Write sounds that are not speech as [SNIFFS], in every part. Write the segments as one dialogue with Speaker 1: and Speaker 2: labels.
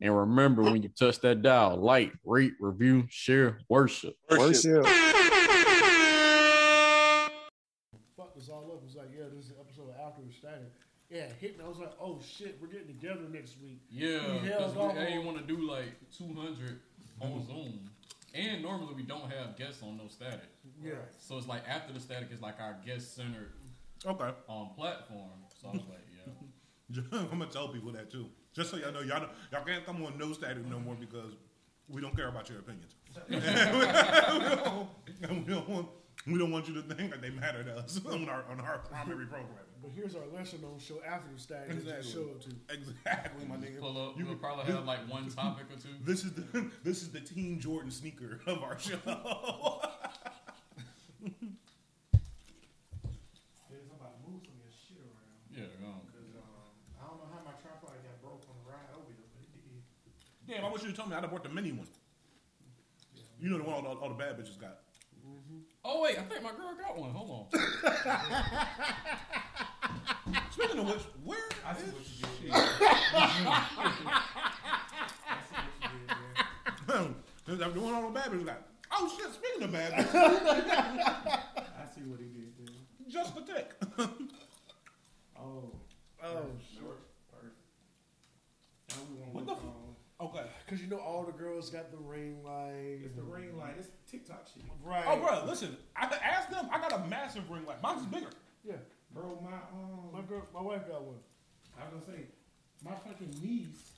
Speaker 1: And remember, when you touch that dial, like, rate, review, share, worship.
Speaker 2: Worship.
Speaker 3: fucked us all up. It was like, yeah, this is the episode of after the static. Yeah, it hit me. I was like, oh shit, we're getting together next week.
Speaker 1: Yeah,
Speaker 3: We
Speaker 1: because
Speaker 3: held
Speaker 1: we ain't want to do like 200 on Zoom. And normally we don't have guests on no static.
Speaker 3: Yeah.
Speaker 1: So it's like after the static is like our guest centered
Speaker 4: Okay.
Speaker 1: um, platform. So I was like, yeah. [LAUGHS]
Speaker 4: I'm gonna tell people that too, just so y'all know, y'all don't, y'all can't come on no static no more because we don't care about your opinions. [LAUGHS] [LAUGHS] we, don't, we don't want we don't want you to think that they matter to us [LAUGHS] on our on our primary programming.
Speaker 3: But here's our lesser known show after the static that you
Speaker 4: Exactly.
Speaker 3: show up to.
Speaker 4: Exactly, my nigga.
Speaker 1: Pull up,
Speaker 4: You
Speaker 1: we'll
Speaker 4: could-
Speaker 1: probably
Speaker 4: this-
Speaker 1: have like one topic or two.
Speaker 4: This is the this is the Team Jordan sneaker of our show.
Speaker 2: There's about to move some of your shit around.
Speaker 1: Yeah, um,
Speaker 2: Cause um, I don't know how my tripod got broke on the ride over here, but it did.
Speaker 4: Damn, I wish you told me I'd have bought the mini one. You know the one all, all, all the bad bitches got. Mm-hmm.
Speaker 1: oh wait, I think my girl got one. Hold on. [LAUGHS]
Speaker 4: Speaking of which, where
Speaker 2: I see
Speaker 4: is
Speaker 2: what you
Speaker 4: she?
Speaker 2: did. there. I see what you did there.
Speaker 4: the one all the bad bitches got. Oh shit! Speaking of bad bitches,
Speaker 2: I see what he did there.
Speaker 4: just the tick.
Speaker 2: Oh,
Speaker 3: Oh,
Speaker 2: short. Perfect. Now we gonna
Speaker 4: What
Speaker 2: look
Speaker 4: the
Speaker 2: on-
Speaker 4: Okay.
Speaker 3: because you know all the girls got the ring light.
Speaker 2: It's the ring light. It's TikTok shit.
Speaker 3: Right.
Speaker 4: Oh, bro, listen. I asked them. I got a massive ring light. Mine's bigger.
Speaker 3: Yeah.
Speaker 2: Bro, my um,
Speaker 3: My girl, my wife got one.
Speaker 2: I was gonna say, my fucking niece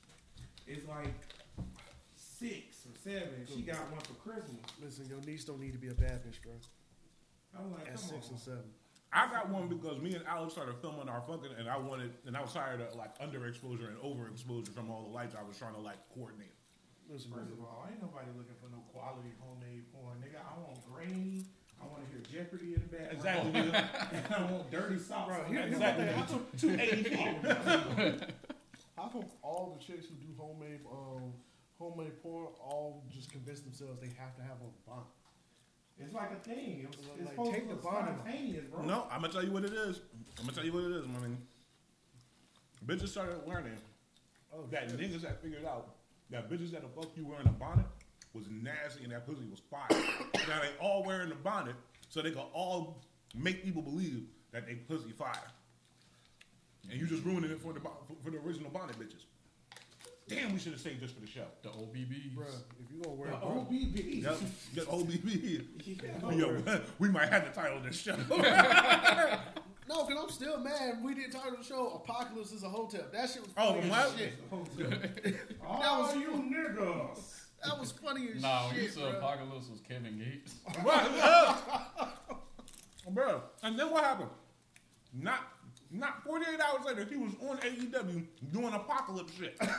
Speaker 2: is like six or seven. She got one for Christmas.
Speaker 3: Listen, your niece don't need to be a bad bitch, bro.
Speaker 2: I was like,
Speaker 3: At
Speaker 2: come
Speaker 3: six
Speaker 2: on.
Speaker 3: and seven.
Speaker 4: I got one because me and Alex started filming our fucking, and I wanted, and I was tired of like underexposure and overexposure from all the lights I was trying to like coordinate.
Speaker 3: Listen,
Speaker 2: First of all, ain't nobody looking for no quality homemade porn, nigga. I want grainy. I want to hear Jeopardy in the background.
Speaker 4: Exactly. [LAUGHS]
Speaker 2: and I want dirty socks.
Speaker 3: Bro,
Speaker 2: on
Speaker 3: here- here's
Speaker 4: exactly.
Speaker 3: the
Speaker 4: nigga. Two, two eighty feet.
Speaker 3: how come all the chicks who do homemade, um, homemade porn all just convince themselves they have to have a bond?
Speaker 2: It's like a thing. It's,
Speaker 3: Like,
Speaker 2: it's supposed
Speaker 3: take
Speaker 2: to
Speaker 3: the
Speaker 2: be
Speaker 3: bond
Speaker 2: spontaneous, bro.
Speaker 4: No, I'm gonna tell you what it is. I'm gonna tell you what it is, my nigga. Bitches started learning
Speaker 3: Oh,
Speaker 4: that
Speaker 3: shit.
Speaker 4: niggas that figured out that bitches that the fuck you wearing a bonnet was nasty and that pussy was fire. [COUGHS] now they all wearing the bonnet so they can all make people believe that they pussy fire. And you just ruining it for the bo- for the original bonnet bitches. Damn, we should have saved this for the show.
Speaker 1: The OBBs.
Speaker 3: Bro, if you gonna wear
Speaker 2: The
Speaker 3: a bond,
Speaker 2: OBB.
Speaker 4: Yep, get OBB.
Speaker 2: Yeah.
Speaker 4: Yo, [LAUGHS] we might have the title of this show. [LAUGHS]
Speaker 3: no, because I'm still mad. We didn't title the show "Apocalypse is a Hotel." That shit was
Speaker 4: Oh,
Speaker 3: funny as
Speaker 4: what?
Speaker 3: shit.
Speaker 2: All [LAUGHS] oh,
Speaker 3: That was-
Speaker 2: you niggas.
Speaker 3: That was funny as
Speaker 1: Nah, when you
Speaker 3: shit,
Speaker 1: said
Speaker 3: bro.
Speaker 1: Apocalypse was Kevin Gates.
Speaker 4: Bro, and then what happened? Not not 48 hours later, he was on AEW doing apocalypse shit. [LAUGHS]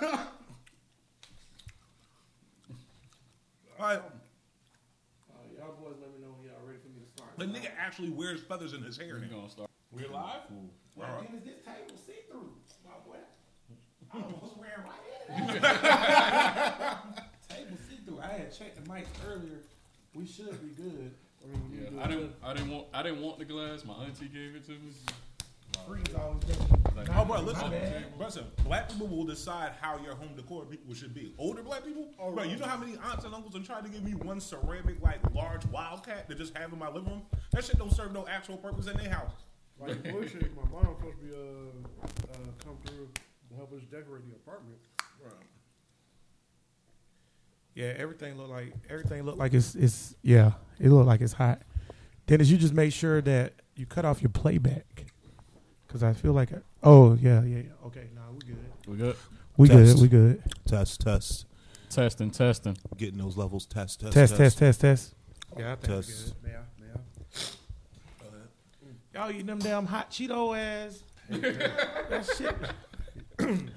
Speaker 4: Like,
Speaker 2: Uh, y'all boys, let me know when y'all ready for me to start.
Speaker 4: the nigga actually wears feathers in his hair
Speaker 1: We
Speaker 4: now.
Speaker 1: gonna start.
Speaker 4: We live?
Speaker 2: Well,
Speaker 4: All right.
Speaker 2: then is this table see through, my boy? I almost wearing right in. [LAUGHS] table see through. I had checked the mics earlier. We should be good.
Speaker 3: I mean, you
Speaker 1: Yeah,
Speaker 3: do
Speaker 1: I
Speaker 3: it.
Speaker 1: didn't. I didn't want. I didn't want the glass. My auntie gave it to me.
Speaker 2: Freeze always does.
Speaker 1: Like,
Speaker 4: Oh, bro, listen,
Speaker 2: My bad.
Speaker 4: listen. Black people will decide how your home decor people should be. Older black people,
Speaker 3: Oh,
Speaker 4: bro, you know how many aunts and uncles are trying to give me one ceramic, like large wildcat to just have in my living room? That shit don't serve no actual purpose in their house.
Speaker 3: Like bullshit. My mom supposed to be uh, uh come through to help us decorate the apartment.
Speaker 5: Yeah, everything look like everything look like it's it's yeah, it look like it's hot. Dennis, you just make sure that you cut off your playback, cause I feel like oh yeah yeah yeah. okay nah we good
Speaker 1: We good.
Speaker 5: we
Speaker 6: Test.
Speaker 5: good we good
Speaker 6: Test, test.
Speaker 1: Testing, testing.
Speaker 6: Getting those levels. Test, test,
Speaker 5: test test test test yeah I think we
Speaker 6: Test.
Speaker 5: good.
Speaker 3: May I? May I?
Speaker 5: Y'all eating them damn hot Cheeto ass. [LAUGHS] that shit. [CLEARS THROAT]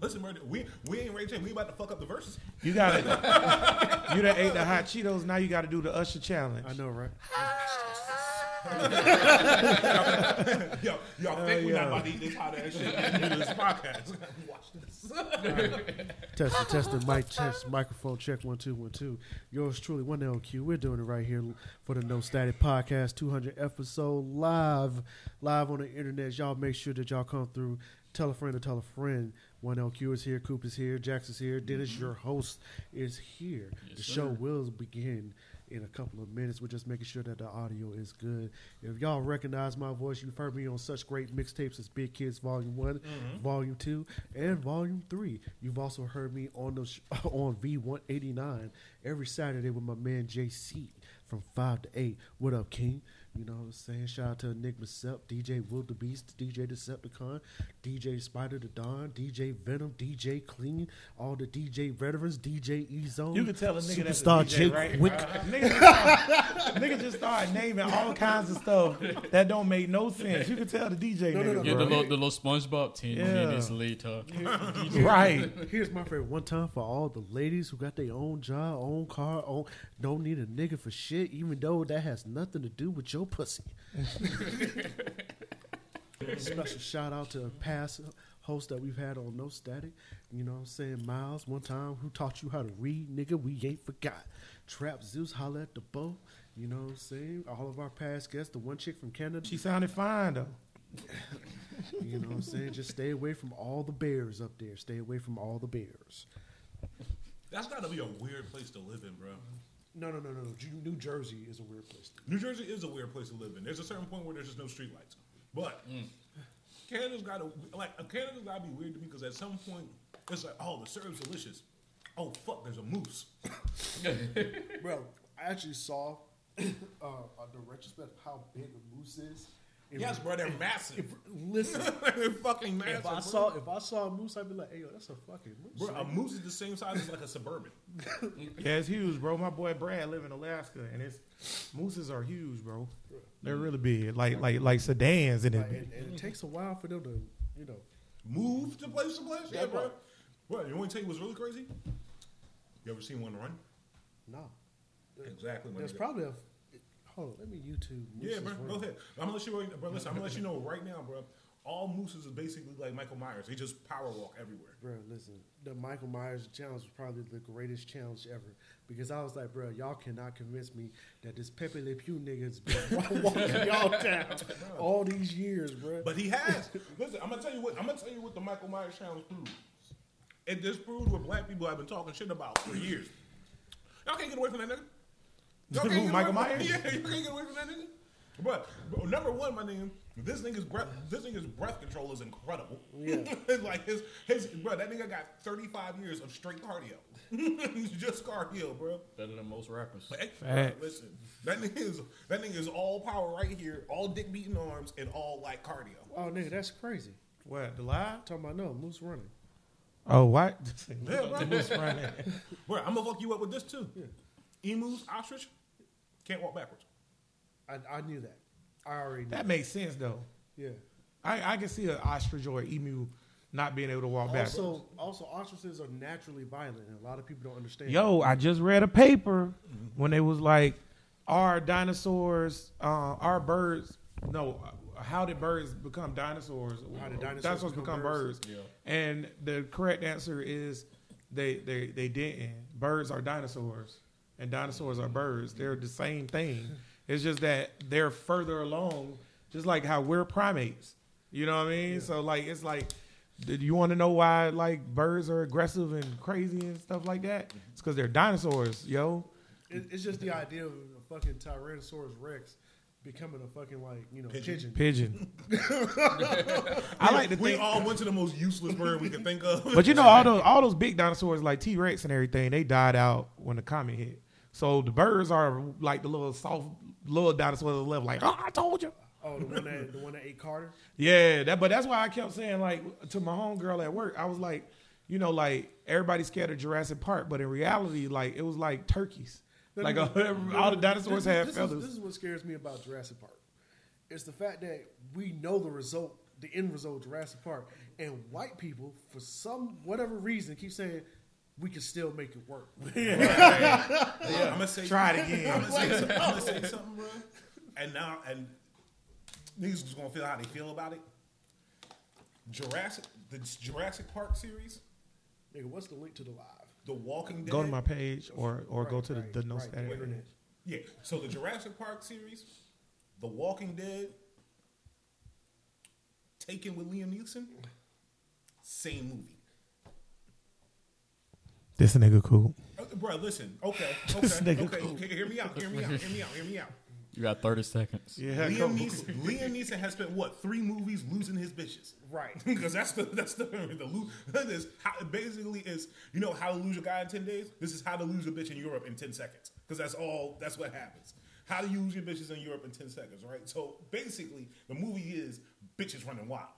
Speaker 4: Listen, murder, we we ain't Ray J. We about to fuck up the verses.
Speaker 5: You got to You done ate the hot Cheetos. Now you got to do the Usher challenge.
Speaker 3: I know, right? [LAUGHS]
Speaker 4: Yo, y'all think we
Speaker 5: yeah.
Speaker 4: not about to eat this hot ass shit in this podcast? [LAUGHS] Watch this. [LAUGHS]
Speaker 3: Testing, testing, mic test, microphone check, one, two, one, two. Yours truly, one L Q. We're doing it right here for the No Static Podcast, 200 episode live, live on the internet. Y'all make sure that y'all come through. Tell a friend to tell a friend. One LQ is here, Coop is here, Jax is here, Dennis, your host, is here.
Speaker 1: Yes,
Speaker 3: the
Speaker 1: sir.
Speaker 3: show will begin in a couple of minutes. We're just making sure that the audio is good. If y'all recognize my voice, you've heard me on such great mixtapes as Big Kids Volume One, mm-hmm. Volume Two, and Volume Three. You've also heard me on those [LAUGHS] on V one eighty nine every Saturday with my man JC from five to eight. What up, King? You know what I'm saying? Shout out to Nick Macep, DJ Will the Beast, DJ Decepticon, DJ Spider the Dawn, DJ Venom, DJ Clean, all the DJ veterans, DJ E Zone.
Speaker 2: You can tell a nigga that's a
Speaker 3: Superstar
Speaker 2: DJ,
Speaker 3: Jake
Speaker 2: right?
Speaker 3: Wick. [LAUGHS]
Speaker 2: nigga, just start, nigga just start naming all kinds of stuff that don't make no sense. You can tell the DJ
Speaker 3: No, no, no,
Speaker 1: Yeah, the little, the little SpongeBob. Ten
Speaker 2: Yeah.
Speaker 1: minutes later.
Speaker 2: right.
Speaker 3: Here's my favorite. One time for all the ladies who got their own job, own car, own don't need a nigga for shit, even though that has nothing to do with your pussy. [LAUGHS] Special shout out to a past host that we've had on No Static. You know what I'm saying? Miles, one time, who taught you how to read, nigga, we ain't forgot. Trap Zeus, holla at the bow. You know what I'm saying? All of our past guests, the one chick from Canada.
Speaker 2: She sounded fine though. [LAUGHS]
Speaker 3: You know what I'm saying? Just stay away from all the bears up there. Stay away from all the bears.
Speaker 4: That's got to be a weird place to live in, bro.
Speaker 3: No, no, no, no. no. Ju- New Jersey is a weird place.
Speaker 4: New Jersey is a weird place to live in. There's a certain point where there's just no streetlights. But Canada's got to like Canada's got to be weird to me because at some point it's like, oh, the syrup's delicious. Oh fuck, there's a moose. [LAUGHS]
Speaker 3: Bro, I actually saw [COUGHS] uh, the retrospect of how big a moose is. If-
Speaker 4: yes, bro, they're [LAUGHS] massive.
Speaker 3: If, listen, [LAUGHS]
Speaker 4: they're fucking massive.
Speaker 3: if I
Speaker 4: bro.
Speaker 3: saw if I saw a moose, I'd be like, "Hey, yo, that's a fucking moose."
Speaker 4: Bro, a moose is the same size as like a suburban. [LAUGHS]
Speaker 2: Yeah, it's huge, bro. My boy Brad live in Alaska, and it's mooses are huge, bro. They're really big, like like like sedans, and
Speaker 3: Like,
Speaker 2: it.
Speaker 3: and, and it takes a while for them to, you know.
Speaker 4: Move to place to place? Yeah,
Speaker 3: Yeah,
Speaker 4: bro.
Speaker 3: bro.
Speaker 4: Bro, you want me to tell you what's really crazy? You ever seen one run?
Speaker 3: No,
Speaker 4: Exactly.
Speaker 3: there's probably a. Hold on, let me YouTube.
Speaker 4: Yeah, bro. Go ahead. I'm gonna let you. Bro, listen. I'm gonna let you know right now, bro. All mooses is basically like Michael Myers. They just power walk everywhere.
Speaker 3: Bro, listen, the Michael Myers challenge was probably the greatest challenge ever because I was like, bro, y'all cannot convince me that this Pepe Le Pew nigga's been [LAUGHS] walking y'all down [LAUGHS] all these years, bro.
Speaker 4: But he has. listen, I'm gonna tell you what. I'm gonna tell you what the Michael Myers challenge proves. It just proves what black people have been talking shit about for years. Y'all can't get away from that nigga. Y'all can't [LAUGHS]
Speaker 2: Who,
Speaker 4: get
Speaker 2: Michael
Speaker 4: away from-
Speaker 2: Myers? [LAUGHS]
Speaker 4: Yeah, you can't get away from that nigga. But, but number one, my nigga, this nigga's breath, this nigga's breath control is incredible.
Speaker 3: Yeah. [LAUGHS]
Speaker 4: like his, his, bro, that nigga got 35 years of straight cardio. Just cardio, bro.
Speaker 1: Better than most rappers.
Speaker 4: But, hey,
Speaker 2: Facts.
Speaker 4: listen, that nigga is that nigga is all power right here, all dick beating arms, and all like cardio.
Speaker 3: oh, nigga, that's crazy.
Speaker 2: What the live?
Speaker 3: talking about no moose running.
Speaker 2: Oh, what?
Speaker 4: Yeah, bro.
Speaker 2: Moose running.
Speaker 4: Bro, I'm gonna fuck you up with this too. Emus, ostrich, can't walk backwards.
Speaker 3: I, I knew that. I already knew.
Speaker 2: That makes sense though.
Speaker 3: yeah.
Speaker 2: I, I can see an ostrich or an emu not being able to walk back.
Speaker 3: Also, also, ostriches are naturally violent, and a lot of people don't understand.
Speaker 2: Yo, I just read a paper when they was like, "Are dinosaurs, uh, are birds? No, uh, how did birds become dinosaurs?
Speaker 3: How did dinosaurs become
Speaker 2: become
Speaker 3: birds?
Speaker 2: birds?"
Speaker 1: Yeah.
Speaker 2: And the correct answer is they they they didn't. Birds are dinosaurs, and dinosaurs are birds. They're the same thing. It's just that they're further along, just like how we're primates. You know what I mean? So like, it's like, did you want to know why like birds are aggressive and crazy and stuff like that? Mm-hmm. It's because they're dinosaurs, yo.
Speaker 3: It, it's just the idea of a fucking Tyrannosaurus Rex becoming a fucking like you know
Speaker 4: Pigeon.
Speaker 3: pigeon.
Speaker 2: Pigeon. [LAUGHS] I like to
Speaker 4: We
Speaker 2: think.
Speaker 4: all went to the most useless bird we could think of.
Speaker 2: But you know, [LAUGHS] all those all those big dinosaurs like T Rex and everything, they died out when the comet hit. So the birds are like the little soft little dinosaurs that live like, oh, I told you.
Speaker 3: Oh, the one that the one that ate Carter.
Speaker 2: Yeah, that. But that's why I kept saying like to my homegirl at work, I was like, you know, like everybody's scared of Jurassic Park, but in reality, like it was like turkeys. Like [LAUGHS] all the dinosaurs
Speaker 3: This-
Speaker 2: had
Speaker 3: this
Speaker 2: feathers.
Speaker 3: Is, this is what scares me about Jurassic Park. It's the fact that we know the result, the end result of Jurassic Park, and white people, for some whatever reason, keep saying we can still make it work. [LAUGHS]
Speaker 4: yeah I'm gonna say
Speaker 2: Try it again.
Speaker 4: I'm gonna say, something, I'm gonna say [LAUGHS] something, bro. And now, and niggas is gonna feel how they feel about it. Jurassic, the Jurassic Park series,
Speaker 3: Nigga, what's the link to the live?
Speaker 4: The Walking Dead.
Speaker 2: Go to my page or or go to the,
Speaker 3: right,
Speaker 2: the no
Speaker 3: right,
Speaker 2: static.
Speaker 3: internet.
Speaker 4: Yeah. So the Jurassic Park series, The Walking Dead, Taken with Liam Neeson, same movie.
Speaker 2: This nigga cool.
Speaker 4: Uh, Bro, listen. Okay, okay, [LAUGHS]
Speaker 2: This
Speaker 4: okay,
Speaker 2: nigga
Speaker 4: okay. Hear me out. Hear me out. Hear me out. Hear me out.
Speaker 1: You got 30 seconds.
Speaker 2: Yeah,
Speaker 4: Liam Neeson, Liam Neeson has spent what three movies losing his bitches,
Speaker 3: Right. [LAUGHS]
Speaker 4: Because that's the that's the [LAUGHS] the lo- this how basically is you know how to lose a guy in ten days. This is how to lose a bitch in Europe in ten seconds. Because that's all that's what happens. How to use your bitches in Europe in ten seconds, right? So basically, the movie is bitches running wild.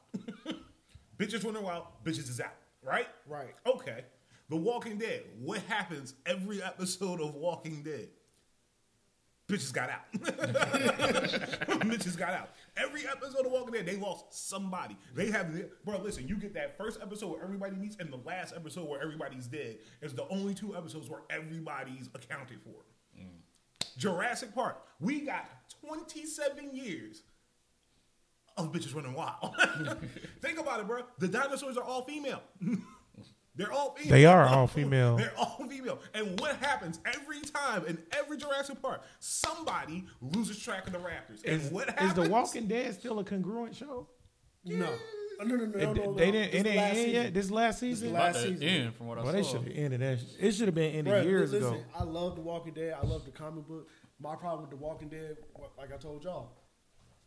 Speaker 4: bitches running wild. Bitches is out, right?
Speaker 3: Right.
Speaker 4: Okay. The Walking Dead. What happens every episode of Walking Dead? Bitches got out. [LAUGHS] Bitches got out. Every episode of Walking Dead, they lost somebody. They have, bro. Listen, you get that first episode where everybody meets, and the last episode where everybody's dead. Is the only two episodes where everybody's accounted for. Mm. Jurassic Park. We got 27 years of bitches running wild. [LAUGHS] Think about it, bro. The dinosaurs are all female. [LAUGHS] They're all female.
Speaker 2: They are all female. [LAUGHS]
Speaker 4: They're all female. And what happens every time in every Jurassic Park? Somebody loses track of the Raptors. And
Speaker 2: Is,
Speaker 4: what
Speaker 2: is
Speaker 4: happens?
Speaker 2: The Walking Dead still a congruent show?
Speaker 3: No. No, no, no, no, no,
Speaker 2: they
Speaker 3: no.
Speaker 2: didn't.
Speaker 3: This
Speaker 2: It ain't
Speaker 3: last
Speaker 2: end
Speaker 3: season.
Speaker 2: yet. This last season.
Speaker 3: last season.
Speaker 1: end from what I
Speaker 2: Well, they should have ended that. It should have been ended
Speaker 3: Bruh,
Speaker 2: years
Speaker 3: listen,
Speaker 2: ago.
Speaker 3: I love The Walking Dead. I love the comic book. My problem with The Walking Dead, like I told y'all,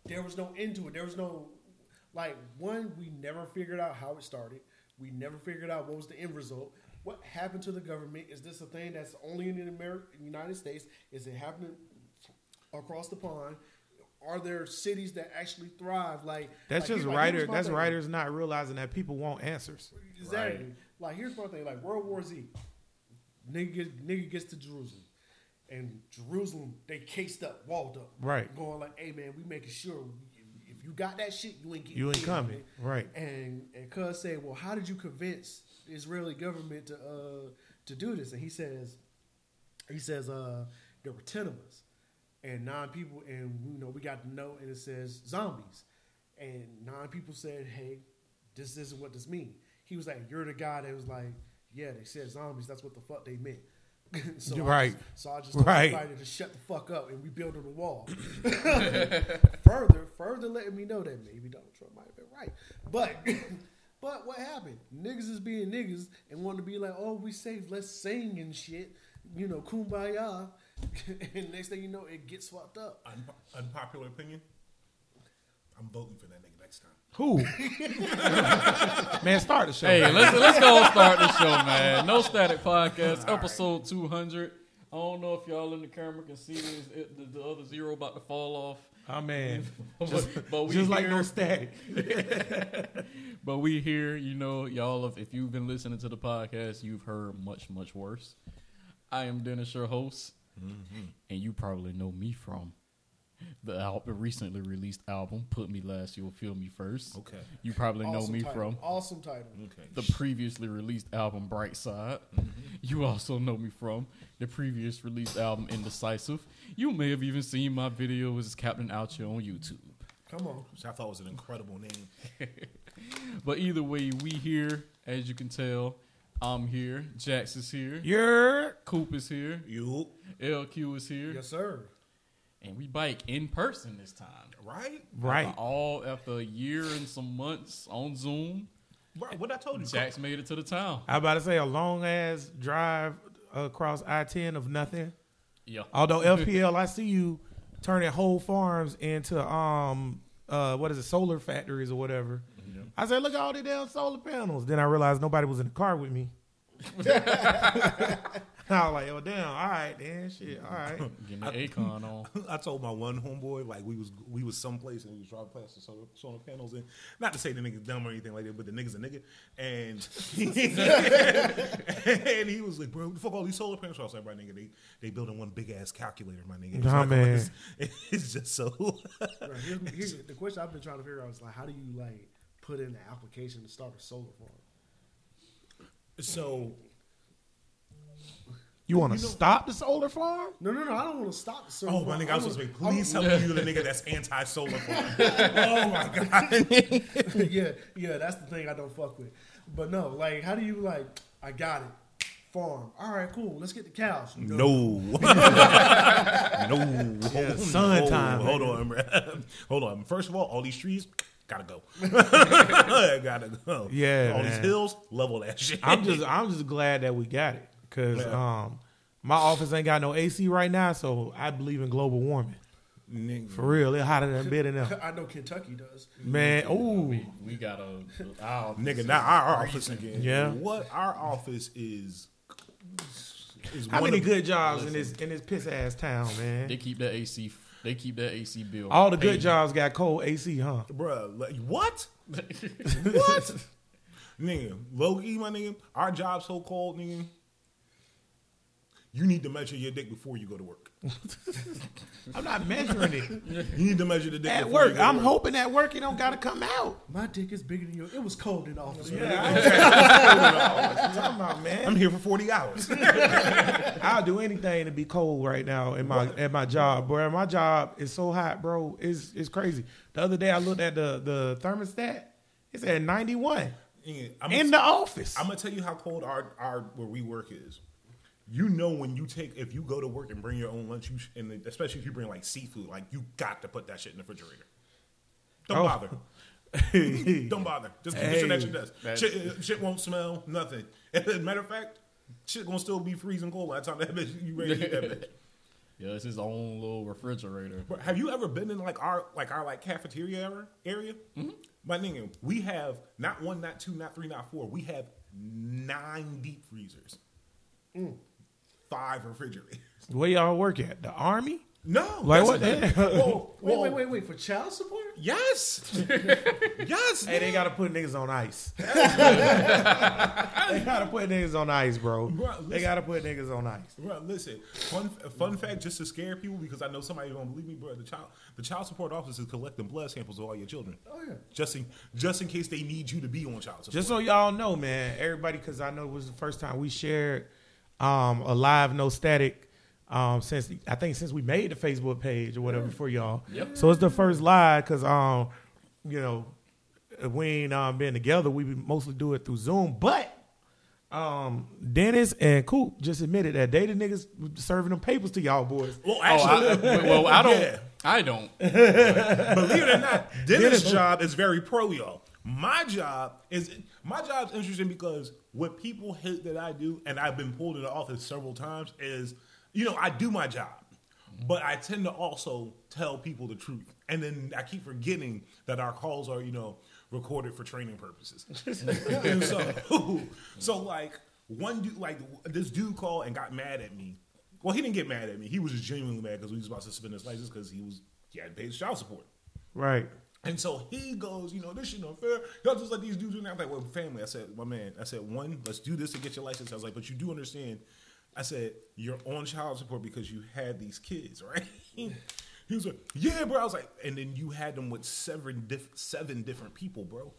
Speaker 3: there was no end to it. There was no, like, one, we never figured out how it started. We never figured out what was the end result. What happened to the government? Is this a thing that's only in the American United States? Is it happening across the pond? Are there cities that actually thrive? Like
Speaker 2: That's
Speaker 3: like,
Speaker 2: just
Speaker 3: like,
Speaker 2: writer. That's
Speaker 3: thing.
Speaker 2: writers not realizing that people want answers.
Speaker 3: Exactly. Like here's my thing. Like World War Z, nigga, get, nigga gets to Jerusalem, and Jerusalem they cased up, walled up,
Speaker 2: Right.
Speaker 3: Going like, hey man, we making sure if you got that shit, you ain't getting
Speaker 2: You ain't coming. Right.
Speaker 3: And and Cuz said, well, how did you convince the Israeli government to uh to do this? And he says, he says, uh, there were ten of us, and nine people, and you know we got to know, and it says zombies, and nine people said, hey, this isn't what this means. He was like, you're the guy that was like, yeah, they said zombies. That's what the fuck they meant. [LAUGHS] so
Speaker 2: You're
Speaker 3: I just- so I just told
Speaker 2: Right.
Speaker 3: everybody to shut the fuck up, and we building a wall. [LAUGHS] [LAUGHS] further, further letting me know that maybe Donald Trump might have been right, but. But what happened? Niggas is being niggas and want to be like, oh, we safe, let's sing and shit. You know, kumbaya. and next thing you know, it gets fucked up.
Speaker 4: Unpo- unpopular opinion. I'm voting for that nigga next time.
Speaker 2: Who? [LAUGHS] Man, start the show.
Speaker 1: Hey, let's let's go start the show, man. No Static Podcast, episode two hundred. I don't know if y'all in the camera can see this, it, the, the other zero about to fall off.
Speaker 2: oh man, [LAUGHS]
Speaker 1: but, but we
Speaker 2: just like
Speaker 1: here,
Speaker 2: no static. [LAUGHS]
Speaker 1: but we here. You know, y'all. If, if you've been listening to the podcast, you've heard much much worse. I am Dennis, your host, mm-hmm. and you probably know me from the album, recently released album. Put me last, you'll feel me first.
Speaker 4: Okay.
Speaker 1: You probably know
Speaker 3: Awesome
Speaker 1: me
Speaker 3: title.
Speaker 1: from
Speaker 3: Awesome title.
Speaker 4: Okay.
Speaker 1: the previously released album Bright Side. Mm-hmm. You also know me from the previous released album Indecisive. You may have even seen my video as Captain Oucher on YouTube.
Speaker 3: Come on.
Speaker 4: Which I thought was an incredible name. [LAUGHS]
Speaker 1: But either way, we here, as you can tell. I'm here. Jax is here.
Speaker 2: You're
Speaker 1: Coop is here.
Speaker 4: You
Speaker 1: LQ is here.
Speaker 3: Yes, sir.
Speaker 1: And we bike in person this time.
Speaker 4: right?
Speaker 2: right.
Speaker 1: After all after a year and some months on Zoom,
Speaker 4: Right. What I told you.
Speaker 1: Jax made it to the town.
Speaker 2: I about to say a long ass drive across I ten of nothing.
Speaker 1: Yeah.
Speaker 2: Although [LAUGHS] FPL, I see you turning whole farms into um uh what is it, solar factories or whatever. I said, look at all the damn solar panels. Then I realized nobody was in the car with me. [LAUGHS] I was like, oh damn, all right, then shit, all right. [LAUGHS]
Speaker 1: Getting the Akon [LAUGHS] on.
Speaker 4: I told my one homeboy like we was we was someplace and we was driving past the solar, solar panels and not to say the nigga's dumb or anything like that, but the nigga's a nigga and [LAUGHS] and he was like, bro, what the fuck all these solar panels? I was like, bro, nigga, they they building one big ass calculator, my nigga. It's
Speaker 2: Nah,
Speaker 4: like,
Speaker 2: man.
Speaker 4: It's, it's just so.
Speaker 3: Right, here's, here's the question I've been trying to figure out is like, how do you like put in the application to start a solar farm?
Speaker 4: so
Speaker 2: You want to stop the solar farm?
Speaker 3: No, no, no. I don't want to stop the solar
Speaker 4: Oh
Speaker 3: farm.
Speaker 4: my nigga, I was supposed to be. Please
Speaker 3: I'm-
Speaker 4: tell me you're the nigga that's anti-solar farm. [LAUGHS] oh my god. [LAUGHS]
Speaker 3: yeah, yeah, that's the thing I don't fuck with. But no, like, how do you like? I got it. Farm. All right, cool. Let's get the cows.
Speaker 4: No. no. [LAUGHS]
Speaker 2: Yeah, oh, sun
Speaker 4: Oh,
Speaker 2: time,
Speaker 4: Hold on, bro. hold on. First of all, all these trees gotta go. gotta go.
Speaker 2: Yeah,
Speaker 4: All these hills, level that shit.
Speaker 2: I'm just I'm just glad that we got it. Cause
Speaker 4: Yeah.
Speaker 2: um, my office ain't got no AC right now, so I believe in global warming.
Speaker 4: Nigga.
Speaker 2: For real, it's hotter than bed in there. [LAUGHS]
Speaker 3: I know Kentucky does.
Speaker 2: Man, ooh,
Speaker 1: We, we got a our [LAUGHS]
Speaker 4: Nigga, not our office again.
Speaker 2: Yeah.
Speaker 4: What our office is is
Speaker 2: how
Speaker 4: one
Speaker 2: many
Speaker 4: of-
Speaker 2: good jobs in this in this piss ass town, man?
Speaker 1: They keep that AC. They keep that AC bill.
Speaker 2: All the good
Speaker 1: paid.
Speaker 2: jobs got cold AC, huh?
Speaker 4: Bruh, like, what? [LAUGHS] what? nigga, Loki, my nigga, our job so cold, nigga. You need to measure your dick before you go to work. [LAUGHS]
Speaker 2: I'm not measuring it.
Speaker 4: You need to measure the dick
Speaker 2: At work, I'm
Speaker 4: work.
Speaker 2: hoping at work it don't gotta come out.
Speaker 3: My dick is bigger than yours. It was cold in the office. man. [LAUGHS]
Speaker 2: What you talking about, man?
Speaker 4: I'm here for 40 hours. [LAUGHS]
Speaker 2: I'll do anything to be cold right now in my at my job, bro. My job is so hot, bro. It's it's crazy. The other day I looked at the the thermostat. It's at 91
Speaker 4: Nigga, I'm
Speaker 2: in the office.
Speaker 4: I'm gonna tell you how cold our our where we work is. You know when you take if you go to work and bring your own lunch, you sh- and especially if you bring like seafood, like you got to put that shit in the refrigerator. Don't
Speaker 2: Oh.
Speaker 4: bother. [LAUGHS] Don't bother. Just keep
Speaker 2: Hey.
Speaker 4: it at your desk.
Speaker 1: That's-
Speaker 4: Shit, uh, shit won't smell. Nothing. [LAUGHS] As a matter of fact, shit gonna still be freezing cold by the time that [LAUGHS] bitch you ready to eat that bitch.
Speaker 1: Yeah, it's his own little refrigerator.
Speaker 4: Have you ever been in like our like our like cafeteria area? area? My nigga, we have not one, not two, not three, not four. We have nine deep freezers, mm. Five refrigerators. [LAUGHS]
Speaker 2: Where y'all work at? The army?
Speaker 4: No,
Speaker 2: Like what
Speaker 4: a-
Speaker 2: the [LAUGHS] hell?
Speaker 4: Whoa,
Speaker 3: Wait,
Speaker 4: whoa.
Speaker 3: wait, wait, wait. For child support?
Speaker 4: Yes, [LAUGHS] yes.
Speaker 2: Hey, they gotta put niggas on ice. they gotta put niggas on ice, bro.
Speaker 4: Bro,
Speaker 2: They gotta put niggas on ice.
Speaker 4: Bro, listen. Fun fun fact, just to scare people, because I know somebody don't believe me, bro. The child the child support office is collecting blood samples of all your children,
Speaker 3: Oh yeah.
Speaker 4: just in just in case they need you to be on child support.
Speaker 2: Just so y'all know, man, everybody, because I know it was the first time we shared um, a live, no static. Um, since I think since we made the Facebook page or whatever for y'all,
Speaker 1: Yep.
Speaker 2: so it's the first live because um, you know, we ain't um, been together. We mostly do it through Zoom, but um, Dennis and Coop just admitted that they the niggas serving them papers to y'all boys.
Speaker 4: well,
Speaker 1: Oh,
Speaker 4: actually,
Speaker 1: I, well, I don't. [LAUGHS]
Speaker 4: Yeah.
Speaker 1: I don't. [LAUGHS]
Speaker 4: Believe it or not, Dennis'
Speaker 2: Dennis-
Speaker 4: job is very pro y'all. My job is my job's interesting because what people hate that I do, and I've been pulled in the office several times, is you know I do my job, but I tend to also tell people the truth, and then I keep forgetting that our calls are you know recorded for training purposes. [LAUGHS] So, [LAUGHS] so like one dude, like this dude called and got mad at me. Well, he didn't get mad at me. He was just genuinely mad because we was about to suspend his license because he was he hadn't paid his child support.
Speaker 2: Right.
Speaker 4: And so he goes, you know, this shit unfair. Y'all just let these dudes do that. I'm like, well, family. I said, my man. I said, one, let's do this to get your license. I was like, but you do understand. I said, you're on child support because you had these kids, right? [LAUGHS] he was like, yeah, bro. I was like, and then you had them with seven, diff- seven different people, bro.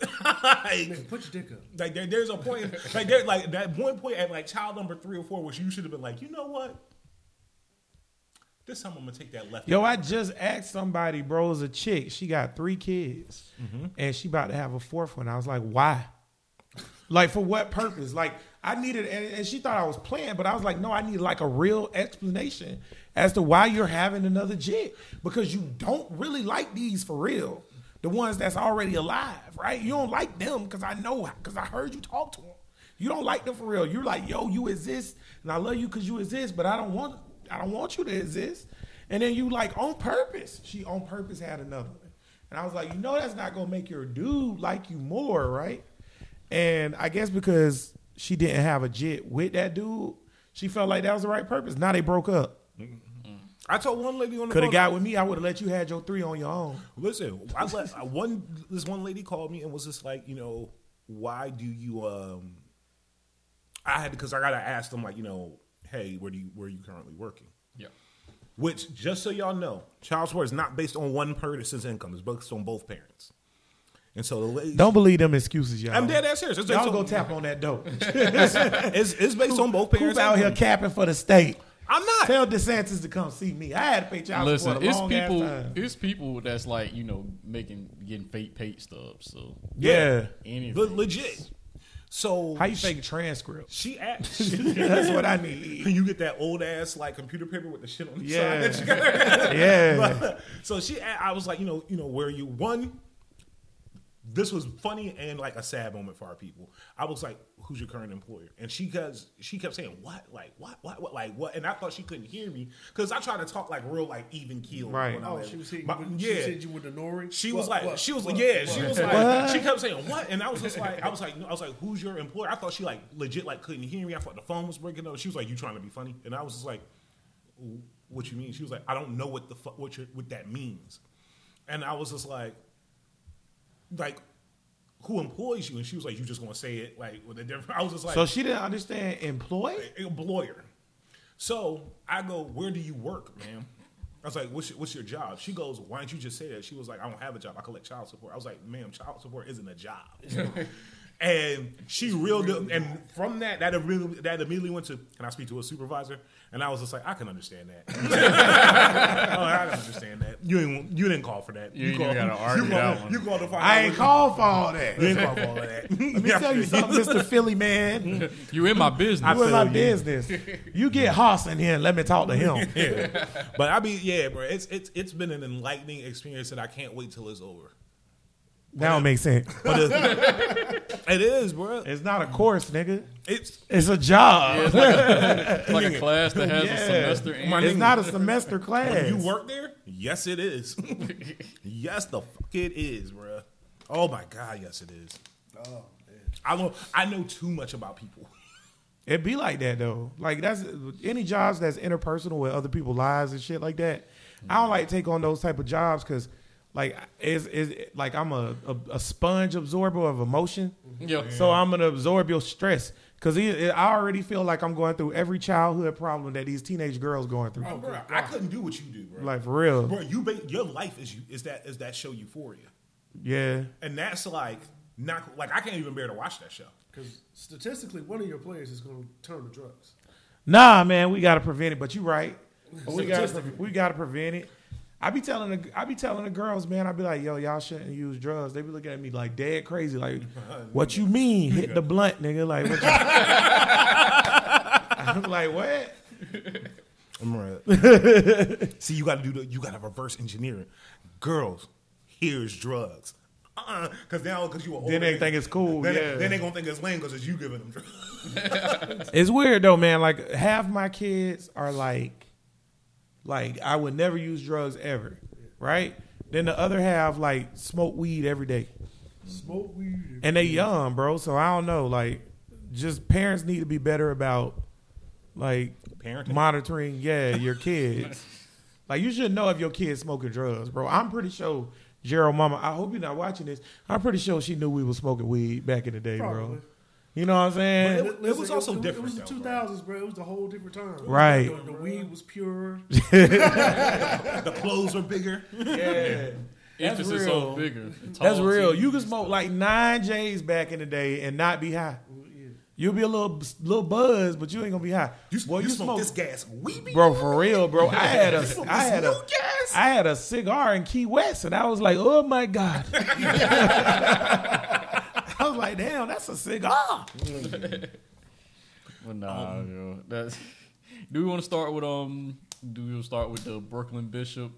Speaker 4: [LAUGHS] like,
Speaker 3: Man, put your dick up.
Speaker 4: like there, there's a point, like there, like that one point at like child number three or four, which you should have been like, you know what? This time I'm gonna take that left.
Speaker 2: Yo, I just asked somebody, bro, was a chick. She got three kids, mm-hmm. and she about to have a fourth one. I was like, why? Like for what purpose? Like I needed, and, and she thought I was playing, but I was like, no, I need like a real explanation as to why you're having another chick because you don't really like these for real. The ones that's already alive, right? You don't like them because I know because I heard you talk to them. You don't like them for real. You're like, yo, you exist, and I love you because you exist, but I don't want, I don't want you to exist. And then you like on purpose. She on purpose had another one, and I was like, you know, that's not gonna make your dude like you more, right? And I guess because she didn't have a jet with that dude, she felt like that was the right purpose. Now they broke up.
Speaker 4: I told one lady on the
Speaker 2: Could have got with me. I would have let you had your three on your own.
Speaker 4: Listen, I let I- one this one lady called me and was just like, you know, why do you um I had to because I gotta ask them like, you know, hey, where do you where are you currently working?
Speaker 1: Yeah.
Speaker 4: Which just so y'all know, child support is not based on one person's income; it's based on both parents. And so the lady,
Speaker 2: Don't believe them excuses, y'all.
Speaker 4: I'm dead ass serious. It's,
Speaker 2: Y'all
Speaker 4: based
Speaker 2: go tap on that dope. [LAUGHS]
Speaker 4: It's, it's based on both parents.
Speaker 2: Who's out here capping for the state?
Speaker 4: I'm not.
Speaker 2: Tell DeSantis to come see me. I had to pay child
Speaker 1: Listen,
Speaker 2: support a
Speaker 1: it's
Speaker 2: long ass
Speaker 1: people.
Speaker 2: time.
Speaker 1: It's people that's like you know making getting fake pay stubs. So
Speaker 2: Yeah.
Speaker 1: anything.
Speaker 4: Le- legit. So
Speaker 2: How you fake transcripts?
Speaker 4: She asked. [LAUGHS]
Speaker 2: That's what I need.
Speaker 4: you get that old ass like computer paper with the shit on the
Speaker 2: Yeah.
Speaker 4: side. That you got.
Speaker 2: Yeah. [LAUGHS]
Speaker 4: so she, a- I was like, you know, you know, where you one. This was funny and like a sad moment for our people. I was like, "Who's your current employer?" And she cause she kept saying, "What? Like what? What? What? Like what?" And I thought she couldn't hear me because I tried to talk like real like even keel.
Speaker 2: Right.
Speaker 4: when I
Speaker 3: Oh,
Speaker 4: was-
Speaker 3: she was hitting
Speaker 4: My-
Speaker 3: with,
Speaker 4: yeah.
Speaker 3: she was hitting you with the nori.
Speaker 4: She was like,
Speaker 3: what,
Speaker 4: she was
Speaker 3: what,
Speaker 4: yeah,
Speaker 3: what?
Speaker 4: she was like, she kept saying what, and I was just like, I was like, I was like, who's your employer? I thought she like legit like couldn't hear me. I thought the phone was breaking up. She was like, you trying to be funny, and I was just like, what you mean? She was like, I don't know what the fu- what your, what that means, and I was just like, like. Who employs you? And she was like, "You just gonna say it like with a different." I was just like,
Speaker 2: So she didn't understand employ.
Speaker 4: employer. So I go, where do you work, ma'am? I was like, what's your, what's your job? She goes, why don't you just say that? She was like, I don't have a job. I collect child support. I was like, ma'am, child support isn't a job. [LAUGHS] and she reeled it. And from that, that immediately, that immediately went to, can I speak to a supervisor? And I was just like, I can understand that. [LAUGHS] oh, I can understand that. You didn't, you didn't call for that.
Speaker 1: You ain't
Speaker 4: called,
Speaker 1: even gotta argue
Speaker 4: you
Speaker 1: that
Speaker 4: called,
Speaker 1: one.
Speaker 4: You called to find
Speaker 2: I ain't
Speaker 4: what-
Speaker 2: called for all that.
Speaker 4: You didn't call for all that. [LAUGHS]
Speaker 2: Let me tell you [LAUGHS] something, Mister Philly man.
Speaker 1: You in my business.
Speaker 2: You in my
Speaker 4: you.
Speaker 2: business. You get Hoss in here and let me talk to him.
Speaker 4: yeah. But I mean, yeah, bro. It's it's it's been an enlightening experience that I can't wait till it's over.
Speaker 2: Now it makes sense. [LAUGHS]
Speaker 4: But it, [LAUGHS] it is, bro.
Speaker 2: It's not a course, nigga.
Speaker 4: It's
Speaker 2: It's a job.
Speaker 1: It's like a, [LAUGHS] it's like a class that has
Speaker 2: Yeah.
Speaker 1: a semester in.
Speaker 2: It's not a semester class.
Speaker 4: when you work there. Yes, it is. yes, the fuck it is, bro. Oh my god, yes, it is.
Speaker 3: Oh man.
Speaker 4: I know I know too much about people.
Speaker 2: It be like that though. Like that's any jobs that's interpersonal with other people's lives and shit like that. I don't like take on those type of jobs because, like, is is like I'm a, a a sponge absorber of emotion. Mm-hmm.
Speaker 1: Yo.
Speaker 2: So I'm gonna absorb your stress because I already feel like I'm going through every childhood problem that these teenage girls going through.
Speaker 4: Oh, bro, I couldn't do what you do, bro.
Speaker 2: Like for real.
Speaker 4: bro, you ba- your life is you is that is that show Euphoria,
Speaker 2: Yeah.
Speaker 4: and that's like not like I can't even bear to watch that show.
Speaker 3: Because statistically, one of your players is going to turn to drugs.
Speaker 2: Nah, man, we gotta prevent it. But you're right. [LAUGHS] We gotta we gotta prevent it. I be telling the I be telling the girls, man. I be like, yo, y'all shouldn't use drugs. They be looking at me like dead crazy. Like, [LAUGHS] what you mean? Hit the blunt, nigga. Like, what you- [LAUGHS] I'm like, what?
Speaker 4: I'm right. [LAUGHS] See, you got to do the you got to reverse engineering. Girls, here's drugs. Uh, because now because you were old.
Speaker 2: Then they think it's cool.
Speaker 4: Then,
Speaker 2: yeah.
Speaker 4: they, then they gonna think it's lame because it's you giving them drugs.
Speaker 2: It's weird though, man. Like half my kids are like, like I would never use drugs ever, right? Then the other half like smoke weed every day.
Speaker 3: Smoke weed.
Speaker 2: and they young, bro. So I don't know. Like, just parents need to be better about like
Speaker 4: Parenting.
Speaker 2: monitoring. Yeah, your kids. [LAUGHS] like, you should know if your kid's smoking drugs, bro. I'm pretty sure Gerald Mama. I hope you're not watching this. I'm pretty sure she knew we was smoking weed back in the day, bro.
Speaker 3: Probably.
Speaker 2: You know what I'm saying?
Speaker 4: But it was also
Speaker 3: it,
Speaker 4: different,
Speaker 3: It was the
Speaker 4: though, bro.
Speaker 3: 2000s, bro. It was a whole different time.
Speaker 2: Right.
Speaker 3: The, the weed was pure. [LAUGHS]
Speaker 4: the clothes were bigger.
Speaker 2: yeah. That's
Speaker 1: Emphasis
Speaker 2: real.
Speaker 1: on bigger.
Speaker 2: That's real. You can smoke like nine J's back in the day and not be high. You'll be a little little buzz, but you ain't gonna be high.
Speaker 4: You,
Speaker 2: Boy,
Speaker 4: you, smoke, this gas. We be
Speaker 2: bro, for real, bro. I had a,
Speaker 4: smoke
Speaker 2: I
Speaker 4: this
Speaker 2: had a,
Speaker 4: gas?
Speaker 2: I had a cigar in Key West, and I was like, oh my god. [LAUGHS] I was like, damn, that's a cigar. [LAUGHS]
Speaker 1: Well, nah, yo. That's. [LAUGHS] Do we want to start with um? Do we want to start with the Brooklyn Bishop,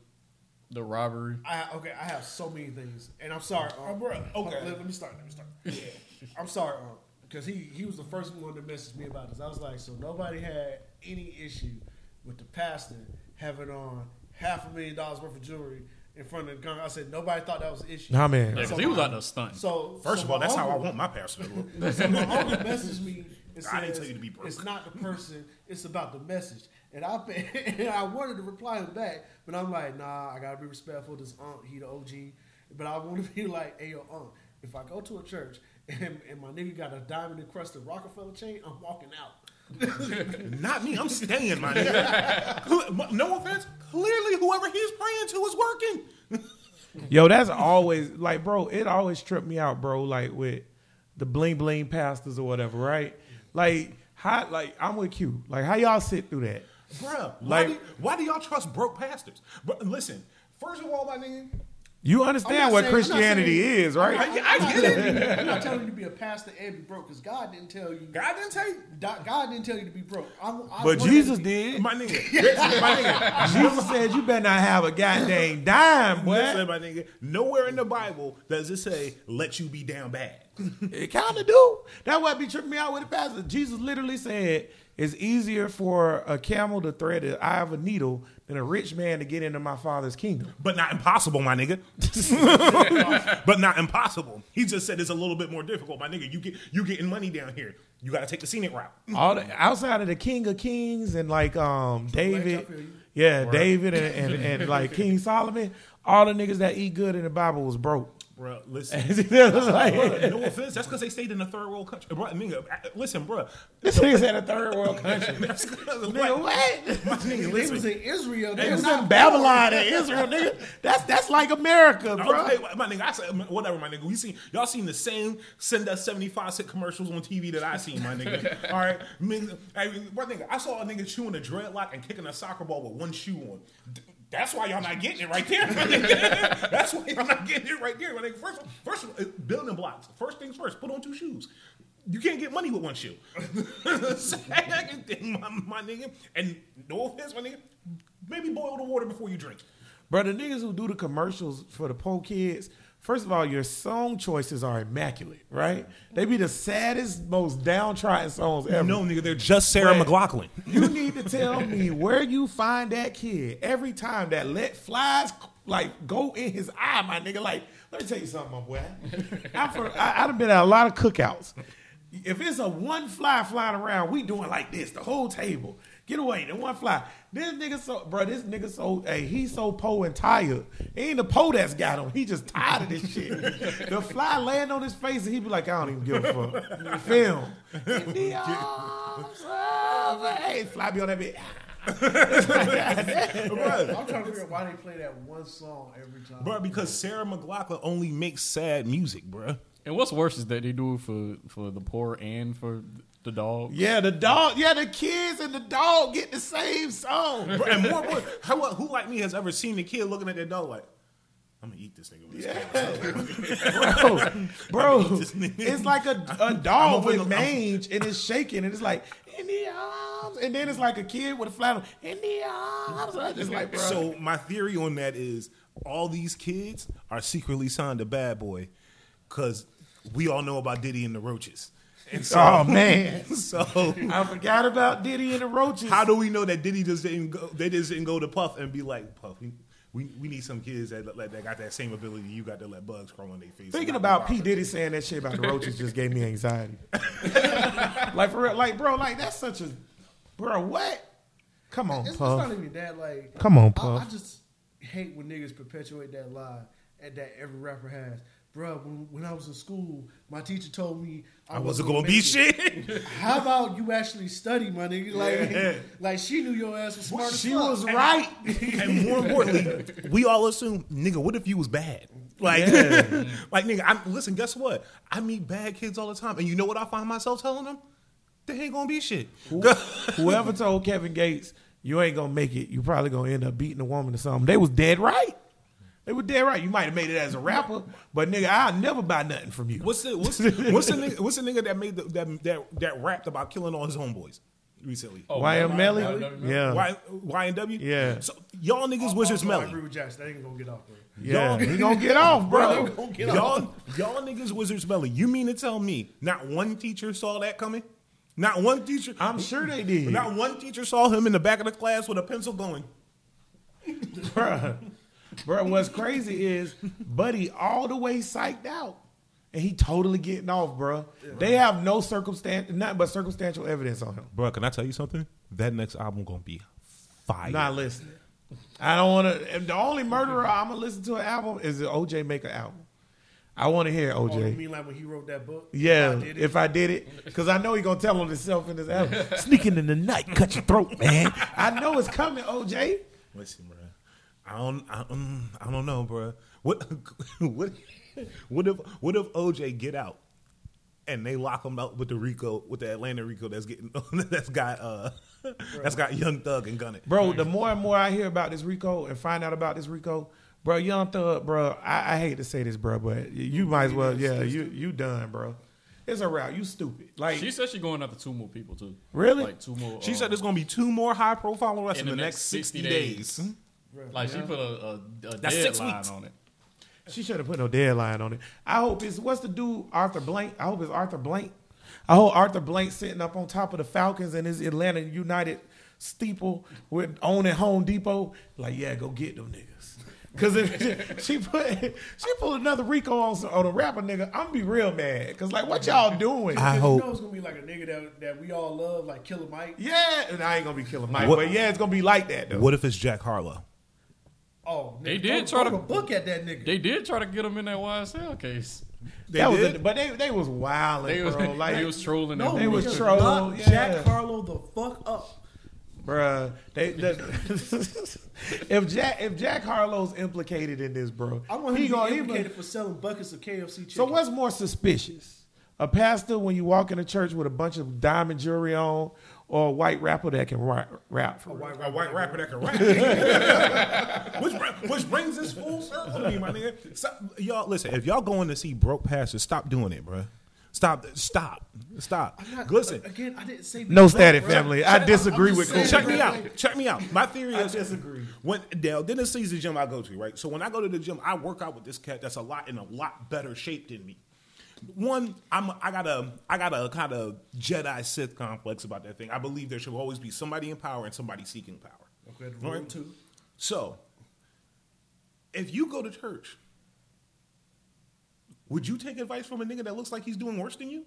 Speaker 1: the robbery?
Speaker 3: I, okay, I have so many things, and I'm sorry. Um,
Speaker 4: bro, okay.
Speaker 3: let, let me start. Let me start. Yeah, I'm sorry, um, because he he was the first one to message me about this. I was like, so nobody had any issue with the pastor having on half a million dollars worth of jewelry in front of the gun. I said nobody thought that was an issue.
Speaker 2: Nah, man.
Speaker 1: Yeah, because he was out there stunting.
Speaker 3: So
Speaker 4: First
Speaker 3: so
Speaker 4: of all,
Speaker 3: my
Speaker 4: that's how I
Speaker 3: uncle-
Speaker 4: want my pastor to look. [LAUGHS]
Speaker 3: So my uncle messaged me and
Speaker 4: I didn't tell you to be broke.
Speaker 3: It's not the person, it's about the message. And I [LAUGHS] and I wanted to reply him back, but I'm like, nah, I gotta be respectful. This aunt, he the OG. But I want to be like, hey yo, aunt, if I go to a church and, and my nigga got a diamond encrusted Rockefeller chain, I'm walking out. [LAUGHS]
Speaker 4: Not me. I'm staying, my nigga. Who- no offense. Clearly, whoever he's praying to is working. [LAUGHS]
Speaker 2: Yo, that's always like, bro. It always tripped me out, bro. Like with the bling bling pastors or whatever, right? Like how, like I'm with you. Like how y'all sit through that?
Speaker 4: Why,
Speaker 2: Like-
Speaker 4: do, why do y'all trust broke pastors? But listen, first of all, my nigga,
Speaker 2: You understand what
Speaker 3: saying-
Speaker 2: Christianity
Speaker 3: saying-
Speaker 2: is, right?
Speaker 3: I, I get it. [LAUGHS] I'm not telling you to be a pastor and be broke because God didn't tell you.
Speaker 4: God didn't tell you.
Speaker 3: God God didn't tell you to be broke. I, I
Speaker 2: But Jesus
Speaker 3: be-
Speaker 2: did.
Speaker 4: My nigga. [LAUGHS] my nigga. [LAUGHS]
Speaker 2: Jesus said you better not have a goddamn dime,
Speaker 4: Listen,
Speaker 2: boy.
Speaker 4: my nigga. Nowhere in the Bible does it say let you be down bad.
Speaker 2: It kind of do. That's what be tripping me out with the pastor. Jesus literally said it's easier for a camel to thread the eye of a needle than a rich man to get into my father's kingdom.
Speaker 4: But not impossible, my nigga. [LAUGHS] but not impossible. He just said it's a little bit more difficult, my nigga. You get you getting money down here. You got to take the scenic route.
Speaker 2: All the, outside of the King of Kings and like um David,
Speaker 3: I feel
Speaker 2: yeah, David and, and, and like King Solomon, all the niggas that eat good in the Bible was broke.
Speaker 4: Bro, [LAUGHS] listen.
Speaker 2: Like-
Speaker 4: Bruh, no offense. That's because they stayed in a third world country. Bro, nigga, uh, listen, bro. [LAUGHS]
Speaker 2: This nigga's in a third world [LAUGHS] country.
Speaker 4: That's 'cause of
Speaker 2: Nigga,
Speaker 4: what?
Speaker 2: what?
Speaker 4: Nigga,
Speaker 3: They was in Israel.
Speaker 2: They
Speaker 3: They're
Speaker 2: was in Babylon and Israel, nigga. That's that's like America, bro.
Speaker 4: Okay, my nigga, I said whatever, my nigga. We seen y'all seen the same send us seventy five cent commercials on TV that I seen, my nigga. All right, nigga, hey, my nigga, I saw a nigga chewing a dreadlock and kicking a soccer ball with one shoe on. That's why y'all not getting it right there. [LAUGHS] That's why y'all not getting it right there. My nigga. First, first, building blocks. First things first. Put on two shoes. You can't get money with one shoe. [LAUGHS] Second my, my nigga, and no offense, my nigga, maybe boil the water before you drink.
Speaker 2: Bro, the niggas who do the commercials for the poor kids, first of all, your song choices are immaculate, right? They be the saddest, most downtrodden songs ever.
Speaker 4: No, nigga, they're just Sarah
Speaker 2: But
Speaker 4: McLachlan.
Speaker 2: You need to tell me where you find that kid every time that let flies like go in his eye, my nigga. Like, let me tell you something, my boy. I'm I, I've been at a lot of cookouts. If it's a one fly flying around, we doing like this, the whole table. Get away, the one fly. This nigga so, bro, this nigga so, hey, he's so po and tired. It ain't the po that's got him. He just tired of this shit. the fly land on his face, and he be like, I don't even give a fuck. Film. In the arms of Hey, fly be on that bit. [LAUGHS]
Speaker 3: I'm trying to figure out why they play that one song every time.
Speaker 4: Bro, because Sarah McLachlan only makes sad music, bro.
Speaker 1: And what's worse is that they do it for for the poor and for the dog.
Speaker 2: Yeah, the dog. Yeah, the kids and the dog get the same song.
Speaker 4: Bro, and more, more how, who like me has ever seen a kid looking at their dog like, I'm gonna eat this nigga with this camera. [LAUGHS]
Speaker 2: bro, bro.
Speaker 4: This
Speaker 2: It's like a, a
Speaker 4: I'm
Speaker 2: dog
Speaker 4: over
Speaker 2: with
Speaker 4: the- I'm-
Speaker 2: mange and it's shaking and it's like in the arms, and then it's like a kid with a flannel in the arms. I just like, bro.
Speaker 4: So my theory on that is all these kids are secretly signed to Bad Boy because we all know about Diddy and the Roaches. And so,
Speaker 2: oh man, [LAUGHS]
Speaker 4: so
Speaker 2: I forgot about Diddy and the Roaches.
Speaker 4: how do we know that Diddy just didn't go? They just didn't go to Puff and be like, Puff, we, we, we need some kids that, that that got that same ability you got to let bugs crawl on their face.
Speaker 2: Thinking about P Diddy saying that shit about the roaches just gave me anxiety. [LAUGHS] like for real, like bro, like that's such a bro. What? Come on,
Speaker 3: It's, it's not even that. Like,
Speaker 2: Come on,
Speaker 3: I,
Speaker 2: Puff.
Speaker 3: I just hate when niggas perpetuate that lie and that every rapper has. Bro, when, when I was in school, my teacher told me
Speaker 4: I wasn't gonna be shit. [LAUGHS]
Speaker 3: How about you actually study, my nigga? Like,
Speaker 4: Yeah.
Speaker 3: like she knew your ass was smart as
Speaker 2: She
Speaker 3: fuck.
Speaker 2: was right. [LAUGHS]
Speaker 4: and more importantly, we all assume, nigga, what if you was bad? Like, [LAUGHS] like nigga, I'm, listen, guess what? I meet bad kids all the time, and you know what I find myself telling them? They ain't gonna be shit.
Speaker 2: Whoever told Kevin Gates you ain't gonna make it, you probably gonna end up beating a woman or something. They was dead right. They were dead right. You might have made it as a rapper, but nigga, I'll never buy nothing from you.
Speaker 4: What's the what's the, what's the nigga, what's the nigga that made the, that that that rapped about killing all his homeboys recently?
Speaker 1: Oh,
Speaker 2: YM Melly? Yeah.
Speaker 4: Y Y.
Speaker 2: Yeah.
Speaker 4: So y'all niggas was just oh,
Speaker 3: Also, I
Speaker 4: melly.
Speaker 3: agree with Jackson. They ain't gonna get off, bro.
Speaker 2: Yeah, he gonna get [LAUGHS] off, bro.
Speaker 3: Gonna get off.
Speaker 4: Y'all, y'all niggas wizards belly. You mean to tell me not one teacher saw that coming? Not one teacher.
Speaker 2: I'm sure they did.
Speaker 4: Not one teacher saw him in the back of the class with a pencil going.
Speaker 2: Bruh. Bruh, what's crazy is Buddy all the way psyched out. And he totally getting off, bruh. They have no circumstance, nothing but circumstantial evidence on him.
Speaker 4: Bro, can I tell you something? That next album gonna be fire.
Speaker 2: Not listening. I don't want to. The only murderer I'm gonna listen to an album is the OJ Maker album. I want to hear
Speaker 3: Oh, you mean like when he wrote that book?
Speaker 2: Yeah,
Speaker 3: I
Speaker 2: if I did it, because I know he gonna tell on himself in this album. [LAUGHS] Sneaking in the night, cut your throat, man. I know it's coming, OJ.
Speaker 4: Listen, bro. I don't. I, um, I don't know, bro. What? [LAUGHS] What? What if? What if OJ get out and they lock him out with the Rico, with the Atlanta Rico that's getting [LAUGHS] that's got uh that's got Young Thug and Gunna.
Speaker 2: Bro, the more and more I hear about this Rico and find out about this Rico, bro, Young Thug, bro. I, I hate to say this, bro, but you might as well. Yeah, you you done, bro. It's a route. You stupid. Like
Speaker 1: She said she's going after two more people too.
Speaker 2: Really?
Speaker 1: Like two more.
Speaker 7: She
Speaker 1: uh,
Speaker 7: said there's going to be two more high profile arrests
Speaker 1: In
Speaker 7: in,
Speaker 1: the
Speaker 7: the
Speaker 1: next
Speaker 7: next
Speaker 1: 60
Speaker 7: 60 days.
Speaker 1: days. Like she put a, a, a
Speaker 7: That's six
Speaker 1: deadline
Speaker 7: weeks.
Speaker 1: on it.
Speaker 2: She should have put no deadline on it. I hope it's what's the dude Arthur Blank. I hope it's Arthur Blank. I hope Arthur Blank sitting up on top of the Falcons and his Atlanta United steeple with owning Home Depot. Like, yeah, go get them niggas. Cause if [LAUGHS] she put she pulled another Rico on some- on a rapper nigga, I'm gonna be real mad. Cause like, what y'all doing?
Speaker 4: I
Speaker 3: You
Speaker 4: hope.
Speaker 3: know it's gonna be like a nigga that, that we all love, like Killer Mike.
Speaker 2: yeah, and I ain't gonna be Killer Mike,
Speaker 4: What-
Speaker 2: but yeah, it's gonna be like that though.
Speaker 4: What if it's Jack Harlow?
Speaker 3: Oh,
Speaker 1: They did
Speaker 3: throw-
Speaker 1: try
Speaker 3: throw
Speaker 1: to-
Speaker 3: the book at that nigga.
Speaker 1: They did try to get him in that YSL case.
Speaker 7: They
Speaker 2: that was a, but they they was wild,
Speaker 1: They was,
Speaker 2: bro. [LAUGHS] Like
Speaker 1: they was trolling.
Speaker 3: no,
Speaker 1: them.
Speaker 2: They was
Speaker 3: nigga,
Speaker 2: troll, yeah.
Speaker 3: Jack Harlow the fuck up.
Speaker 2: Bruh, they, they [LAUGHS] if Jack if Jack Harlow's implicated in this, bro,
Speaker 3: I want him
Speaker 2: he
Speaker 3: to
Speaker 2: gonna-
Speaker 3: be
Speaker 2: he
Speaker 3: implicated
Speaker 2: gonna-
Speaker 3: for selling buckets of KFC chicken.
Speaker 2: So what's more suspicious? A pastor when you walk in a church with a bunch of diamond jewelry on, or a white rapper that can rap, rap for
Speaker 3: A white
Speaker 7: A white rapper that can rap. [LAUGHS] which, which brings this full circle to me, my nigga.
Speaker 4: Stop, y'all listen. If y'all going to see broke pastors, stop doing it, bro. Stop. Stop. Stop.
Speaker 3: Not-
Speaker 4: Listen.
Speaker 3: Uh, again. I didn't say
Speaker 2: No
Speaker 3: broke,
Speaker 2: static
Speaker 3: bro.
Speaker 2: family. I disagree
Speaker 3: I'm
Speaker 2: with
Speaker 3: just saying,
Speaker 2: Cooper.
Speaker 7: Check me out. Check me out. My theory
Speaker 2: I
Speaker 7: is
Speaker 2: disagree.
Speaker 7: When Dale, then this is the gym I go to, right? So when I go to the gym, I work out with this cat that's a lot in a lot better shape than me. One, I'm I got a I got a kind of Jedi Sith complex about that thing. I believe there should always be somebody in power and somebody seeking power.
Speaker 3: Okay, rule
Speaker 7: Right?
Speaker 3: two.
Speaker 7: So, if you go to church, would you take advice from a nigga that looks like he's doing worse than you?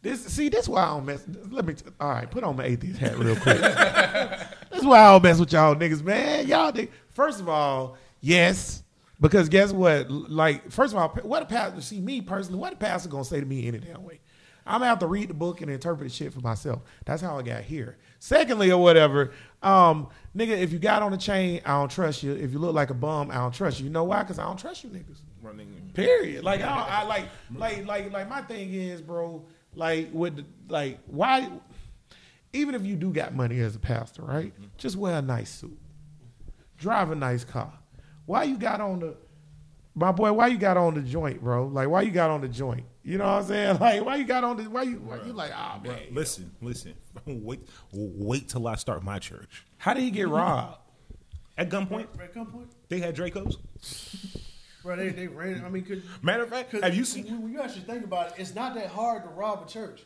Speaker 2: This see, this why I don't mess. Let me. All right, put on my atheist hat real quick. [LAUGHS] That's why I don't mess with y'all niggas, man. Y'all, think- first of all, yes, because guess what? Like, first of all, what a pastor. See me personally, what a pastor gonna say to me any damn way? I'm gonna have to read the book and interpret the shit for myself. That's how I got here. Secondly, or whatever, um, nigga, if you got on a chain, I don't trust you. If you look like a bum, I don't trust you. You know why? Because I don't trust you niggas.
Speaker 7: Running.
Speaker 2: Period. Like I, I [LAUGHS] like like like like my thing is, bro. Like with the, like why? Even if you do got money as a pastor, right? Just wear a nice suit, drive a nice car. Why you got on the my boy? Why you got on the joint, bro? Like why you got on the joint? You know what I'm saying? [LAUGHS] Like why you got on the? Why you? Why you like ah man?
Speaker 4: Listen. Listen. [LAUGHS] Wait. Wait till I start my church.
Speaker 2: How did he get robbed?
Speaker 7: At gunpoint,
Speaker 3: At gunpoint,
Speaker 7: they had Dracos. [LAUGHS]
Speaker 3: bro, they they ran. I mean, could,
Speaker 7: Matter of fact, have you seen?
Speaker 3: When, when you actually think about it, it's not that hard to rob a church.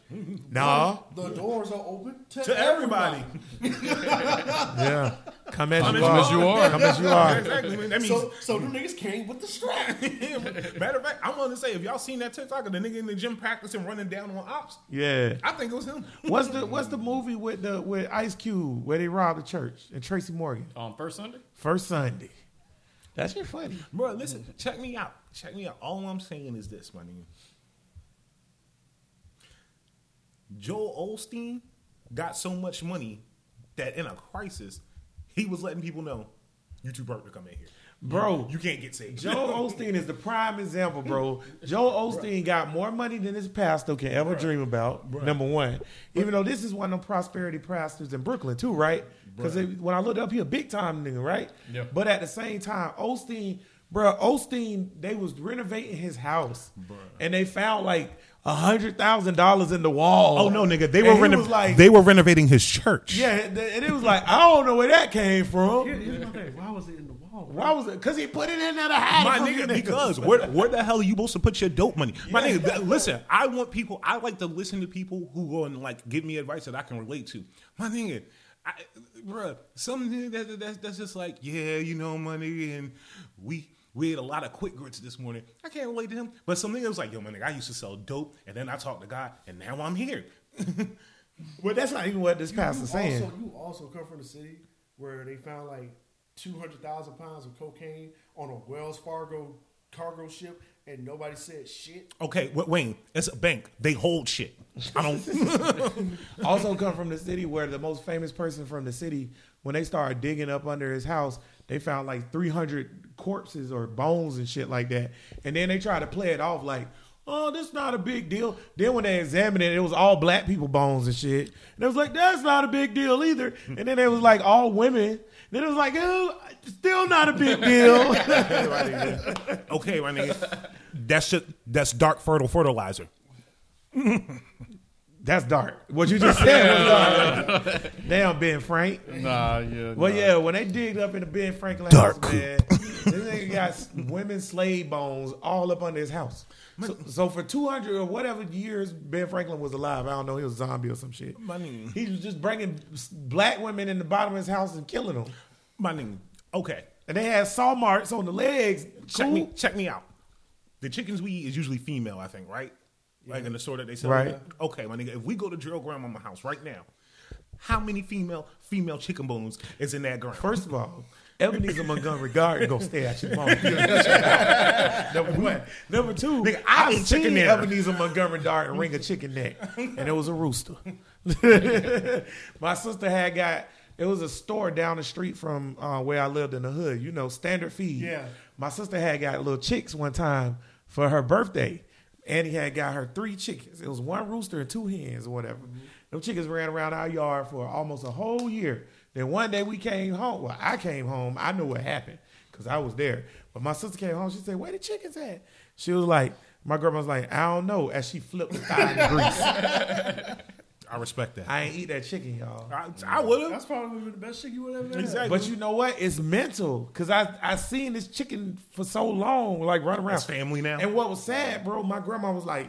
Speaker 2: No.
Speaker 3: the doors are open to,
Speaker 7: To everybody.
Speaker 2: Yeah. Come as
Speaker 7: Come
Speaker 2: you
Speaker 7: as
Speaker 2: are.
Speaker 1: you are.
Speaker 2: Come as you are.
Speaker 7: Exactly. man. That means
Speaker 3: So, so them niggas came with the strap. [LAUGHS]
Speaker 7: Matter of fact, I'm gonna say if y'all seen that TikTok of the nigga in the gym practicing running down on ops,
Speaker 2: Yeah.
Speaker 7: I think it was him.
Speaker 2: What's the What's the movie with the with Ice Cube where they robbed the church and Tracy Morgan?
Speaker 1: Um, first Sunday.
Speaker 2: First Sunday. That shit funny.
Speaker 7: Bro, listen, check me out. Check me out. All I'm saying is this, my nigga. Joel Osteen got so much money that in a crisis, he was letting people know, you too broke to come in here.
Speaker 2: Bro,
Speaker 7: You can't get saved.
Speaker 2: Joe [LAUGHS] Osteen is the prime example, bro. Joe Osteen got more money than his pastor can ever dream about. Number one, even though this is one of the prosperity pastors in Brooklyn too, right? Because when I looked up, he a big time nigga, right?
Speaker 1: Yeah.
Speaker 2: But at the same time, Osteen, bro, Osteen, they was renovating his house, and they found like a hundred thousand dollars in the wall.
Speaker 4: Oh no, nigga! They
Speaker 2: And
Speaker 4: were
Speaker 2: he like,
Speaker 4: they were renovating his church.
Speaker 2: yeah, and it was like I don't know where that came from.
Speaker 3: Here- Here's my thing. Why was it in the wall?
Speaker 2: Why was it? Because he put it in there to hide
Speaker 4: My nigga, because where, where the hell are you supposed to put your dope money? My nigga, listen, I want people, I like to listen to people who go and like give me advice that I can relate to. My nigga, I, bruh, something that, that, that's, that's just like, yeah, you know, money, and we we ate a lot of quick grits this morning. I can't relate to him. But something that was like, yo, man, I used to sell dope, and then I talked to God, and now I'm here. [LAUGHS]
Speaker 2: Well, that's not even what this pastor's saying.
Speaker 3: Also, you also come from the city where they found like two hundred thousand pounds of cocaine on a Wells Fargo cargo ship, and nobody said shit.
Speaker 4: Okay, Wa- Wayne, it's a bank. They hold shit. I don't. [LAUGHS]
Speaker 2: also come from the city where the most famous person from the city, when they started digging up under his house, they found like 300 corpses or bones and shit like that. And then they try to play it off like, oh, this not a big deal. Then when they examined it, it was all black people bones and shit. And it was like, that's not a big deal either. And then it was like all women. Then it was like, oh, still not a big deal. [LAUGHS]
Speaker 4: Okay, my nigga. That's just that's dark fertile fertilizer. [LAUGHS]
Speaker 2: that's dark. What you just [LAUGHS] said was dark. Damn, Ben Frank.
Speaker 1: Nah, yeah.
Speaker 2: Well,
Speaker 1: nah.
Speaker 2: yeah, when they digged up in the Ben Franklin
Speaker 4: Dark.
Speaker 2: house, man, this nigga got women's slave bones all up under his house. So, so for 200 or whatever years Ben Franklin was alive, I don't know, he was a zombie or some shit.
Speaker 4: My nigga.
Speaker 2: He was just bringing black women in the bottom of his house and killing them.
Speaker 4: My nigga. Okay.
Speaker 2: And they had saw marks on the legs.
Speaker 4: Check
Speaker 2: Cool.
Speaker 4: me check me out. The chickens we eat is usually female, I think, right? Like in the store that they sell.
Speaker 2: Right.
Speaker 4: Okay, my nigga. If we go to Drill Grandmama house right now, how many female female chicken bones is in that ground?
Speaker 2: First of all, Ebenezer Montgomery Garden go stay at your mom. [LAUGHS] Number one. Number two,
Speaker 4: Nigga, I
Speaker 2: I
Speaker 4: ate chicken
Speaker 2: seen
Speaker 4: there.
Speaker 2: Ebenezer Montgomery Garden ring a chicken neck, and it was a rooster. [LAUGHS] My sister had got. It was a store down the street from uh, where I lived in the hood. You know, Standard Feed.
Speaker 3: Yeah.
Speaker 2: My sister had got little chicks one time for her birthday. Annie had got her three chickens. It was one rooster and two hens or whatever. Them chickens ran around our yard for almost a whole year. Then one day we came home. Well, I came home. I knew what happened because I was there. But my sister came home. She said, "Where the chickens at?" She was like, "My grandma was like, I don't know." As she flipped the thigh in grease. [LAUGHS]
Speaker 4: I respect that.
Speaker 2: I ain't eat that chicken, y'all.
Speaker 4: I, I would have.
Speaker 3: That's probably the best chicken you would ever had.
Speaker 4: Exactly.
Speaker 2: But you know what? It's mental because I I seen this chicken for so long, like run around.
Speaker 4: It's family now.
Speaker 2: And what was sad, bro? My grandma was like,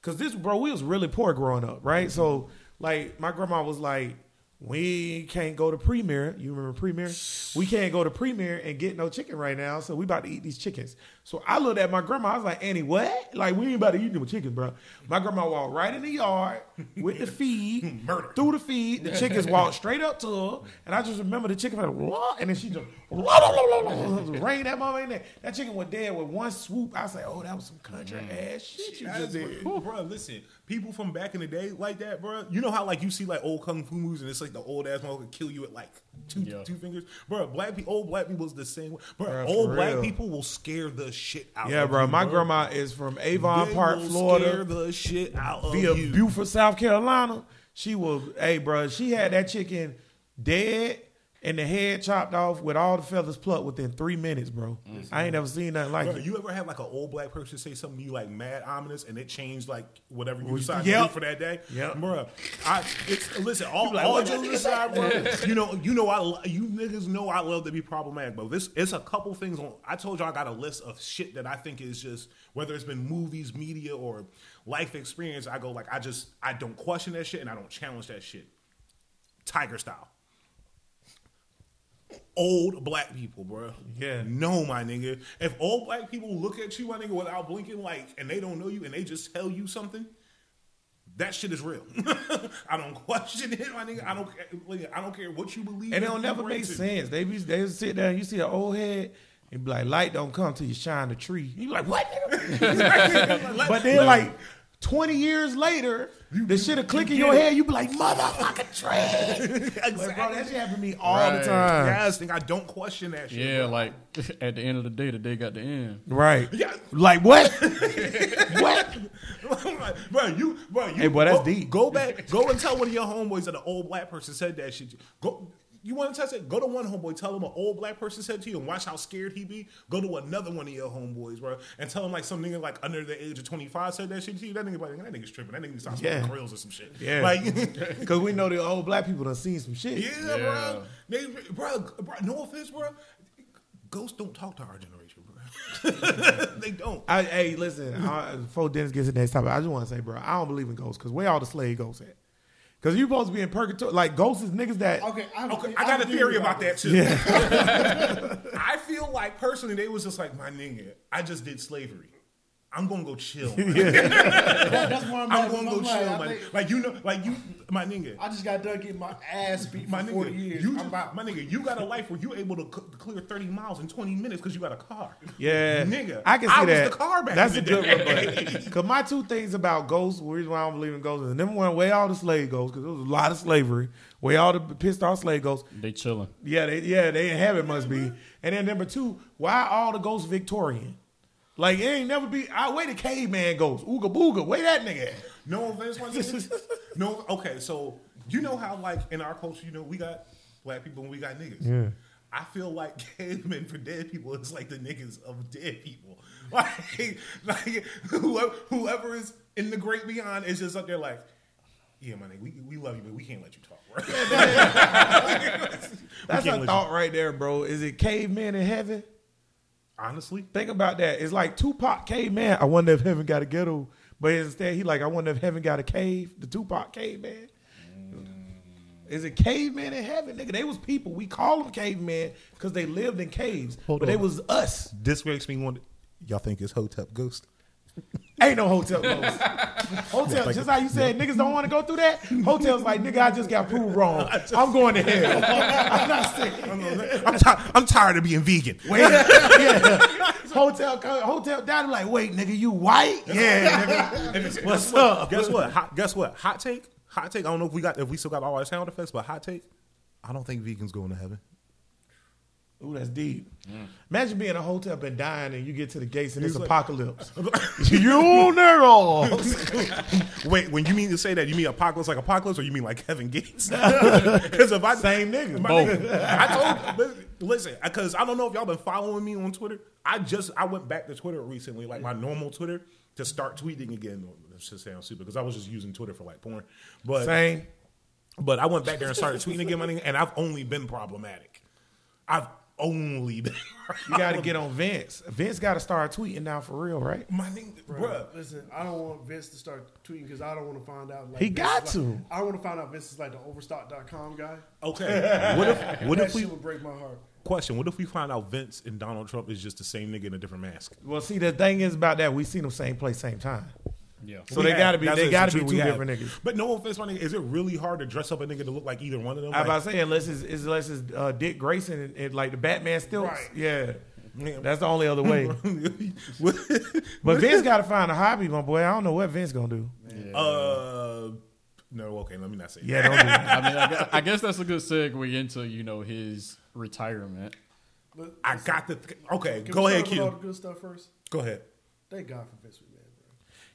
Speaker 2: because this, bro, we was really poor growing up, right? So like, my grandma was like, we can't go to Premier. You remember Premier? We can't go to Premier and get no chicken right now. So we about to eat these chickens. So I looked at my grandma. I was like, Annie, what? Like we ain't about to eat them chickens, bro. My grandma walked right in the yard with the feed, [LAUGHS]
Speaker 4: Murder.
Speaker 2: through the feed. The chickens [LAUGHS] walked straight up to her, and I just remember the chicken went, and then she just [LAUGHS] rain that mama in there. That chicken was dead with one swoop. I said, "Oh, that was some country mm. ass shit you just did."
Speaker 4: bro, listen, people from back in the day like that, bro. You know how like you see like old kung fu movies and it's like the old ass motherfucker kill you at like two
Speaker 1: Yeah.
Speaker 4: two fingers, bro. Black people, old black people is the same way, bro.
Speaker 2: Bruh,
Speaker 4: old black people will scare the shit out.
Speaker 2: Yeah,
Speaker 4: of
Speaker 2: bro.
Speaker 4: you,
Speaker 2: My grandma is from Avon
Speaker 4: They
Speaker 2: Park, Florida.
Speaker 4: The shit out of
Speaker 2: via
Speaker 4: you.
Speaker 2: Beaufort, South Carolina. She was, hey, bro, she had that chicken dead and the head chopped off with all the feathers plucked within three minutes, bro. I ain't never seen nothing like
Speaker 4: Bro,
Speaker 2: it.
Speaker 4: you ever had like an old black person say something to you like mad ominous and it changed like whatever you decided
Speaker 2: Yep.
Speaker 4: to do for that day?
Speaker 2: Yeah,
Speaker 4: Bro, I it's listen, all,
Speaker 2: like,
Speaker 4: all jokes aside, bro. You know, you know I you niggas know I love to be problematic, but this it's a couple things on I told y'all I got a list of shit that I think is just whether it's been movies, media, or life experience, I go like I just I don't question that shit and I don't challenge that shit. Tiger style. Old black people, bro.
Speaker 2: Yeah.
Speaker 4: No, my nigga. If old black people look at you, my nigga, without blinking, like, and they don't know you, and they just tell you something, that shit is real. [LAUGHS] I don't question it, my nigga. I don't. care- like, I don't care what you believe.
Speaker 2: And it'll never make sense. They be they sit there and you see an old head and be like, light don't come till you shine the tree. You be like, what? [LAUGHS] [LAUGHS] but then like 20 years later, the shit will click in your head. You be like, motherfucking tree. [LAUGHS] Like, bro, that shit happen to me all
Speaker 1: Right.
Speaker 2: the time.
Speaker 4: Yes, think I don't question that shit.
Speaker 1: Yeah,
Speaker 4: bro.
Speaker 1: like [LAUGHS] at the end of the day, the day got the end.
Speaker 2: Right.
Speaker 4: Yeah.
Speaker 2: Like what? [LAUGHS] what?
Speaker 4: bro, you, bro, you.
Speaker 2: Hey, boy, that's
Speaker 4: go,
Speaker 2: deep.
Speaker 4: Go back, go and tell one of your homeboys that an old black person said that shit. Go. You want to test it? Go to one homeboy, tell him an old black person said to you, and watch how scared he be. Go to another one of your homeboys, bro, and tell him like some nigga like under the age of twenty five said that shit to you. That nigga, like, that nigga's tripping. That nigga starts
Speaker 2: Yeah.
Speaker 4: smoking grills or some shit.
Speaker 2: Yeah.
Speaker 4: like. [LAUGHS] [LAUGHS]
Speaker 2: Because we know the old black people done seen some shit.
Speaker 4: Yeah,
Speaker 1: Yeah.
Speaker 4: bro. They, bro, bro. No offense, bro. Ghosts don't talk to our generation, bro. [LAUGHS] they don't.
Speaker 2: I, hey, listen, I, before Dennis gets to the next topic, I just want to say, bro, I don't believe in ghosts because where all the slave ghosts at? Because you supposed to be in purgatory. Like, ghosts is niggas that.
Speaker 3: Okay, I,
Speaker 4: Okay, I got a theory about that too. Yeah. [LAUGHS] I feel like personally they was just like my nigga. I just did slavery. I'm gonna go chill. [LAUGHS] man. [LAUGHS]
Speaker 3: That, that's why I'm,
Speaker 4: I'm
Speaker 3: like,
Speaker 4: gonna go
Speaker 3: I'm
Speaker 4: chill,
Speaker 3: like,
Speaker 4: my
Speaker 3: I,
Speaker 4: nigga.
Speaker 3: think-
Speaker 4: Like you know, like you, my nigga.
Speaker 3: I just got done getting my ass beat
Speaker 4: My
Speaker 3: for
Speaker 4: nigga,
Speaker 3: 40 years.
Speaker 4: you just,
Speaker 3: about,
Speaker 4: my nigga, you got a life where you able to c- clear 30 miles in 20 minutes because you got a car.
Speaker 2: Yeah,
Speaker 4: Nigga,
Speaker 2: I can see
Speaker 4: I was
Speaker 2: that.
Speaker 4: the car back
Speaker 2: That's
Speaker 4: in
Speaker 2: a
Speaker 4: the
Speaker 2: good
Speaker 4: day.
Speaker 2: one. Because my two things about ghosts, the reason why I don't believe in ghosts, is number one, way all the slave ghosts, because there was a lot of slavery. Where all the pissed off slave ghosts,
Speaker 1: They chilling.
Speaker 2: yeah, they yeah they in heaven must be. And then number two, why all the ghosts Victorian? Like it ain't never be. I where the caveman goes. Ooga booga. Where that nigga at?
Speaker 4: No offense, my nigga. [LAUGHS] no, okay. So you know how like in our culture, you know, we got black people and we got niggas.
Speaker 2: Yeah.
Speaker 4: I feel like [LAUGHS] cavemen for dead people is like the niggas of dead people. [LAUGHS] Like, like whoever, whoever is in the great beyond is just up there like, yeah, my nigga, we, we love you, but we can't let you talk. Right?
Speaker 2: That's a
Speaker 4: let
Speaker 2: thought right there, bro. Is it caveman in heaven?
Speaker 4: Honestly,
Speaker 2: Think about that. It's like Tupac caveman. I wonder if heaven got a ghetto, but instead he like I wonder if heaven got a cave. The Tupac caveman. Is it caveman in heaven, nigga? They was people. We call them cavemen because they lived in caves,
Speaker 4: Hold
Speaker 2: but they was us.
Speaker 4: this makes me wonder. Y'all think it's Hotep Ghost? [LAUGHS]
Speaker 2: Ain't no Hotep ghost. [LAUGHS] Hotep, just how you said, niggas don't want to go through that. Hotep's like, nigga, I just got proved wrong. [LAUGHS] I'm going to hell. [LAUGHS] I'm not sick.
Speaker 4: I'm, ti- I'm tired of being vegan.
Speaker 2: Wait, yeah. Hotel, hotel down. Like, wait, nigga, you white? Yeah, nigga. What's up?
Speaker 4: Guess what? Hot, guess what? Hot take. Hot take. I don't know if we got if we still got all our sound effects, but hot take. I don't think vegans going to heaven.
Speaker 2: Ooh, that's deep. Mm. Imagine being in a hotel and dying, and you get to the gates and it's
Speaker 4: He's like-
Speaker 2: apocalypse. [LAUGHS] you nigga. [LAUGHS]
Speaker 4: Wait, when you mean to say that, you mean apocalypse like apocalypse, or you mean like Kevin Gates? [LAUGHS] Because if I
Speaker 2: Same nigga.
Speaker 4: My nigga, I told listen because I don't know if y'all been following me on Twitter. I just I went back to Twitter recently, like my normal Twitter, to start tweeting again. This just sounds stupid because I was just using Twitter for like porn, but
Speaker 2: Same.
Speaker 4: but I went back there and started tweeting again, my nigga, and I've only been problematic. I've only [LAUGHS] been.
Speaker 2: You got to get on Vince. Vince got to start tweeting now for real, right?
Speaker 4: my nigga,
Speaker 3: Bruh,
Speaker 4: bruh.
Speaker 3: Listen, I don't want Vince to start tweeting because I don't want to find out. Like,
Speaker 2: He
Speaker 3: Vince
Speaker 2: got
Speaker 3: is like-
Speaker 2: to.
Speaker 3: I want to find out Vince is like the Overstock.com guy.
Speaker 4: Okay, [LAUGHS] what if what
Speaker 3: that
Speaker 4: if we
Speaker 3: would break my heart.
Speaker 4: question? What if we find out Vince and Donald Trump is just the same nigga in a different mask?
Speaker 2: Well, see, the thing is about that, we seen them same place, same time.
Speaker 1: Yeah.
Speaker 2: So
Speaker 4: We
Speaker 2: they
Speaker 4: have-
Speaker 2: got to be, they got to be
Speaker 4: we
Speaker 2: two
Speaker 4: have.
Speaker 2: different niggas.
Speaker 4: But no offense, my nigga, is it really hard to dress up a nigga to look like either one of them?
Speaker 2: I was
Speaker 4: Like,
Speaker 2: about to say unless it's, it's unless it's uh, Dick Grayson and, and like the Batman stilts.
Speaker 3: Right.
Speaker 2: Yeah,
Speaker 4: Man.
Speaker 2: that's the only other way. [LAUGHS] [LAUGHS] But Vince got to find a hobby, my boy. I don't know what Vince gonna do.
Speaker 4: Uh, no, okay, let me not say.
Speaker 2: Yeah, don't do that. [LAUGHS]
Speaker 1: I mean, I guess, I guess that's a good segue into you know his retirement.
Speaker 3: But
Speaker 4: I got the. Th- okay,
Speaker 3: Can
Speaker 4: go
Speaker 3: we
Speaker 4: ahead,
Speaker 3: start with all the good stuff first.
Speaker 4: Go ahead.
Speaker 3: Thank God for Vince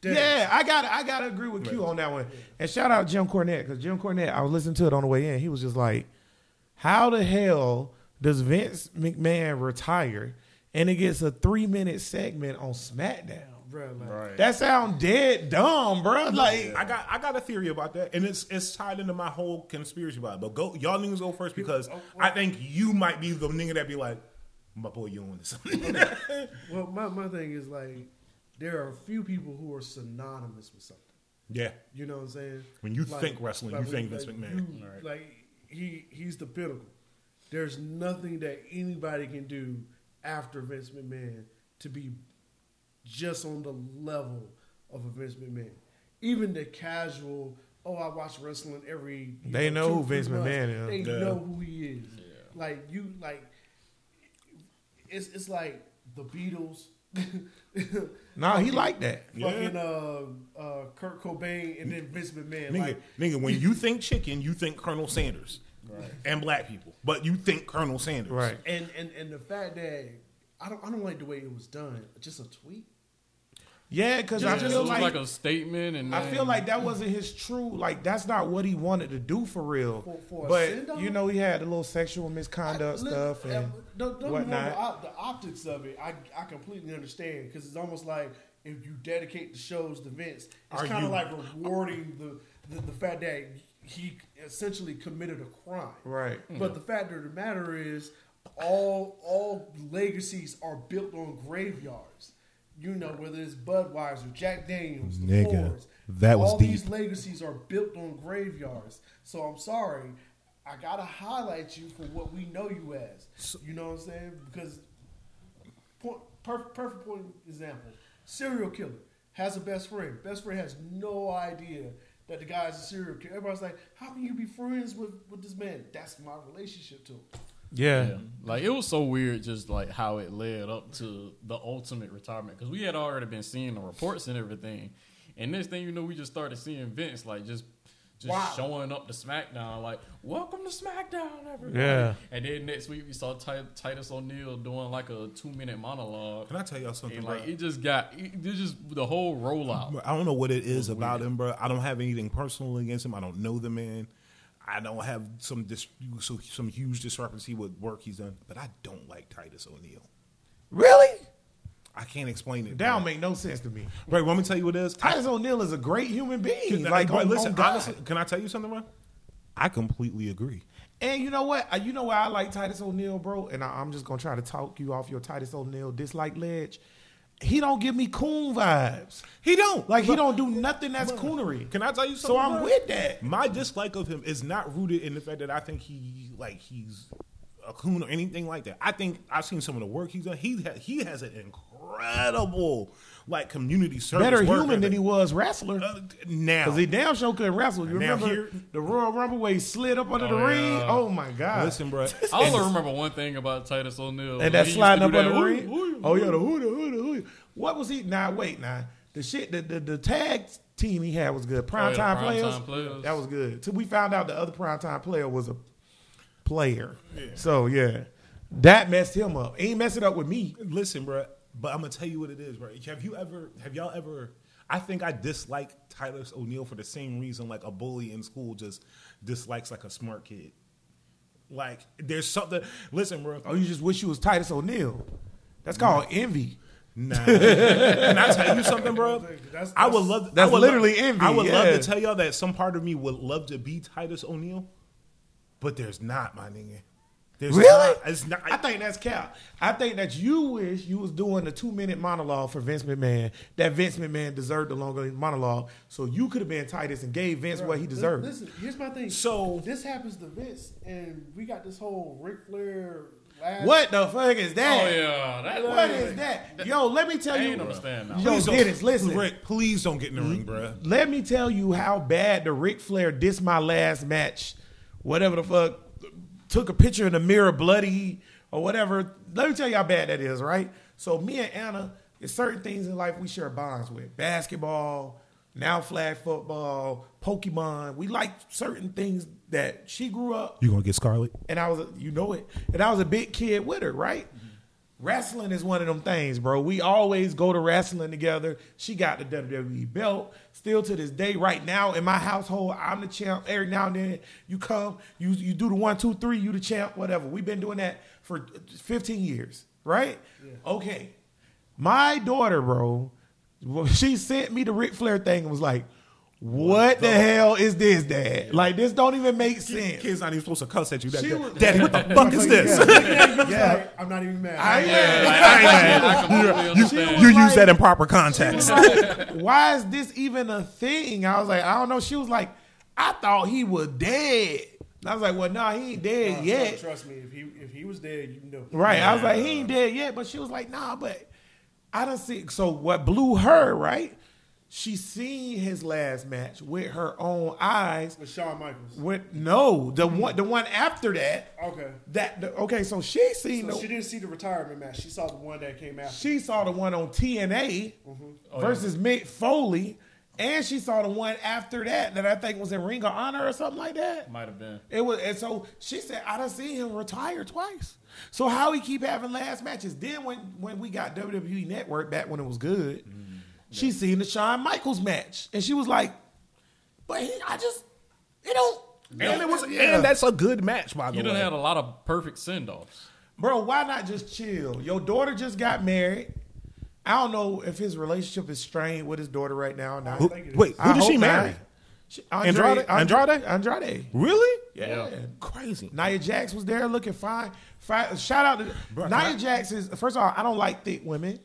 Speaker 3: McMahon.
Speaker 2: Yeah, I got I got to agree with Q on that one. And shout out Jim Cornette because Jim Cornette, I was listening to it on the way in. He was just like, "How the hell does Vince McMahon retire and it gets a three minute segment on SmackDown?"
Speaker 3: Bro, like,
Speaker 1: Right.
Speaker 2: That sound dead dumb, bro. Like,
Speaker 4: I got I got a theory about that, and it's it's tied into my whole conspiracy about it. But go, y'all niggas go first because oh, oh. I think you might be the nigga that be like, my boy, you on this. [LAUGHS]
Speaker 3: Well, my, my thing is like, there are a few people who are synonymous with something.
Speaker 4: yeah,
Speaker 3: You know what I'm saying?
Speaker 4: When you think wrestling, you think Vince McMahon.
Speaker 3: you- Like he he's the pinnacle. There's nothing that anybody can do after Vince McMahon to be just on the level of a Vince McMahon. Even the casual, oh, I watch wrestling every.
Speaker 2: They know
Speaker 3: two,
Speaker 2: who Vince
Speaker 3: months,"
Speaker 2: McMahon is.
Speaker 3: They
Speaker 4: Yeah.
Speaker 3: know who he is. Like you, like it's it's like the Beatles.
Speaker 2: Nah, he like that.
Speaker 3: Fucking uh, uh, Kurt Cobain and then Vince McMahon.
Speaker 4: nigga,
Speaker 3: Like,
Speaker 4: nigga, when you think chicken, you think Colonel Sanders and black people, but you think Colonel Sanders,
Speaker 2: Right.
Speaker 3: and, and and the fact that I don't I don't like the way it was done. Just a tweet.
Speaker 2: Yeah, because I
Speaker 1: Yeah, it
Speaker 2: feel like,
Speaker 1: like, a statement, and
Speaker 2: I feel like that wasn't his true. Like that's not what he wanted to do for real.
Speaker 3: For- for
Speaker 2: but you know, he had a little sexual misconduct
Speaker 3: I-
Speaker 2: stuff
Speaker 3: uh,
Speaker 2: and
Speaker 3: don't, don't
Speaker 2: whatnot.
Speaker 3: remember op- the optics of it. I I completely understand because it's almost like if you dedicate the shows to Vince, it's kind of like rewarding the, the the fact that he essentially committed a crime.
Speaker 2: Right.
Speaker 3: But the fact of the matter is, all all legacies are built on graveyards. You know, whether it's Budweiser, Jack Daniels, the
Speaker 4: Nigga,
Speaker 3: Fords,
Speaker 4: that was
Speaker 3: all
Speaker 4: deep.
Speaker 3: these legacies are built on graveyards. So I'm sorry, I gotta highlight you for what we know you as. You know what I'm saying? Because point, perfect, perfect point example: serial killer has a best friend. Best friend has no idea that the guy's a serial killer. Everybody's like, "How can you be friends with with this man?" That's my relationship to him.
Speaker 2: Yeah.
Speaker 1: Yeah. Like it was so weird, just like how it led up to the ultimate retirement. Because we had already been seeing the reports and everything, and next thing you know, we just started seeing Vince like just just
Speaker 3: Wow.
Speaker 1: showing up to SmackDown like, "Welcome to SmackDown, everybody."
Speaker 2: Yeah.
Speaker 1: And then next week we saw Ti- Titus O'Neil doing like a two minute monologue.
Speaker 4: Can I tell y'all something?
Speaker 1: And
Speaker 4: bro?
Speaker 1: like it just got it, it just the whole rollout.
Speaker 4: I don't know what it is about him, bro. I don't have anything personal against him. I don't know the man. I don't have some dis- so, some huge discrepancy with work he's done, but I don't like Titus O'Neil.
Speaker 2: Really?
Speaker 4: I can't explain it.
Speaker 2: That don't make no sense to me.
Speaker 4: Right, let me tell you what it is?
Speaker 2: Titus O'Neil is a great human being.
Speaker 4: Like,
Speaker 2: like,
Speaker 4: bro,
Speaker 2: on,
Speaker 4: listen,
Speaker 2: on
Speaker 4: honestly, can I tell you something, bro? I completely agree.
Speaker 2: And you know what? Uh, You know why I like Titus O'Neil, bro? And I, I'm just gonna try to talk you off your Titus O'Neil dislike ledge. He don't give me coon vibes.
Speaker 4: He don't
Speaker 2: Like he don't do nothing that's coonery.
Speaker 4: Can I tell you
Speaker 2: So? I'm
Speaker 4: bro?
Speaker 2: with that.
Speaker 4: My dislike of him is not rooted in the fact that I think he like he's a coon or anything like that. I think I've seen some of the work he's done. He ha- he has an incredible like community service.
Speaker 2: Better
Speaker 4: work
Speaker 2: human than
Speaker 4: ethic.
Speaker 2: he was wrestler.
Speaker 4: Uh, now.
Speaker 2: Cause he damn sure couldn't wrestle. You
Speaker 4: Now
Speaker 2: remember
Speaker 4: here-
Speaker 2: the Royal Rumble where he slid up under the
Speaker 1: Oh,
Speaker 2: ring?
Speaker 1: yeah.
Speaker 2: Oh my god!
Speaker 4: Listen, bro. [LAUGHS]
Speaker 1: I only remember one thing about Titus O'Neil.
Speaker 2: and that
Speaker 1: He used
Speaker 2: sliding up under the ring.
Speaker 1: ooh,
Speaker 2: Oh yeah, the who the who the who. What was he? Now wait, now the shit the the, the tag team he had was good. Prime
Speaker 1: Oh, yeah,
Speaker 2: time
Speaker 1: Prime
Speaker 2: players,
Speaker 1: Time Players.
Speaker 2: that was good. Till we found out the other prime time player was a player. So yeah, that messed him up. Ain't mess it up with me.
Speaker 4: Listen, bro. But I'm gonna tell you what it is, bro. Have you ever? Have y'all ever? I think I dislike Titus O'Neil for the same reason like a bully in school just dislikes like a smart kid. Like there's something. Listen, bro.
Speaker 2: Oh, you just wish you was Titus O'Neil. That's called envy.
Speaker 4: Nah. [LAUGHS] Can I tell you something, bro?
Speaker 3: That's-
Speaker 4: I would
Speaker 3: that's-
Speaker 4: love.
Speaker 2: that's
Speaker 4: would
Speaker 2: literally
Speaker 4: love,
Speaker 2: envy,
Speaker 4: I would love to tell y'all that some part of me would love to be Titus O'Neil, but there's not, my nigga. There's
Speaker 2: Really?
Speaker 4: Not, it's not.
Speaker 2: I think that's cap. I think that you wish you was doing a two minute monologue for Vince McMahon. That Vince McMahon deserved a longer monologue, so you could have been Titus and gave Vince what he deserved.
Speaker 3: Listen, here's my thing.
Speaker 4: So-
Speaker 3: this happens to Vince, and we got this whole Ric Flair. Last,
Speaker 2: What the fuck is that?
Speaker 1: Oh yeah, that,
Speaker 2: What is that? Yo, let me tell
Speaker 1: I
Speaker 2: you.
Speaker 1: ain't understand now.
Speaker 2: Yo,
Speaker 4: Please don't-
Speaker 2: Dennis, listen.
Speaker 4: Rick, please don't get in the ring, bro.
Speaker 2: Let me tell you how bad the Ric Flair dissed my last match. Whatever the fuck, took a picture in the mirror, bloody or whatever. Let me tell you how bad that is, right? So me and Anna, there's certain things in life we share bonds with: basketball, now flag football, Pokemon. We like certain things that she grew up
Speaker 4: You gonna get Scarlet?
Speaker 2: and I was, a, you know it, and I was a big kid with her, right? Mm-hmm. Wrestling is one of them things, bro. We always go to wrestling together. She got the WWE belt. Still to this day, right now in my household, I'm the champ. Every now and then, you come, you you do the one, two, three, you the champ, whatever. We've been doing that for 15 years, right? Okay. My daughter, bro, she sent me the Ric Flair thing and was like, "What the hell is this, Dad? Like this don't even make sense."
Speaker 4: Kid's not even supposed to cuss at you. That,
Speaker 2: She was-
Speaker 4: Daddy, what the [LAUGHS] fuck is this?
Speaker 2: Yeah. [LAUGHS]
Speaker 3: I'm not even mad.
Speaker 2: I,
Speaker 1: Yeah, like, I, ain't I completely understand.
Speaker 4: You
Speaker 2: was
Speaker 4: use that in proper context. [LAUGHS]
Speaker 2: why is this even a thing? I was like, I don't know. She was like, I thought he was dead. And I was like, well, nah, he ain't dead
Speaker 3: Nah,
Speaker 2: yet.
Speaker 3: Trust me, if he if he was dead, you know.
Speaker 2: Right. I was like, he ain't dead yet. But she was like, nah, but I don't see. So what blew her, right? She seen his last match with her own eyes.
Speaker 3: With Shawn Michaels.
Speaker 2: With no, the one, the one after that.
Speaker 3: Okay.
Speaker 2: That the, okay, so she seen
Speaker 3: So
Speaker 2: the,
Speaker 3: she didn't see the retirement match. She saw the one that came after.
Speaker 2: she saw the one on TNA mm-hmm.
Speaker 1: Oh,
Speaker 2: versus Mick Foley, and she saw the one after that that I think was in Ring of Honor or something like that.
Speaker 1: Might have been.
Speaker 2: It was, and so she said, "I done seen him retire twice. So how he keep having last matches? Then when when we got WWE Network back when it was good, mm-hmm. She seen the Shawn Michaels match, and she was like, "But he, I just, you don't."
Speaker 4: and it was,
Speaker 2: Yeah.
Speaker 4: and that's a good match, by the
Speaker 1: You
Speaker 4: way.
Speaker 1: You done had a lot of perfect send offs.
Speaker 2: Bro, why not just chill? Your daughter just got married. I don't know if his relationship is strained with his daughter right now or not.
Speaker 4: Who-
Speaker 3: think it is.
Speaker 4: wait, who
Speaker 2: I
Speaker 4: did she
Speaker 2: hope
Speaker 4: marry?
Speaker 2: She-
Speaker 4: Andrade? Andrade?
Speaker 2: Andrade.
Speaker 4: Really?
Speaker 2: Yeah.
Speaker 4: Crazy.
Speaker 2: Nia Jax was there looking fine. Fi- Shout out to
Speaker 4: Bro,
Speaker 2: Nia
Speaker 4: can I-
Speaker 2: Jax is first of all, I don't like thick women.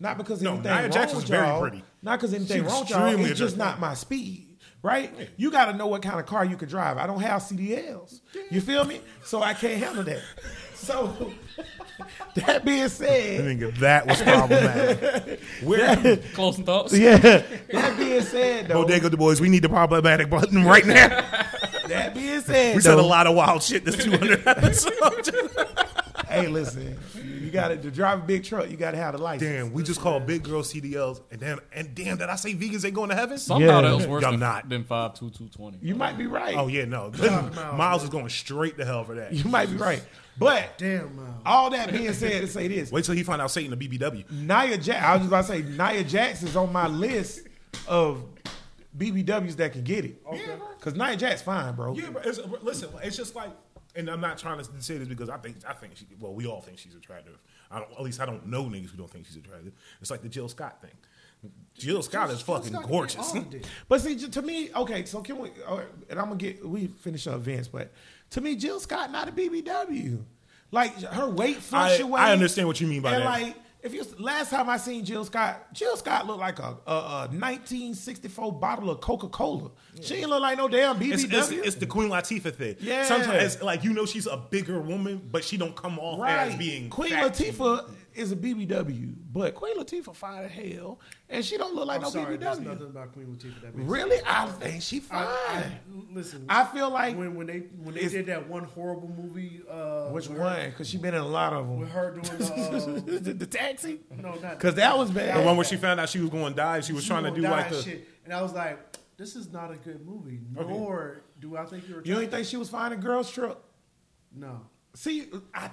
Speaker 2: Not because
Speaker 4: No,
Speaker 2: anything
Speaker 4: Nia
Speaker 2: wrong
Speaker 4: Jax
Speaker 2: with
Speaker 4: is very
Speaker 2: y'all.
Speaker 4: pretty.
Speaker 2: Not because anything wrong with y'all. It's just not my speed. Right? You got to know what kind of car you can drive. I don't have CDLs. You feel me? So I can't handle that. So [LAUGHS] that being said,
Speaker 4: I
Speaker 2: said,
Speaker 4: think that was problematic. [LAUGHS] Where [LAUGHS]
Speaker 1: Closing thoughts.
Speaker 2: yeah. That being said, though,
Speaker 4: Bodega the boys, we need the problematic button right now.
Speaker 2: that being said,
Speaker 4: We said a lot of wild shit this 200 episodes. [LAUGHS]
Speaker 2: hey, listen, You got to to drive a big truck. You got to have the license.
Speaker 4: Damn, we just call big girl CDLs, and damn, and damn, did I say vegans ain't going to heaven?
Speaker 1: Somehow
Speaker 2: Yeah.
Speaker 1: that was worse
Speaker 4: Y'all
Speaker 1: than,
Speaker 4: not.
Speaker 1: than five two two twenty.
Speaker 2: You might be right.
Speaker 4: Oh yeah, no. [LAUGHS] Miles is going straight to hell for that.
Speaker 2: You might be right. But
Speaker 3: Damn, man.
Speaker 2: all that being said, to say this,
Speaker 4: Wait till he find out Satan the BBW.
Speaker 2: Nia Jax. I was just about to say Nia Jax is on my list of BBWs that can get it.
Speaker 4: Okay.
Speaker 2: Because Nia Jax fine, bro.
Speaker 4: Yeah, but it's, but listen, it's just like, and I'm not trying to say this because I think I think she, well, we all think she's attractive. I don't, at least I don't know niggas who don't think she's attractive. It's like the Jill Scott thing. Jill Scott is fucking
Speaker 3: Scott
Speaker 4: gorgeous.
Speaker 3: all of it. [LAUGHS]
Speaker 2: But see, to me, okay, so can we? right, And I'm gonna get we finish up Vince, but to me, Jill Scott not a BBW. Like her weight
Speaker 4: I,
Speaker 2: fluctuates.
Speaker 4: I understand what you mean by that.
Speaker 2: like, if you last time I seen Jill Scott, Jill Scott looked like a, a, a 1964 bottle of Coca Cola. She ain't look like no damn BBW.
Speaker 4: it's, it's, it's the Queen Latifah thing.
Speaker 2: Yeah.
Speaker 4: Sometimes, it's like you know, she's a bigger woman, but she don't come off as being
Speaker 2: Queen
Speaker 4: fat.
Speaker 2: Latifah is a BBW, but Queen Latifah fine as hell, and she don't look like
Speaker 3: I'm
Speaker 2: no
Speaker 3: sorry, there's
Speaker 2: BBW.
Speaker 3: nothing about Queen Latifah that makes
Speaker 2: Really, I think she fine.
Speaker 3: I, I, listen,
Speaker 2: I feel like
Speaker 3: when when they when they did that one horrible movie, uh,
Speaker 2: which one? Because she been in a lot of them.
Speaker 3: with her doing the, [LAUGHS]
Speaker 2: the, the taxi.
Speaker 3: uh, no, not [LAUGHS]
Speaker 2: Because that was bad.
Speaker 4: The one where she found out she was going to die, she was
Speaker 3: She
Speaker 4: trying to do like
Speaker 3: and
Speaker 4: the.
Speaker 3: shit, and I was like, this is not a good movie. Nor do I think you're.
Speaker 2: You don't think she was fine in Girls Trip?
Speaker 3: No.
Speaker 2: See, I,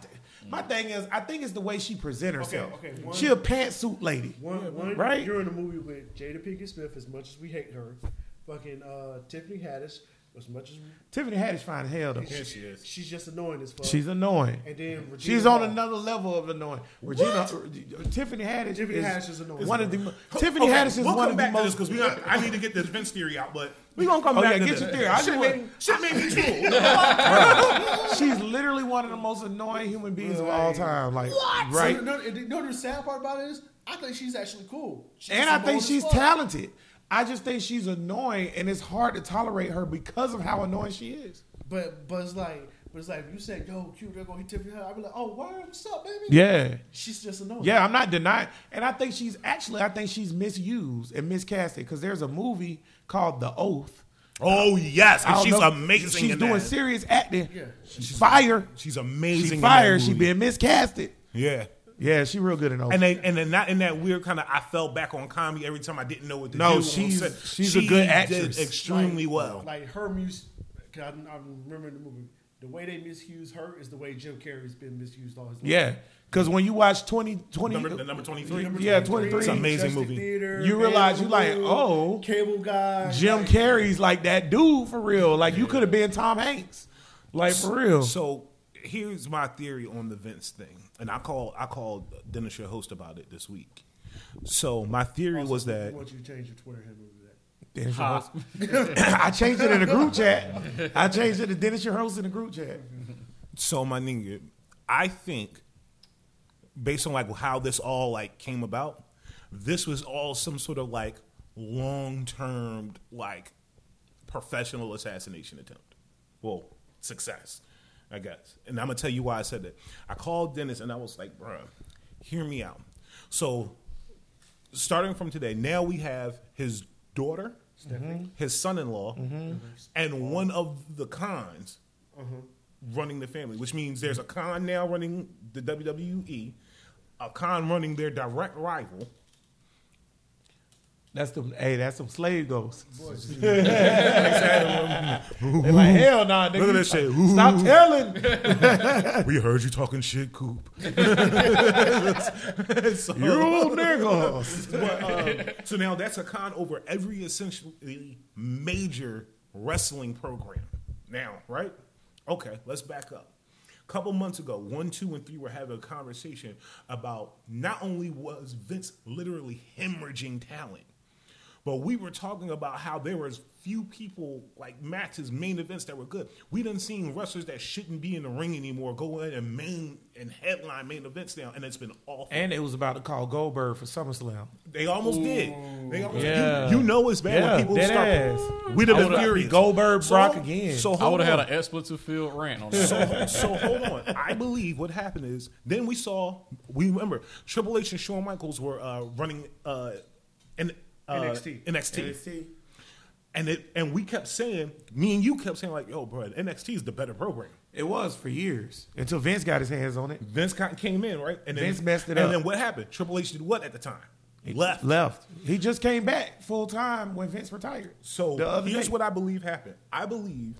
Speaker 2: my thing is, I think it's the way she present herself.
Speaker 3: okay, one-
Speaker 2: she a pantsuit lady.
Speaker 3: One, one
Speaker 2: right?
Speaker 3: during the movie with Jada Pinkett Smith, as much as we hate her, fucking uh, Tiffany Haddish, as much as
Speaker 2: Tiffany Haddish fine as hell though.
Speaker 4: Yeah, she is.
Speaker 3: she's just annoying as fuck.
Speaker 2: She's annoying.
Speaker 3: and then Regina
Speaker 2: She's on
Speaker 3: Hall.
Speaker 2: another level of annoying. Regina, Tiffany Haddish.
Speaker 3: Tiffany
Speaker 2: is
Speaker 3: Haddish is annoying.
Speaker 2: One of the Tiffany
Speaker 4: Okay,
Speaker 2: Haddish is
Speaker 4: we'll
Speaker 2: one
Speaker 4: come
Speaker 2: of the
Speaker 4: back to this
Speaker 2: most.
Speaker 4: because we got, I need to get this Vince theory out, but
Speaker 2: We gonna come
Speaker 4: Oh,
Speaker 2: back.
Speaker 4: yeah,
Speaker 2: get
Speaker 4: get
Speaker 2: your theory. I
Speaker 4: Shit
Speaker 2: just
Speaker 4: made,
Speaker 2: want-
Speaker 4: shit made me [LAUGHS] true. [LAUGHS]
Speaker 2: She's literally one of the most annoying human beings of all time. Like,
Speaker 3: So,
Speaker 2: right?
Speaker 3: no, no, no, the sad part about it is, I think she's actually cool. She's
Speaker 2: and I think she's
Speaker 3: fuck.
Speaker 2: talented. I just think she's annoying, and it's hard to tolerate her because of how annoying she is.
Speaker 3: But but it's like but it's like if you said, "Yo, cute," they're gonna hit Tiffany Haddish. I'd be like, "Oh, word, what's up, baby?"
Speaker 2: Yeah.
Speaker 3: She's just annoying.
Speaker 2: Yeah, I'm not denying, and I think she's actually, I think she's misused and miscasted because there's a movie called The Oath.
Speaker 4: Oh yes, and she's
Speaker 2: know-
Speaker 4: amazing.
Speaker 2: She's
Speaker 4: in
Speaker 2: doing
Speaker 4: that.
Speaker 2: serious acting.
Speaker 3: Yeah.
Speaker 2: she's fire.
Speaker 4: She's amazing.
Speaker 2: She's
Speaker 4: in
Speaker 2: fire. She
Speaker 4: movie.
Speaker 2: been miscasted.
Speaker 4: yeah.
Speaker 2: Yeah, she real good in Oath.
Speaker 4: And they and then not in that weird kind of I fell back on comedy every time I didn't know what to
Speaker 2: No,
Speaker 4: do. No,
Speaker 2: she's-
Speaker 4: set.
Speaker 2: she's a
Speaker 4: She
Speaker 2: good
Speaker 4: did
Speaker 2: actress.
Speaker 4: extremely
Speaker 3: Like-
Speaker 4: well.
Speaker 3: Like her music, I, I remembering the movie, the way they misuse her is the way Jim Carrey's been misused all his life.
Speaker 2: yeah, because when you watch 20, 20
Speaker 4: number, the number twenty three.
Speaker 3: Number
Speaker 2: Yeah,
Speaker 3: 23,
Speaker 2: 23. It's
Speaker 4: an amazing
Speaker 3: Majestic
Speaker 4: movie.
Speaker 3: Theater,
Speaker 2: You realize you like, oh.
Speaker 3: Cable Guy,
Speaker 2: Jim
Speaker 3: like,
Speaker 2: Carrey's like that dude for real. Like you could have been Tom Hanks, like for real.
Speaker 4: So here's my theory on the Vince thing, and I called I called Dennis your host about it this week. So my theory
Speaker 3: Also,
Speaker 4: was
Speaker 3: I
Speaker 4: that
Speaker 3: want you change your Twitter handle to that.
Speaker 2: Dennis your host. [LAUGHS] I changed it in the group chat. I changed it to Dennis your host in the group chat.
Speaker 4: So my nigga, I think based on like how this all like came about, this was all some sort of like long term like professional assassination attempt. Well, success, I guess. And I'm gonna tell you why I said that. I called Dennis and I was like, bruh, hear me out. So starting from today, now we have his daughter, mm-hmm. his son-in-law, mm-hmm. Mm-hmm. and one of the Khans running the family, which means there's a Khan now running the WWE, a Khan running their direct rival.
Speaker 2: That's them. Hey, that's some slave ghosts. [LAUGHS] They're like hell nah, nigga.
Speaker 4: Look at that shit.
Speaker 2: Stop telling. [LAUGHS]
Speaker 4: we heard you talking shit, Coop. [LAUGHS] so,
Speaker 2: You niggas.
Speaker 4: but, um, so now that's a Khan over every essentially major wrestling program. Now, right? Okay, let's back up. A couple months ago, one, two, and three were having a conversation about not only was Vince literally hemorrhaging talent, but we were talking about how there was few people like matches, main events that were good. We done seen wrestlers that shouldn't be in the ring anymore go in and main and headline main events now, and it's been awful.
Speaker 2: And it was about to call Goldberg for SummerSlam.
Speaker 4: They almost did. They almost,
Speaker 2: Yeah.
Speaker 4: you, you know it's bad
Speaker 2: Yeah,
Speaker 4: when people
Speaker 2: dead
Speaker 4: start.
Speaker 2: ass.
Speaker 4: We'd have been
Speaker 2: would've-
Speaker 4: furious.
Speaker 2: Goldberg,
Speaker 4: So-
Speaker 2: Brock again.
Speaker 4: So
Speaker 1: I
Speaker 4: hold
Speaker 1: would have
Speaker 4: on.
Speaker 1: had an expletive filled rant on that.
Speaker 4: So, [LAUGHS] so hold on. I believe what happened is then we saw we remember Triple H and Shawn Michaels were uh, running uh, in, uh,
Speaker 3: NXT.
Speaker 4: NXT. And it and we kept saying, me and you kept saying like, "Yo, bro, NXT is the better program."
Speaker 2: It was for years until Vince got his hands on it.
Speaker 4: Vince Cotton came in, right? And
Speaker 2: Vince messed it
Speaker 4: and
Speaker 2: up.
Speaker 4: then what happened? Triple H did what at the time? He left.
Speaker 2: Left. He just came back full time when Vince retired.
Speaker 4: So here's
Speaker 2: day.
Speaker 4: what I believe happened. I believe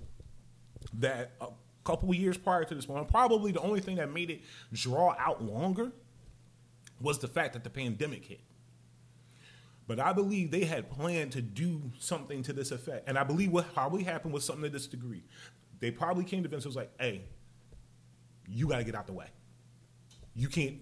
Speaker 4: that a couple of years prior to this one, probably the only thing that made it draw out longer was the fact that the pandemic hit. But I believe they had planned to do something to this effect. And I believe what probably happened was something to this degree. They probably came to Vince and was like, hey, you got to get out the way. You can't,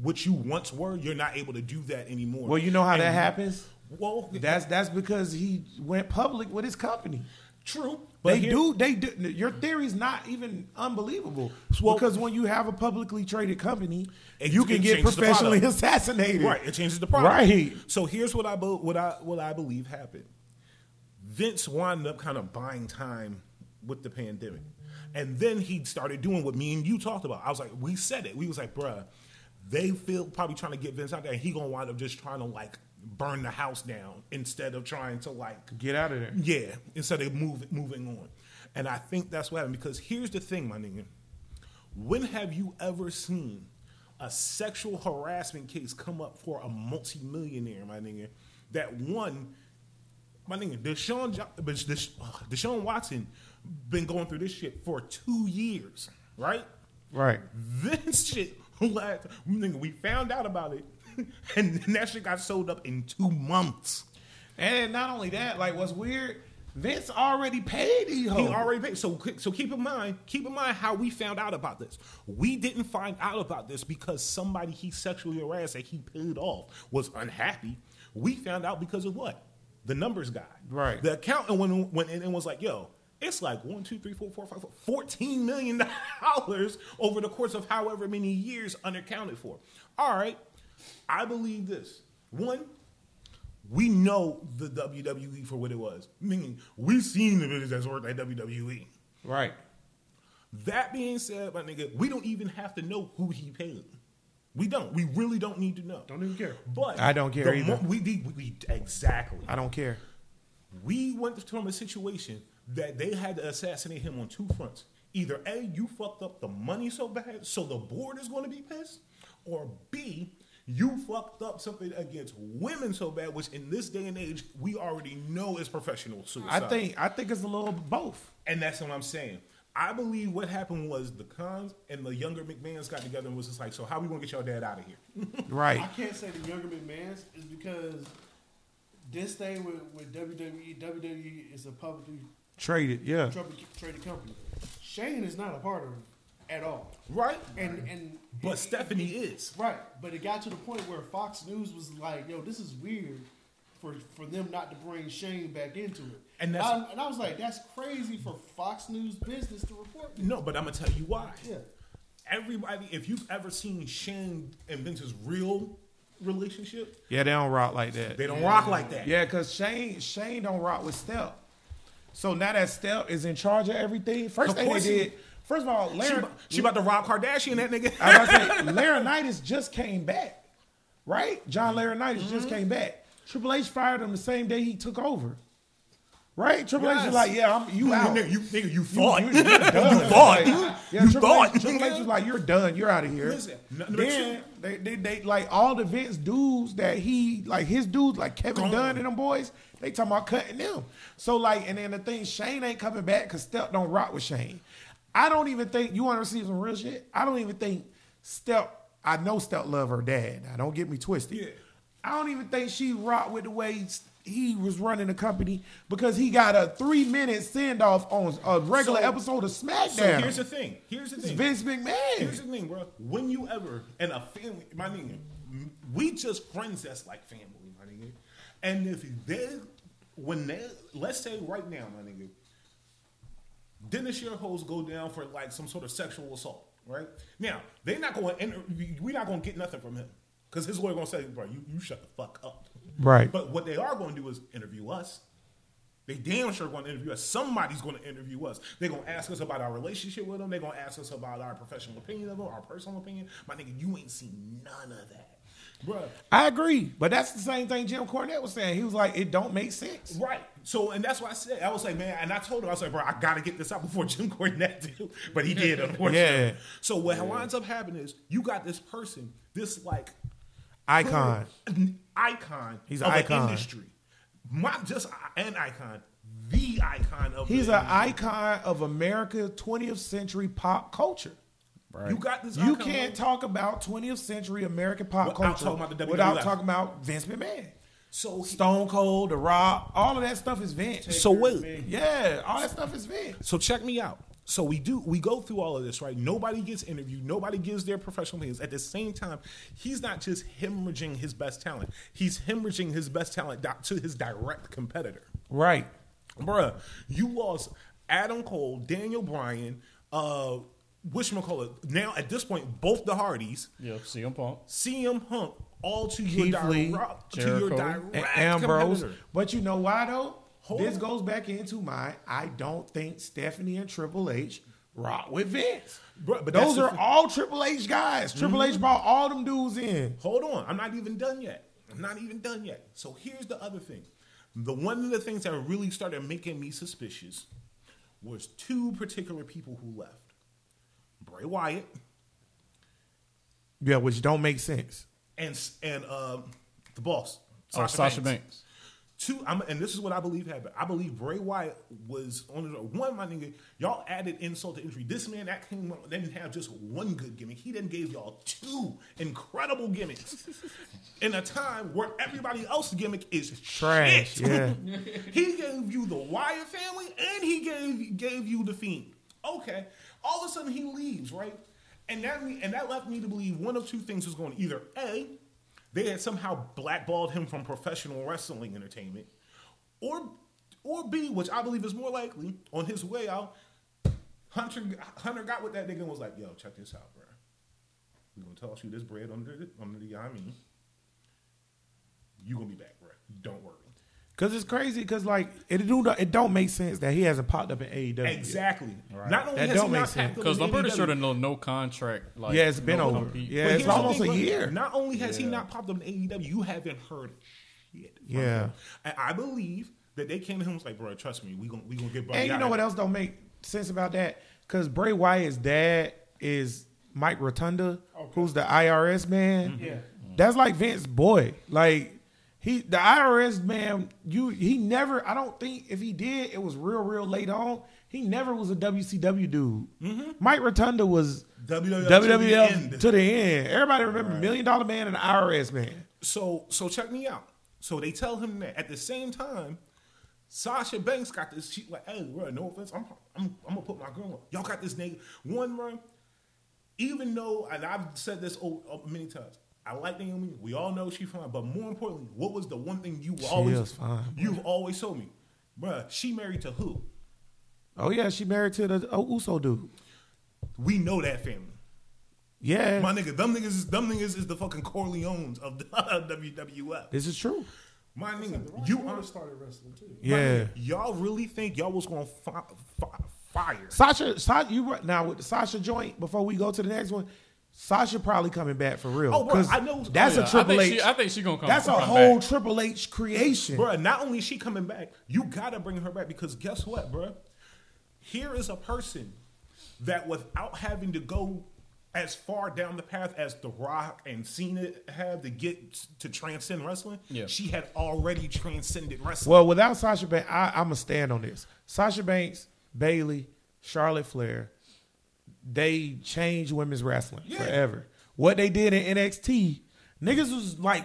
Speaker 4: what you once were, you're not able to do that anymore.
Speaker 2: Well, you know how that happens.
Speaker 4: Well,
Speaker 2: That's that's because he went public with his company.
Speaker 4: true.
Speaker 2: They
Speaker 4: here-
Speaker 2: do. They do. Your theory's not even unbelievable
Speaker 4: Well-
Speaker 2: because when you have a publicly traded company,
Speaker 4: It-
Speaker 2: you
Speaker 4: it
Speaker 2: can get professionally [LAUGHS] assassinated.
Speaker 4: Right, it changes the product.
Speaker 2: Right.
Speaker 4: So here's what I be- what I what I believe happened. Vince wound up kind of buying time with the pandemic, and then he started doing what me and you talked about. I was like, we said it. We was like, bruh, they feel probably trying to get Vince out there, and he gonna wind up just trying to like burn the house down instead of trying to like
Speaker 2: Get out of there.
Speaker 4: yeah, instead of move, moving on. And I think that's what happened because here's the thing, my nigga. When have you ever seen a sexual harassment case come up for a multimillionaire, my nigga? That one, my nigga, Deshaun, uh, Deshaun Watson been going through this shit for two years, right?
Speaker 2: Right.
Speaker 4: This shit, [LAUGHS] nigga, we found out about it, [LAUGHS] and that shit got sold up in two months.
Speaker 2: And not only that, like what's weird, Vince already paid these
Speaker 4: He already paid. So, so keep in mind, keep in mind how we found out about this. We didn't find out about this because somebody he sexually harassed that he paid off was unhappy. We found out because of what? The numbers guy.
Speaker 2: Right.
Speaker 4: The accountant went, went in and was like, yo, it's like one, two, three, four, four, five, four, 14 million [LAUGHS] dollars over the course of however many years unaccounted for. All right. I believe this. One, we know the WWE for what it was. Meaning, we've seen the business that's worked at WWE.
Speaker 2: Right.
Speaker 4: That being said, my nigga, we don't even have to know who he paid. We don't. We really don't need to know.
Speaker 3: Don't even care.
Speaker 4: But
Speaker 2: I don't care either.
Speaker 4: mo- we, we, we exactly.
Speaker 2: I don't care.
Speaker 4: We went from a situation that they had to assassinate him on two fronts. Either A, you fucked up the money so bad, so the board is going to be pissed, or B, you fucked up something against women so bad, which in this day and age we already know is professional suicide.
Speaker 2: I think I think it's a little both.
Speaker 4: and that's what I'm saying. I believe what happened was the Khans and the younger McMahons got together and was just like, so how we gonna get your dad out of here? [LAUGHS]
Speaker 2: Right.
Speaker 3: I can't say the younger McMahon's is because this thing with, with WWE, WWE is a publicly
Speaker 2: Traded. Yeah.
Speaker 3: traded traded company. Shane is not a part of it at all.
Speaker 4: right?
Speaker 3: And and
Speaker 4: But Stephanie is.
Speaker 3: right, but it got to the point where Fox News was like, "Yo, this is weird." For, for them not to bring Shane back into it,
Speaker 4: And
Speaker 3: and,
Speaker 4: that's-
Speaker 3: I, and I was like, "That's crazy for Fox News business to report." this."
Speaker 4: No, but I'm gonna tell you why.
Speaker 3: Yeah,
Speaker 4: Everybody, if you've ever seen Shane and Vince's real relationship,
Speaker 2: Yeah, they don't rock like that.
Speaker 4: they don't rock like that.
Speaker 2: Yeah, because Shane Shane don't rock with Step. So now that Step is in charge of everything, first thing they
Speaker 4: course he-
Speaker 2: did, first of all,
Speaker 4: She,
Speaker 2: Larry,
Speaker 4: about- she about to rob Kardashian, that nigga.
Speaker 2: I was about to say, [LAUGHS] Laurinaitis just came back, right? John Laurinaitis
Speaker 4: Mm-hmm.
Speaker 2: just came back. Triple H fired him the same day he took over, right? Triple H was like, "Yeah, I'm you out."
Speaker 4: nigga, you, nigga, you thought.
Speaker 2: You, you
Speaker 4: thought. [LAUGHS]
Speaker 2: Yeah,
Speaker 4: You
Speaker 2: Triple
Speaker 4: thought.
Speaker 2: H, Triple H was like, "You're done. You're out of here."
Speaker 4: Listen,
Speaker 2: then they, they, they, like all the Vince dudes that he, like his dudes, like Kevin
Speaker 4: Gone.
Speaker 2: Dunn and them boys, they talking about cutting them. So like, and then the thing, Shane ain't coming back because Step don't rock with Shane. I don't even think you want to see some real shit. I don't even think Step. I know Step love her dad. Now don't get me twisted.
Speaker 4: Yeah.
Speaker 2: I don't even think she rocked with the way he was running the company because he got a three minute send off on a regular
Speaker 4: So-
Speaker 2: episode of SmackDown.
Speaker 4: So here's the thing. Here's the
Speaker 2: It's
Speaker 4: thing.
Speaker 2: Vince McMahon.
Speaker 4: Here's the thing, bro. When you ever in a family, my nigga, we just friends that's like family, my nigga. And if they, when they, let's say right now, my nigga, Dennis your hoes go down for like some sort of sexual assault, right? Now they're not going. to We're not going to get nothing from him because his lawyer going to say, bro, you you shut the fuck up.
Speaker 2: Right.
Speaker 4: But what they are going to do is interview us. They damn sure going to interview us. Somebody's going to interview us. They're going to ask us about our relationship with them. They're going to ask us about our professional opinion of them, our personal opinion. My nigga, you ain't seen none of that. Bruh.
Speaker 2: I agree, but that's the same thing Jim Cornette was saying. He was like, it don't make sense.
Speaker 4: Right. So, and that's why I said, I was like, man, and I told him, I was like, bro, I got to get this out before [LAUGHS] Jim Cornette did. But he did, unfortunately.
Speaker 2: Yeah.
Speaker 4: So, what winds up happening is you got this person, this like
Speaker 2: Icon. [LAUGHS]
Speaker 4: icon
Speaker 2: He's
Speaker 4: of
Speaker 2: an icon.
Speaker 4: an industry. Not just an icon, the icon of
Speaker 2: He's an
Speaker 4: industry.
Speaker 2: icon of America 20th century pop culture.
Speaker 1: Right.
Speaker 4: You got this
Speaker 2: You
Speaker 4: icon,
Speaker 2: can't
Speaker 4: bro.
Speaker 2: talk about 20th century American pop
Speaker 4: Without
Speaker 2: culture
Speaker 4: talking about the
Speaker 2: without
Speaker 4: WWF.
Speaker 2: talking about Vince McMahon.
Speaker 4: So, he-
Speaker 2: Stone Cold, The Rock, all of that stuff is Vince.
Speaker 4: so wait.
Speaker 2: Yeah, all that stuff is Vince.
Speaker 4: So check me out. So we do we go through all of this, right? Nobody gets interviewed, nobody gives their professional opinions. At the same time, he's not just hemorrhaging his best talent; he's hemorrhaging his best talent to his direct competitor.
Speaker 2: Right.
Speaker 4: Bruh, you lost Adam Cole, Daniel Bryan, uh, whatchamacallit. Now at this point, both the Hardys,
Speaker 1: Yeah, CM Punk.
Speaker 4: CM Punk, all to your
Speaker 2: Keith Lee,
Speaker 4: direct, to your
Speaker 1: Jericho,
Speaker 4: direct
Speaker 2: And Ambrose.
Speaker 4: competitor.
Speaker 2: But you know why though?
Speaker 4: Hold
Speaker 2: this
Speaker 4: on.
Speaker 2: goes back into my I don't think Stephanie and Triple H rock with Vince.
Speaker 4: Bruh, but
Speaker 2: Those are
Speaker 4: thing.
Speaker 2: all Triple H guys. Triple mm-hmm. H brought all them dudes in.
Speaker 4: Hold on, I'm not even done yet. I'm not even done yet. So here's the other thing. The one of the things that really started making me suspicious was two particular people who left. Bray Wyatt
Speaker 2: Yeah, which don't make sense.
Speaker 4: and and um, the boss.
Speaker 1: Oh, Sasha Banks.
Speaker 4: Two, I'm, and this is what I believe happened. I believe Bray Wyatt was on the one. My nigga, y'all added insult to injury. This man that came up didn't have just one good gimmick. He then gave y'all two incredible gimmicks [LAUGHS] in a time where everybody else's gimmick is
Speaker 2: Trash.
Speaker 4: shit.
Speaker 2: Yeah. [LAUGHS]
Speaker 4: he gave you the Wyatt family, and he gave gave you the Fiend. Okay, all of a sudden he leaves, right? And that and that left me to believe one of two things was going. Either a, they had somehow blackballed him from professional wrestling entertainment, or or B, which I believe is more likely, on his way out, Hunter Hunter got with that nigga and was like, "Yo, check this out, bro. We're gonna toss you this bread under the under the I mean, you gonna be back, bro. Don't worry."
Speaker 2: Cause it's crazy. Cause like it do it don't make sense that he hasn't popped up in AEW. yet.
Speaker 4: Exactly. Not only
Speaker 2: That
Speaker 4: has
Speaker 2: don't
Speaker 4: he
Speaker 2: make
Speaker 4: not
Speaker 2: sense.
Speaker 4: up
Speaker 1: Because
Speaker 4: in
Speaker 1: I'm pretty
Speaker 4: AEW,
Speaker 1: sure the no no contract. Like,
Speaker 2: Yeah, it's been
Speaker 1: no
Speaker 2: over.
Speaker 1: compete.
Speaker 2: Yeah,
Speaker 4: but
Speaker 2: it's almost
Speaker 4: thing,
Speaker 2: a year.
Speaker 4: Not only has he not popped up in AEW, you haven't heard shit. from
Speaker 2: Yeah.
Speaker 4: him. And I believe that they came to him and was like, bro, trust me, we gonna we gonna get. By.
Speaker 2: And you know what else don't make sense about that? Because Bray Wyatt's dad is Mike Rotunda, who's the IRS man. Mm-hmm.
Speaker 3: Yeah.
Speaker 2: That's like Vince's boy. Like he, the IRS man, you he never. I don't think if he did, it was real, real late on. He never was a WCW dude. Mm-hmm. Mike Rotunda was
Speaker 4: WWF
Speaker 2: WWF
Speaker 4: to the end.
Speaker 2: to the end. Everybody remember Million Dollar Man and the IRS man.
Speaker 4: So so check me out. So they tell him that at the same time, Sasha Banks got this. She like, hey, bro, no offense, I'm I'm I'm gonna put my girl on. Y'all got this nigga. One, run. Even though, and I've said this oh, oh, many times, I like Naomi. We all know she's fine. But more importantly, what was the one thing you always
Speaker 2: is fine,
Speaker 4: you've always told me, bro? She married to who?
Speaker 2: Oh yeah, she married to the uh, Uso dude.
Speaker 4: We know that family.
Speaker 2: Yeah,
Speaker 4: My nigga, them niggas is them niggas is the fucking Corleones of the [LAUGHS] WWF.
Speaker 2: this is true.
Speaker 4: My nigga,
Speaker 3: Rock
Speaker 4: you
Speaker 3: Brother
Speaker 4: are
Speaker 3: started wrestling too.
Speaker 2: Yeah.
Speaker 4: nigga, y'all really think y'all was gonna fi- fi- fire?
Speaker 2: Sasha, Sasha, you right now with the Sasha joint. Before we go to the next one, Sasha probably coming back for real.
Speaker 4: Oh, bro,
Speaker 2: 'Cause
Speaker 4: I know-
Speaker 2: That's
Speaker 4: oh,
Speaker 2: a. Triple
Speaker 1: I
Speaker 2: H.
Speaker 1: think She, I think she gonna come.
Speaker 2: that's a
Speaker 1: come
Speaker 2: whole
Speaker 1: back.
Speaker 2: Triple H creation.
Speaker 4: Bro, not only is she coming back, you gotta bring her back because guess what, bro? Here is a person that without having to go as far down the path as The Rock and Cena have to get to transcend wrestling,
Speaker 1: Yeah.
Speaker 4: she had already transcended wrestling.
Speaker 2: Well, without Sasha Banks, I, I'm gonna stand on this. Sasha Banks, Bayley, Charlotte Flair, they changed women's wrestling
Speaker 4: Yeah.
Speaker 2: forever. What they did in NXT, niggas was like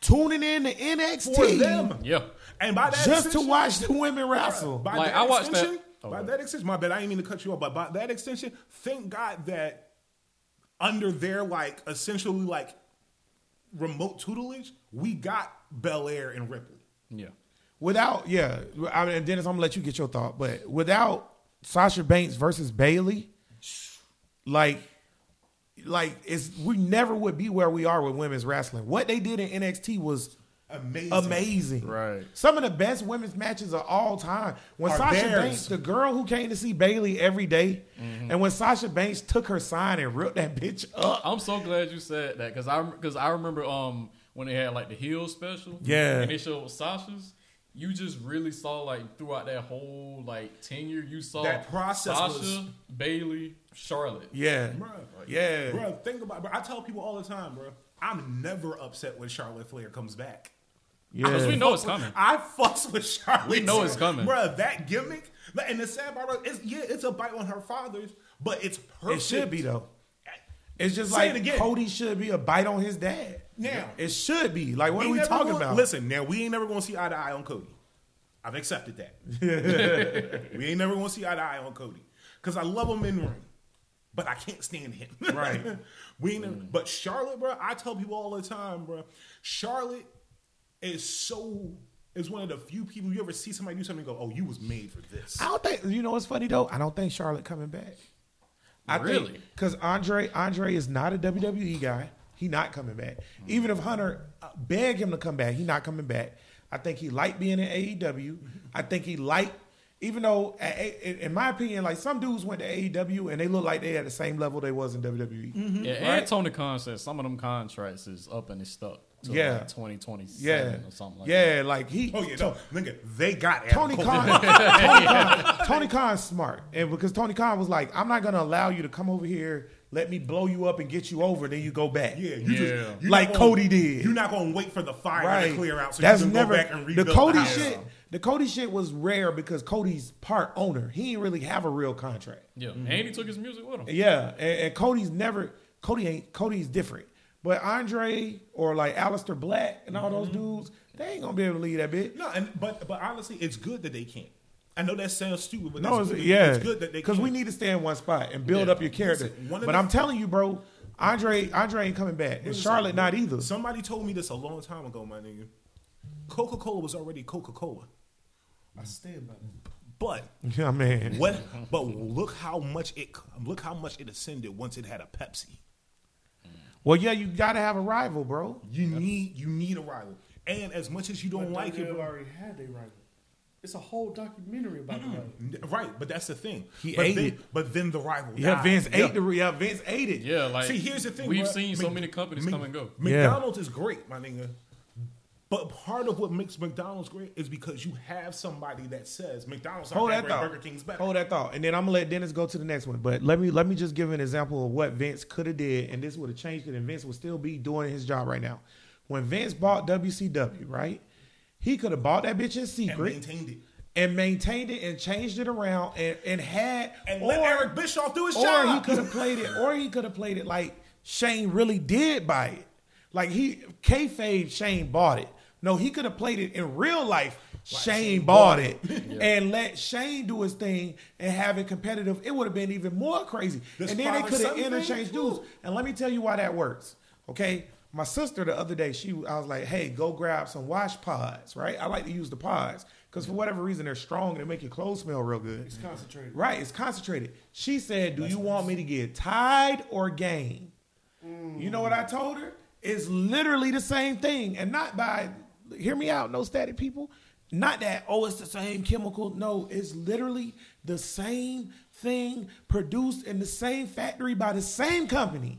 Speaker 2: tuning in to NXT
Speaker 4: for them,
Speaker 1: Yeah.
Speaker 4: and by that
Speaker 2: just to
Speaker 4: extension-
Speaker 2: watch the women wrestle.
Speaker 4: By
Speaker 1: Like,
Speaker 4: that
Speaker 1: I watched that-
Speaker 4: extension,
Speaker 1: Oh,
Speaker 4: by
Speaker 1: go
Speaker 4: that extension, my bad. I didn't mean to cut you off, but by that extension, thank God that under their like essentially like remote tutelage, we got Belair and Ripley.
Speaker 1: Yeah.
Speaker 2: Without, yeah, I mean, Dennis, I'm gonna let you get your thought, but without Sasha Banks versus Bayley, like, like it's we never would be where we are with women's wrestling. What they did in NXT was
Speaker 4: Amazing.
Speaker 2: amazing.
Speaker 1: Right.
Speaker 2: Some of the best women's matches of all time. When
Speaker 4: Are
Speaker 2: Sasha
Speaker 4: theirs.
Speaker 2: Banks, the girl who came to see Bayley every day, And when Sasha Banks took her sign and ripped that bitch up,
Speaker 1: I'm so glad you said that because I because I remember um when they had like the heel special.
Speaker 2: Yeah.
Speaker 1: And they showed Sasha's. You just really saw like throughout that whole like tenure, you saw
Speaker 4: That process
Speaker 1: Sasha,
Speaker 4: was-
Speaker 1: Bayley, Charlotte.
Speaker 2: yeah,
Speaker 4: Bruh.
Speaker 2: yeah,
Speaker 4: Bro, think about. Bro, I tell people all the time, bro. I'm never upset when Charlotte Flair comes back.
Speaker 2: Yeah, Because
Speaker 1: we know it's coming.
Speaker 4: I fucks with Charlotte.
Speaker 1: We know it's coming.
Speaker 4: bro. That gimmick, and the sad part is, yeah, it's a bite on her father's, but it's perfect.
Speaker 2: It should be though. It's just
Speaker 4: Say it
Speaker 2: like
Speaker 4: again.
Speaker 2: Cody should be a bite on his dad.
Speaker 4: Now.
Speaker 2: it should be. Like, what are we talking
Speaker 4: gonna-
Speaker 2: about?
Speaker 4: Listen, now we ain't never gonna see eye to eye on Cody. I've accepted that. [LAUGHS] we ain't never gonna see eye to eye on Cody because I love him in ring, but I can't stand him. [LAUGHS]
Speaker 2: Right.
Speaker 4: we ain't never, mm. but Charlotte, bro. I tell people all the time, bro. Charlotte is so is one of the few people you ever see somebody do something and go, "Oh, you was made for this."
Speaker 2: I don't think you know what's funny though. I don't think Charlotte coming back. I
Speaker 1: Really?
Speaker 2: because Andre Andre is not a WWE guy. He not coming back. Even if Hunter uh, begged him to come back, he not coming back. I think he liked being in AEW. Mm-hmm. I think he liked, even though, a- a- in my opinion, like some dudes went to AEW and they look like they at the same level they was in WWE. Mm-hmm.
Speaker 1: Yeah, and Tony Khan said some of them contracts is up and it's stuck. To
Speaker 2: Yeah.
Speaker 1: like 2027
Speaker 2: Yeah,
Speaker 1: or something like
Speaker 2: yeah,
Speaker 1: that.
Speaker 2: Yeah, like he.
Speaker 4: Oh yeah, no, nigga, they got
Speaker 2: Tony Khan, [LAUGHS] Tony Khan, Tony Khan's smart, and because Tony Khan was like, "I'm not gonna allow you to come over here, let me blow you up and get you over, then you go back."
Speaker 4: Yeah, you
Speaker 1: Yeah.
Speaker 4: just you're
Speaker 2: Like
Speaker 4: gonna-
Speaker 2: Cody did.
Speaker 4: You're not gonna wait for the fire
Speaker 2: right.
Speaker 4: to clear out so
Speaker 2: That's
Speaker 4: you can
Speaker 2: never
Speaker 4: go back and read
Speaker 2: the
Speaker 4: rebuild
Speaker 2: Cody
Speaker 4: house.
Speaker 2: shit. The Cody shit was rare because Cody's part owner. He didn't really have a real contract.
Speaker 1: Yeah, and he took his music with him.
Speaker 2: Yeah, and, and Cody's never Cody ain't Cody's different. But Andre or like Aleister Black and all those mm-hmm. dudes, they ain't gonna be able to leave that bit.
Speaker 4: No, and but but honestly, it's good that they can't. I know that sounds stupid, but
Speaker 2: No,
Speaker 4: that's
Speaker 2: it's,
Speaker 4: good.
Speaker 2: yeah,
Speaker 4: it's good that they
Speaker 2: because we need to stay in one spot and build
Speaker 1: Yeah.
Speaker 2: up your character.
Speaker 4: Listen,
Speaker 2: but
Speaker 4: the-
Speaker 2: I'm telling you, bro, Andre Andre ain't coming back, and Charlotte not either.
Speaker 4: Somebody told me this a long time ago, my nigga. Coca Cola was already Coca Cola,
Speaker 3: I stand by that.
Speaker 4: but
Speaker 2: Yeah, man.
Speaker 4: what? But look how much it look how much it ascended once it had a Pepsi.
Speaker 2: Well, yeah, you gotta have a rival, bro.
Speaker 4: You need you need a rival, and as much as you don't
Speaker 3: But
Speaker 4: like it,
Speaker 3: WWE
Speaker 4: bro,
Speaker 3: already had a rival. It's a whole documentary about the rival.
Speaker 4: right? But that's the thing.
Speaker 2: He
Speaker 4: but
Speaker 2: ate
Speaker 4: then,
Speaker 2: it.
Speaker 4: But then the rival.
Speaker 2: Yeah,
Speaker 4: died.
Speaker 2: Vince
Speaker 4: Yeah.
Speaker 2: ate the yeah Vince ate it.
Speaker 1: Yeah, like
Speaker 4: See, here's the thing.
Speaker 1: We've
Speaker 4: bruh.
Speaker 1: seen so
Speaker 4: Mc-
Speaker 1: many companies
Speaker 4: Mc-
Speaker 1: come and go.
Speaker 4: McDonald's is great, my nigga. But part of what makes McDonald's great is because you have somebody that says McDonald's
Speaker 2: Hold
Speaker 4: that great,
Speaker 2: thought.
Speaker 4: Burger King's better.
Speaker 2: Hold that thought, and then I'm gonna let Dennis go to the next one. But let me let me just give an example of what Vince could have did, and this would have changed it, and Vince would still be doing his job right now. When Vince bought WCW, right, he could have bought that bitch in secret, and
Speaker 4: maintained it.
Speaker 2: and maintained it and changed it around and, and had
Speaker 4: And
Speaker 2: or,
Speaker 4: let Eric Bischoff do his
Speaker 2: or
Speaker 4: job.
Speaker 2: he could have played it or he could have played it like Shane really did buy it. Like he kayfabe Shane bought it. No, he could have played it in real life. Shane, bought it [LAUGHS] and let Shane do his thing and have it competitive. It would have been even more crazy.
Speaker 4: This
Speaker 2: and then they could have interchanged dudes. And let me tell you why that works. Okay. My sister the other day, she I was like, hey, go grab some wash pods, right? I like to use the pods because for whatever reason they're strong and they make your clothes smell real good.
Speaker 3: It's concentrated.
Speaker 2: Right, it's concentrated. She said, "Do you want me to get Tide or Gain?" You know what I told her? It's literally the same thing, and not by. Hear me out, no static people. Not that oh, it's the same chemical. No, it's literally the same thing produced in the same factory by the same company.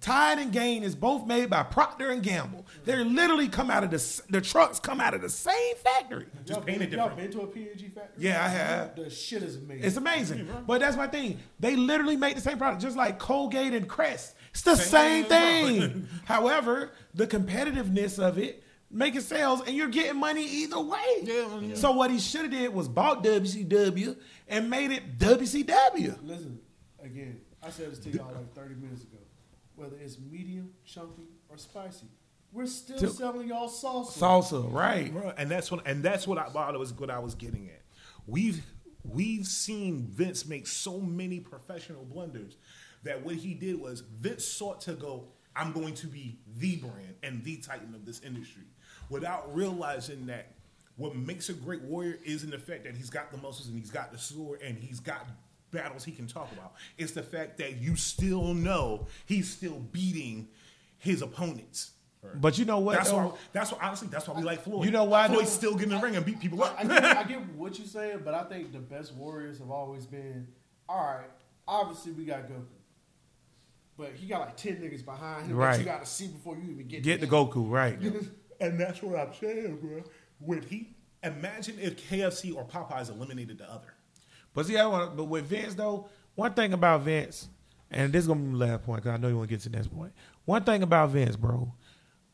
Speaker 2: Tide and Gain is both made by Procter and Gamble. They're literally come out of the the trucks come out of the same factory.
Speaker 4: Just
Speaker 3: y'all
Speaker 4: paint it
Speaker 3: been, y'all been to a P&G factory?
Speaker 2: Yeah, I have.
Speaker 3: The shit is amazing.
Speaker 2: It's amazing. But that's my thing. They literally make the same product, just like Colgate and Crest. It's the same,
Speaker 4: Same
Speaker 2: thing. [LAUGHS] However, the competitiveness of it making sales, and you're getting money either way.
Speaker 4: Yeah.
Speaker 2: So what he should have did was bought WCW and made it WCW.
Speaker 3: Listen, again, I said this to y'all like 30 minutes ago. Whether it's medium, chunky, or spicy, we're still
Speaker 2: Still-
Speaker 3: selling y'all salsa.
Speaker 2: Salsa, right?
Speaker 4: Bruh, and that's what and that's what I thought it was what I was getting at. We've we've seen Vince make so many professional blunders that what he did was Vince sought to go, I'm going to be the brand and the titan of this industry, without realizing that what makes a great warrior is in the fact that he's got the muscles and he's got the sword and he's got battles he can talk about. It's the fact that you still know he's still beating his opponents.
Speaker 2: But you know what?
Speaker 4: That's
Speaker 2: though?
Speaker 4: why. That's why. Honestly, that's why we like Floyd.
Speaker 2: You know why,
Speaker 4: Floyd's
Speaker 2: though?
Speaker 4: still getting in the ring and beat people up.
Speaker 3: I get, I get [LAUGHS] what you're saying, but I think the best warriors have always been all right. obviously we got Goku, but he got like ten niggas behind him that
Speaker 2: Right.
Speaker 3: you got to see before you even get
Speaker 2: Get the Goku right.
Speaker 4: And that's what I'm saying, bro. When he imagine if KFC or Popeyes eliminated the other.
Speaker 2: But see, I want. But with Vince though, one thing about Vince, and this is gonna be my last point because I know you want to get to the next point. One thing about Vince, bro,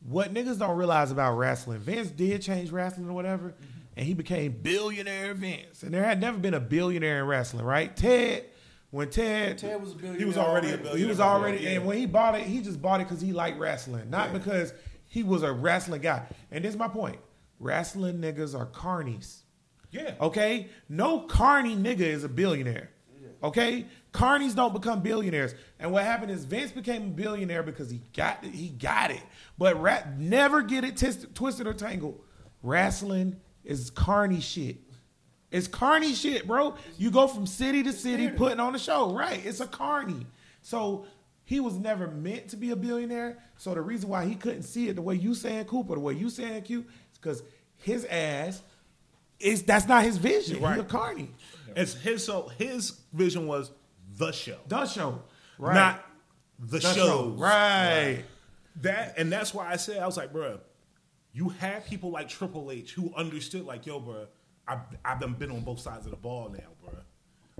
Speaker 2: what niggas don't realize about wrestling, Vince did change wrestling or whatever, mm-hmm. and he became billionaire Vince, and there had never been a billionaire in wrestling, right? Ted, when Ted,
Speaker 3: Ted was a billionaire.
Speaker 4: He was already a
Speaker 3: already.
Speaker 4: billionaire.
Speaker 2: he was already, and when he bought it, he just bought it because he liked wrestling, not because he was a wrestling guy. And this is my point: wrestling niggas are carnies.
Speaker 4: Yeah.
Speaker 2: Okay? No carny nigga is a billionaire. Okay? Carnies don't become billionaires. And what happened is Vince became a billionaire because he got it. He got it. But rat, never get it tis- twisted or tangled. Wrestling is carny shit. It's carny shit, bro. You go from city to city putting on a show. Right. It's a carny. So he was never meant to be a billionaire. So the reason why he couldn't see it the way you saying Cooper, the way you saying Q, is because his ass is that's not his vision.
Speaker 4: Right.
Speaker 2: He's a carny.
Speaker 4: It's his so his vision was the show.
Speaker 2: The show. Right.
Speaker 4: Not the,
Speaker 2: The
Speaker 4: show.
Speaker 2: Right.
Speaker 4: That and that's why I said I was like, bruh, you had people like Triple H who understood, like, yo, bruh, I've I've done been on both sides of the ball now, bruh.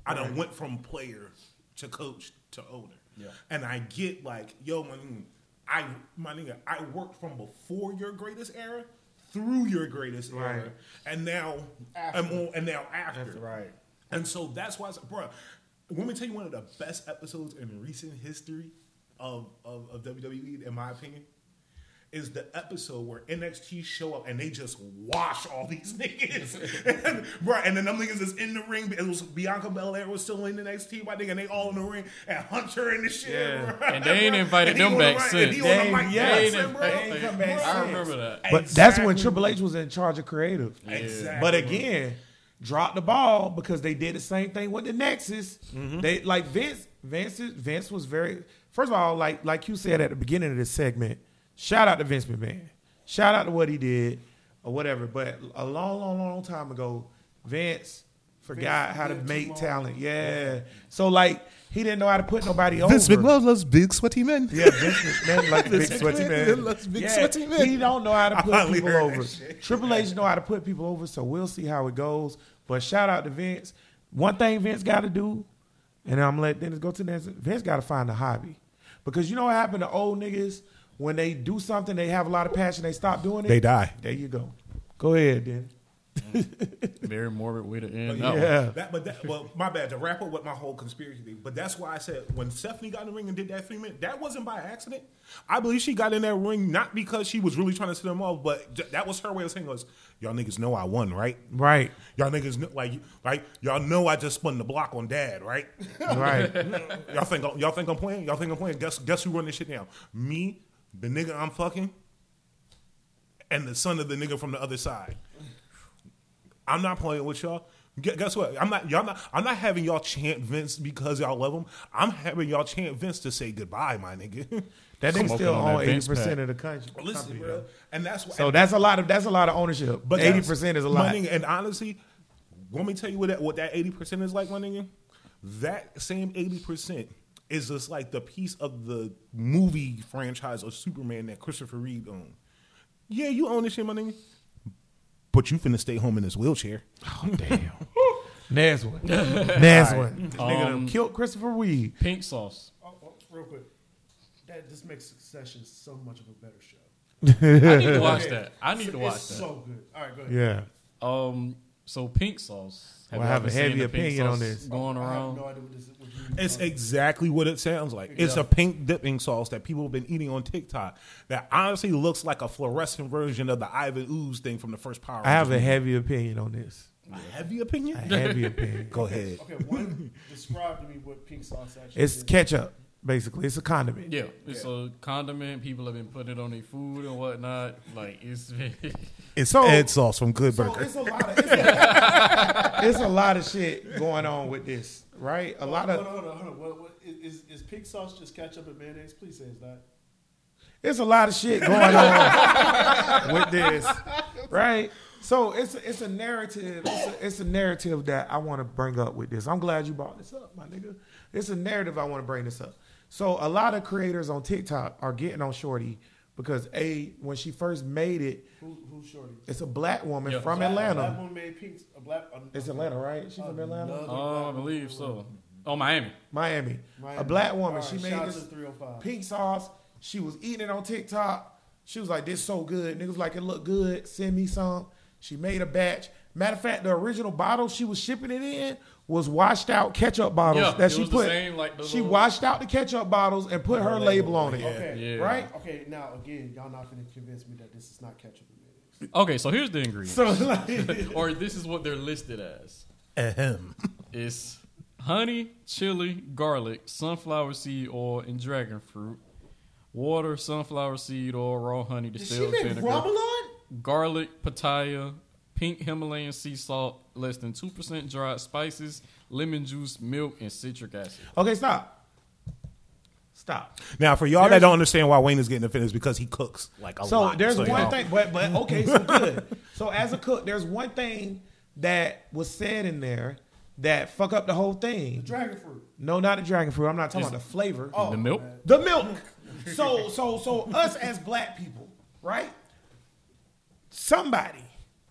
Speaker 4: I done went from player to coach to owner.
Speaker 1: Yeah.
Speaker 4: And I get like, yo, my nigga, I my nigga, I worked from before your greatest era through your greatest
Speaker 2: Right.
Speaker 4: era, and now
Speaker 3: After.
Speaker 4: I'm on, and now after.
Speaker 1: Right.
Speaker 4: And so that's why I said, bro, let me tell you one of the best episodes in recent history of, of, of WWE, in my opinion, is the episode where NXT show up and they just wash all these [LAUGHS] niggas. and, bro, and then them niggas is in the ring. It was Bianca Belair was still in the NXT, my nigga, and they all in the ring and Hunter in the shit.
Speaker 2: Yeah.
Speaker 4: bro.
Speaker 1: And they ain't invited [LAUGHS] them
Speaker 4: on the
Speaker 1: back since.
Speaker 4: And
Speaker 2: They
Speaker 4: the
Speaker 2: ain't-
Speaker 4: mic
Speaker 2: yeah,
Speaker 4: dancing,
Speaker 1: they
Speaker 4: bro.
Speaker 1: they
Speaker 2: come back
Speaker 1: I remember that.
Speaker 2: But that's when
Speaker 4: Exactly.
Speaker 2: Triple H was in charge of creative.
Speaker 4: Exactly.
Speaker 2: But again, dropped the ball because they did the same thing with the Nexus. Mm-hmm. They like Vince. Vince. Vince was very. First of all, like like you said at the beginning of this segment, shout out to Vince McMahon. Shout out to what he did or whatever. But a long, long, long time ago, Vince forgot
Speaker 3: Vince
Speaker 2: how to make talent. Yeah. So like he didn't know how to put nobody over.
Speaker 4: Vince McMahon loves big sweaty men.
Speaker 2: Yeah, Vince McMahon like big [LAUGHS] sweaty man.
Speaker 4: Let's big
Speaker 2: yeah,
Speaker 4: sweaty man.
Speaker 2: He don't know how to put
Speaker 4: finally
Speaker 2: people over.
Speaker 4: that shit.
Speaker 2: Triple H know how to put people over, so we'll see how it goes. But shout out to Vince. One thing Vince got to do, and I'm gonna let Dennis go to the next. Vince got to find a hobby, because you know what happened to old niggas when they do something, they have a lot of passion, they stop doing it.
Speaker 4: They die.
Speaker 2: There you go. Go ahead, Dennis. [LAUGHS]
Speaker 1: Very morbid way to end.
Speaker 4: But
Speaker 2: yeah.
Speaker 1: one.
Speaker 4: That, but that, well, my bad. To wrap up with my whole conspiracy thing, but that's why I said when Stephanie got in the ring and did that three minute, that wasn't by accident. I believe she got in that ring not because she was really trying to set them off, but j- that was her way of saying, "Was y'all niggas know I won, right?
Speaker 2: Right,
Speaker 4: Y'all niggas know, like like y'all know I just spun the block on Dad, right?
Speaker 2: right. [LAUGHS]
Speaker 4: y'all think y'all think I'm playing? Y'all think I'm playing? Guess guess who run this shit now? Me, the nigga I'm fucking, and the son of the nigga from the other side. I'm not playing with y'all. Guess what? I'm not. Y'all not. I'm not having y'all chant Vince because y'all love him. I'm having y'all chant Vince to say goodbye, my nigga. [LAUGHS]
Speaker 2: That nigga still
Speaker 1: on
Speaker 2: own eighty percent of the country.
Speaker 4: Listen,
Speaker 2: company,
Speaker 4: bro,
Speaker 2: though.
Speaker 4: and that's why.
Speaker 2: So that's a lot of that's a lot of ownership. But eighty percent is a
Speaker 4: my
Speaker 2: lot.
Speaker 4: nigga, and honestly, let me tell you what that what that eighty percent is like, my nigga. That same eighty percent is just like the piece of the movie franchise of Superman that Christopher Reeve owned. Yeah, you own this shit, my nigga. But you finna stay home in this wheelchair.
Speaker 2: Oh damn. [LAUGHS] Next one. [LAUGHS] Next one. Nigga done
Speaker 1: Um,
Speaker 2: killed Christopher Reeve.
Speaker 1: Pink sauce.
Speaker 3: Oh, oh, real quick, that this makes Succession so much of a better show. [LAUGHS]
Speaker 1: I need to watch that. I need
Speaker 3: It's-
Speaker 1: to watch
Speaker 3: it's
Speaker 1: that.
Speaker 3: so good. All right, go ahead.
Speaker 2: Yeah.
Speaker 1: Um, so pink sauce.
Speaker 2: Well, I have a heavy opinion on this.
Speaker 1: going
Speaker 3: I have
Speaker 1: around.
Speaker 3: no idea what this what
Speaker 4: It's
Speaker 3: talking
Speaker 4: exactly what it sounds like. It's a pink dipping sauce that people have been eating on TikTok that honestly looks like a fluorescent version of the Ivan Ooze thing from the first Power
Speaker 2: I have a heavy opinion on this.
Speaker 4: movie. a heavy opinion.
Speaker 2: A heavy opinion. [LAUGHS]
Speaker 4: Go ahead.
Speaker 3: Okay, one describe to me what pink sauce actually
Speaker 2: It's
Speaker 3: is.
Speaker 2: ketchup, basically. It's a condiment.
Speaker 1: Yeah, it's a condiment. People have been putting it on their food and whatnot. Like it's
Speaker 4: It's [LAUGHS]
Speaker 2: So-
Speaker 4: Ed sauce from Good
Speaker 2: So
Speaker 4: Burger.
Speaker 2: it's a lot of it's a, [LAUGHS] it's a lot of shit going on with this, right? A lot
Speaker 3: hold
Speaker 2: of
Speaker 3: on, hold on, hold on. What, what, is, is pig sauce just ketchup and mayonnaise? Please say it's not.
Speaker 2: it's a lot of shit going on [LAUGHS] with this, right? So it's a, it's a narrative. It's a, it's a narrative that I want to bring up with this. I'm glad you brought this up, my nigga. It's a narrative I want to bring this up. So a lot of creators on TikTok are getting on Shorty because a when she first made it,
Speaker 3: Who, who's shorty?
Speaker 2: it's a black woman
Speaker 1: Yeah.
Speaker 2: from
Speaker 3: Black-
Speaker 2: Atlanta.
Speaker 3: Black woman made pink. A black. A,
Speaker 2: It's Atlanta, right? She's from Atlanta,
Speaker 3: another
Speaker 1: Oh, I
Speaker 3: black
Speaker 1: believe so. Oh, Miami.
Speaker 2: Miami.
Speaker 3: Miami.
Speaker 2: A black woman.
Speaker 3: All
Speaker 2: She made
Speaker 3: shout out
Speaker 2: this
Speaker 3: to 305.
Speaker 2: pink sauce. She was eating it on TikTok. She was like, "This so good." Niggas like it look good. Send me some. She made a batch. Matter of fact, the original bottle she was shipping it in was washed out ketchup bottles
Speaker 1: Yeah,
Speaker 2: that
Speaker 1: it
Speaker 2: she
Speaker 1: was the
Speaker 2: put.
Speaker 1: same, like, the
Speaker 2: she washed out the ketchup bottles and put her label on it.
Speaker 3: Okay.
Speaker 1: Yeah.
Speaker 2: Right.
Speaker 3: Okay. Now again, y'all not gonna convince me that this is not ketchup and.
Speaker 1: Okay, so here's the ingredients.
Speaker 2: So like, [LAUGHS]
Speaker 1: or this is what they're listed as.
Speaker 4: Ahem.
Speaker 1: It's honey, chili, garlic, sunflower seed oil, and dragon fruit. Water, sunflower seed oil, raw honey,
Speaker 3: Did she
Speaker 1: distilled
Speaker 3: make
Speaker 1: vinegar, garlic, pitaya, pink Himalayan sea salt, less than two percent dried spices, lemon juice, milk, and citric acid.
Speaker 2: okay, stop. Stop.
Speaker 4: Now, for y'all that
Speaker 2: There's-
Speaker 4: don't understand why Wayne is getting offended, is because he cooks like a
Speaker 2: So
Speaker 4: lot.
Speaker 2: there's one
Speaker 4: y'all-
Speaker 2: thing, but but okay, so good. so as a cook, there's one thing that was said in there that fuck up the whole thing.
Speaker 3: Dragon fruit.
Speaker 2: No, not the dragon fruit. I'm not talking about the flavor.
Speaker 3: Oh,
Speaker 1: The milk?
Speaker 2: The milk. So so so us as black people, right? Somebody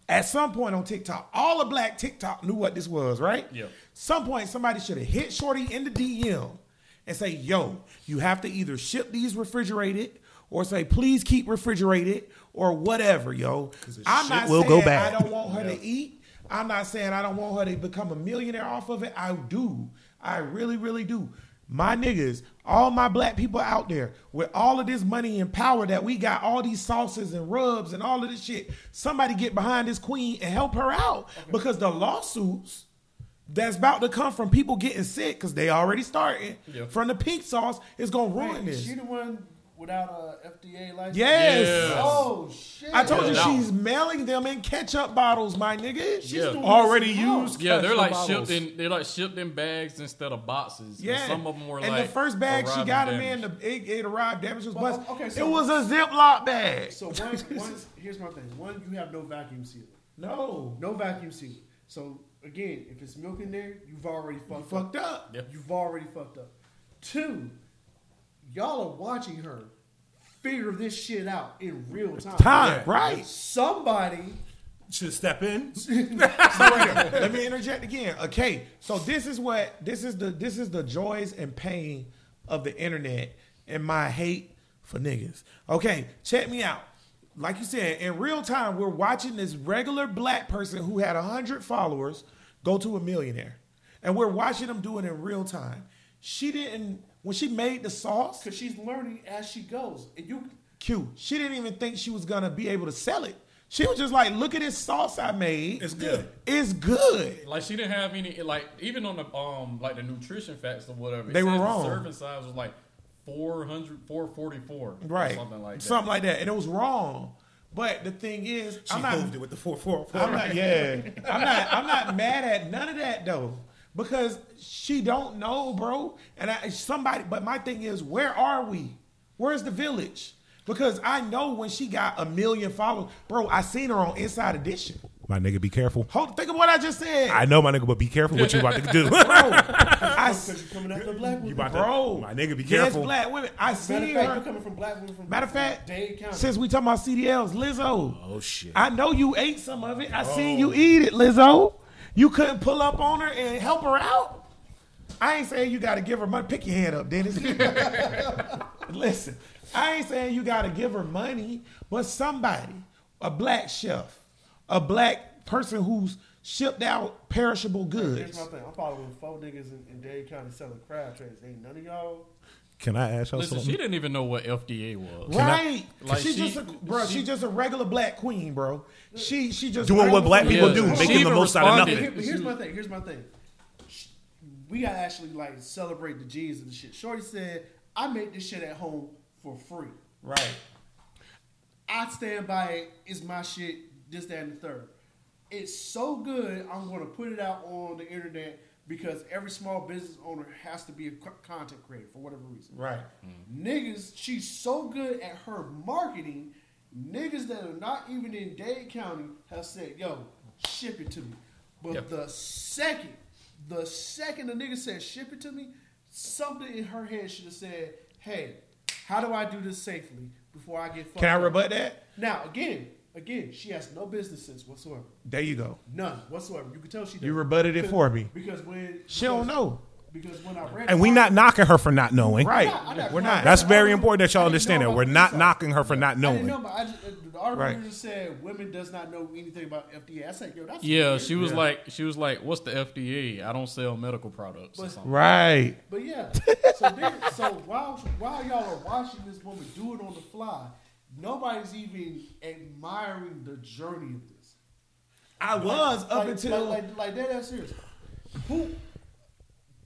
Speaker 2: at some point on TikTok, all of black TikTok knew what this was, right?
Speaker 1: Yeah.
Speaker 2: Some point somebody should have hit Shorty in the DM and say, "Yo, you have to either ship these refrigerated or say please keep refrigerated or whatever, yo." I'm not
Speaker 4: will
Speaker 2: saying
Speaker 4: go bad.
Speaker 2: I don't want her to eat. I'm not saying I don't want her to become a millionaire off of it. I do. I really, really do. My niggas, all my black people out there, with all of this money and power that we got, all these sauces and rubs and all of this shit, somebody get behind this queen and help her out. Because the lawsuits that's about to come from people getting sick, because they already started,
Speaker 1: Yeah.
Speaker 2: from the pink sauce is gonna ruin
Speaker 3: Wait,
Speaker 2: this.
Speaker 3: she the one without a FDA license?
Speaker 2: Yes.
Speaker 1: Yes.
Speaker 3: Oh shit!
Speaker 2: I told you
Speaker 1: Yeah.
Speaker 2: she's mailing them in ketchup bottles, my nigga.
Speaker 3: She's
Speaker 1: Yeah.
Speaker 3: doing
Speaker 4: Already
Speaker 3: this in-house.
Speaker 4: used?
Speaker 1: Yeah, they're like
Speaker 4: bottles.
Speaker 1: shipped in. They're like shipped in bags instead of boxes. And
Speaker 2: Yeah,
Speaker 1: some of them were
Speaker 2: and
Speaker 1: like
Speaker 2: the first bag she got them in,
Speaker 1: damaged.
Speaker 2: the, it, it arrived damaged. Was
Speaker 3: Well,
Speaker 2: bust.
Speaker 3: okay,
Speaker 2: it was a Ziploc bag.
Speaker 3: So one, [LAUGHS] one, here's my thing. One, you have no vacuum sealer.
Speaker 2: no,
Speaker 3: No vacuum sealer. So again, if it's milk in there, you've already
Speaker 2: you
Speaker 3: fucked,
Speaker 2: fucked
Speaker 3: up.
Speaker 2: up.
Speaker 1: Yeah.
Speaker 3: You've already fucked up. Two, y'all are watching her figure this shit out in real time.
Speaker 2: Time, right?
Speaker 3: Somebody
Speaker 4: should step in. [LAUGHS]
Speaker 2: So wait a. Let me interject again. Okay, so this is what this is the this is the joys and pain of the internet and my hate for niggas. Okay, check me out. Like you said, in real time, we're watching this regular black person who had hundred followers go to a millionaire, and we're watching them do it in real time. She didn't when she made the sauce.
Speaker 3: because she's learning as she goes, and you
Speaker 2: Q. She didn't even think she was gonna be able to sell it. She was just like, "Look at this sauce I made.
Speaker 4: It's good.
Speaker 2: It's good."
Speaker 1: Like she didn't have any like even on the um like the nutrition facts or whatever. it
Speaker 2: They were
Speaker 1: says the
Speaker 2: wrong.
Speaker 1: serving size was like 400, 444,
Speaker 2: right?
Speaker 1: Or something like that.
Speaker 2: Something like that, and it was wrong. But the thing is,
Speaker 4: She
Speaker 2: I'm not.
Speaker 4: moved it with the four four four.
Speaker 2: I'm not. Yeah, I'm not. I'm not mad at none of that though, because she don't know, bro. And I, somebody. But my thing is, where are we? Where's the village? Because I know when she got a million followers, bro. I seen her on Inside Edition.
Speaker 4: My nigga, be careful.
Speaker 2: Hold, think of what I just said.
Speaker 4: I know, my nigga, but be careful what you about to do. [LAUGHS]
Speaker 2: bro, I, [LAUGHS]
Speaker 3: because you're coming after black women.
Speaker 4: You about to-
Speaker 2: bro,
Speaker 4: my nigga, be
Speaker 2: yes,
Speaker 4: careful.
Speaker 2: black women. I
Speaker 3: Matter
Speaker 2: seen
Speaker 3: of fact,
Speaker 2: her.
Speaker 3: you're coming from black women from
Speaker 2: Matter of fact,
Speaker 3: Dade
Speaker 2: since we talking about CDLs, Lizzo.
Speaker 4: Oh shit.
Speaker 2: I know you ate some of it. I oh. seen you eat it, Lizzo. You couldn't pull up on her and help her out. I ain't saying you got to give her money. Pick your hand up, Dennis. [LAUGHS] Listen, I ain't saying you got to give her money, but somebody, a black chef, a black person who's shipped out perishable goods.
Speaker 3: Here's my thing. I'm following four niggas in, in Dade County selling crab trays. Ain't none of y'all.
Speaker 4: Can I ask y'all
Speaker 1: Listen,
Speaker 4: something?
Speaker 1: she didn't even know what FDA was.
Speaker 2: Right,
Speaker 1: Like,
Speaker 2: she,
Speaker 1: she-
Speaker 2: just a, bro. She,
Speaker 1: she-
Speaker 2: just a regular black queen, bro. She she just
Speaker 4: Doing what black people
Speaker 1: Yeah.
Speaker 4: do,
Speaker 1: She
Speaker 4: making the
Speaker 1: even
Speaker 4: most out of
Speaker 1: responded.
Speaker 4: nothing.
Speaker 3: But here's my thing. Here's my thing. We gotta actually like celebrate the G's and the shit. Shorty said, "I make this shit at home for free.
Speaker 2: right.
Speaker 3: I stand by it. It's my shit. This, that, and the third. It's so good. I'm gonna put it out on the internet because every small business owner has to be a content creator for whatever reason.
Speaker 2: Right. Mm-hmm.
Speaker 3: Niggas, she's so good at her marketing Niggas that are not even in Dade County have said, "Yo, ship it to me." But
Speaker 1: Yep.
Speaker 3: the second, the second the nigga said, "Ship it to me," something in her head should have said, "Hey, how do I do this safely before I get fucked?"
Speaker 2: Can I
Speaker 3: up?"
Speaker 2: rebut that?
Speaker 3: Now, again, again, she has no business sense whatsoever.
Speaker 2: There you go.
Speaker 3: None whatsoever. You can tell she.
Speaker 2: You
Speaker 3: doesn't.
Speaker 2: rebutted it
Speaker 3: Because-
Speaker 2: for me.
Speaker 3: because when
Speaker 2: She don't know.
Speaker 3: Because when I read,
Speaker 4: And we
Speaker 3: the
Speaker 4: not knocking her for not knowing.
Speaker 2: Right.
Speaker 3: I'm not- I'm not
Speaker 2: We're not.
Speaker 4: That's very important that y'all understand
Speaker 3: know
Speaker 4: that. We're not knocking her for not
Speaker 3: I didn't know,
Speaker 4: knowing.
Speaker 3: but I just, the article
Speaker 2: Right.
Speaker 3: just said women does not know anything about FDA. I said, yo, that's
Speaker 1: Yeah,
Speaker 3: weird.
Speaker 1: she was like, she was like, "What's the FDA? I don't sell medical products." Or
Speaker 3: But-
Speaker 1: something.
Speaker 2: Right.
Speaker 3: But yeah, [LAUGHS] so then, so while while y'all are watching this woman do it on the fly, nobody's even admiring the journey of this.
Speaker 2: I was up
Speaker 3: like,
Speaker 2: until
Speaker 3: like, like, like that. That's serious. Who?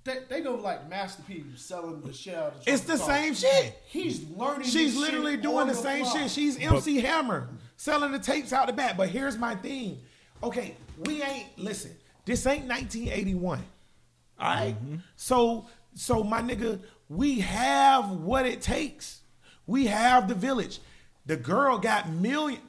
Speaker 3: They, they go like Master P selling the shit out of the
Speaker 2: it's the
Speaker 3: chocolate
Speaker 2: same
Speaker 3: sauce.
Speaker 2: shit.
Speaker 3: He's learning.
Speaker 2: She's
Speaker 3: this
Speaker 2: literally
Speaker 3: shit
Speaker 2: doing
Speaker 3: on
Speaker 2: the same
Speaker 3: fly.
Speaker 2: shit. She's MC Hammer selling the tapes out the back. But here's my thing. Okay, we ain't listen. This ain't 1981. All right? Mm-hmm. So so my nigga, we have what it takes. We have the village. The girl got million.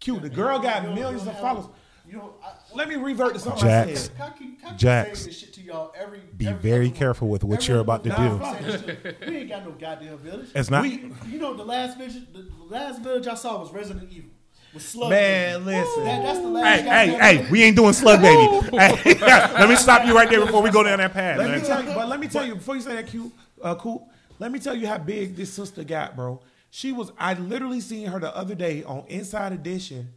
Speaker 2: Q. The girl got millions of followers.
Speaker 3: You know, I,
Speaker 2: Let me revert to something
Speaker 4: Jax.
Speaker 2: I said.
Speaker 3: Can I keep, can I keep
Speaker 4: Jax,
Speaker 3: this shit to y'all every
Speaker 4: be
Speaker 3: every
Speaker 4: very
Speaker 3: other
Speaker 4: careful with what
Speaker 3: every
Speaker 4: you're about to
Speaker 2: do.
Speaker 3: Nah, I'm saying this shit. We ain't got no goddamn village.
Speaker 4: It's not.
Speaker 3: We, you know, the last village, the last village I saw was Resident Evil. With Slug.
Speaker 2: Man,
Speaker 3: Baby.
Speaker 2: listen.
Speaker 3: That, that's the last.
Speaker 4: Hey, hey, hey,
Speaker 3: village.
Speaker 4: we ain't doing slug baby. [LAUGHS] Hey, [LAUGHS] let me stop you right there before we go down that path,
Speaker 2: Let
Speaker 4: man.
Speaker 2: me tell you, but let me tell you before you say that, Q, uh, cool. Let me tell you how big this sister got, bro. She was. I literally seen her the other day on Inside Edition,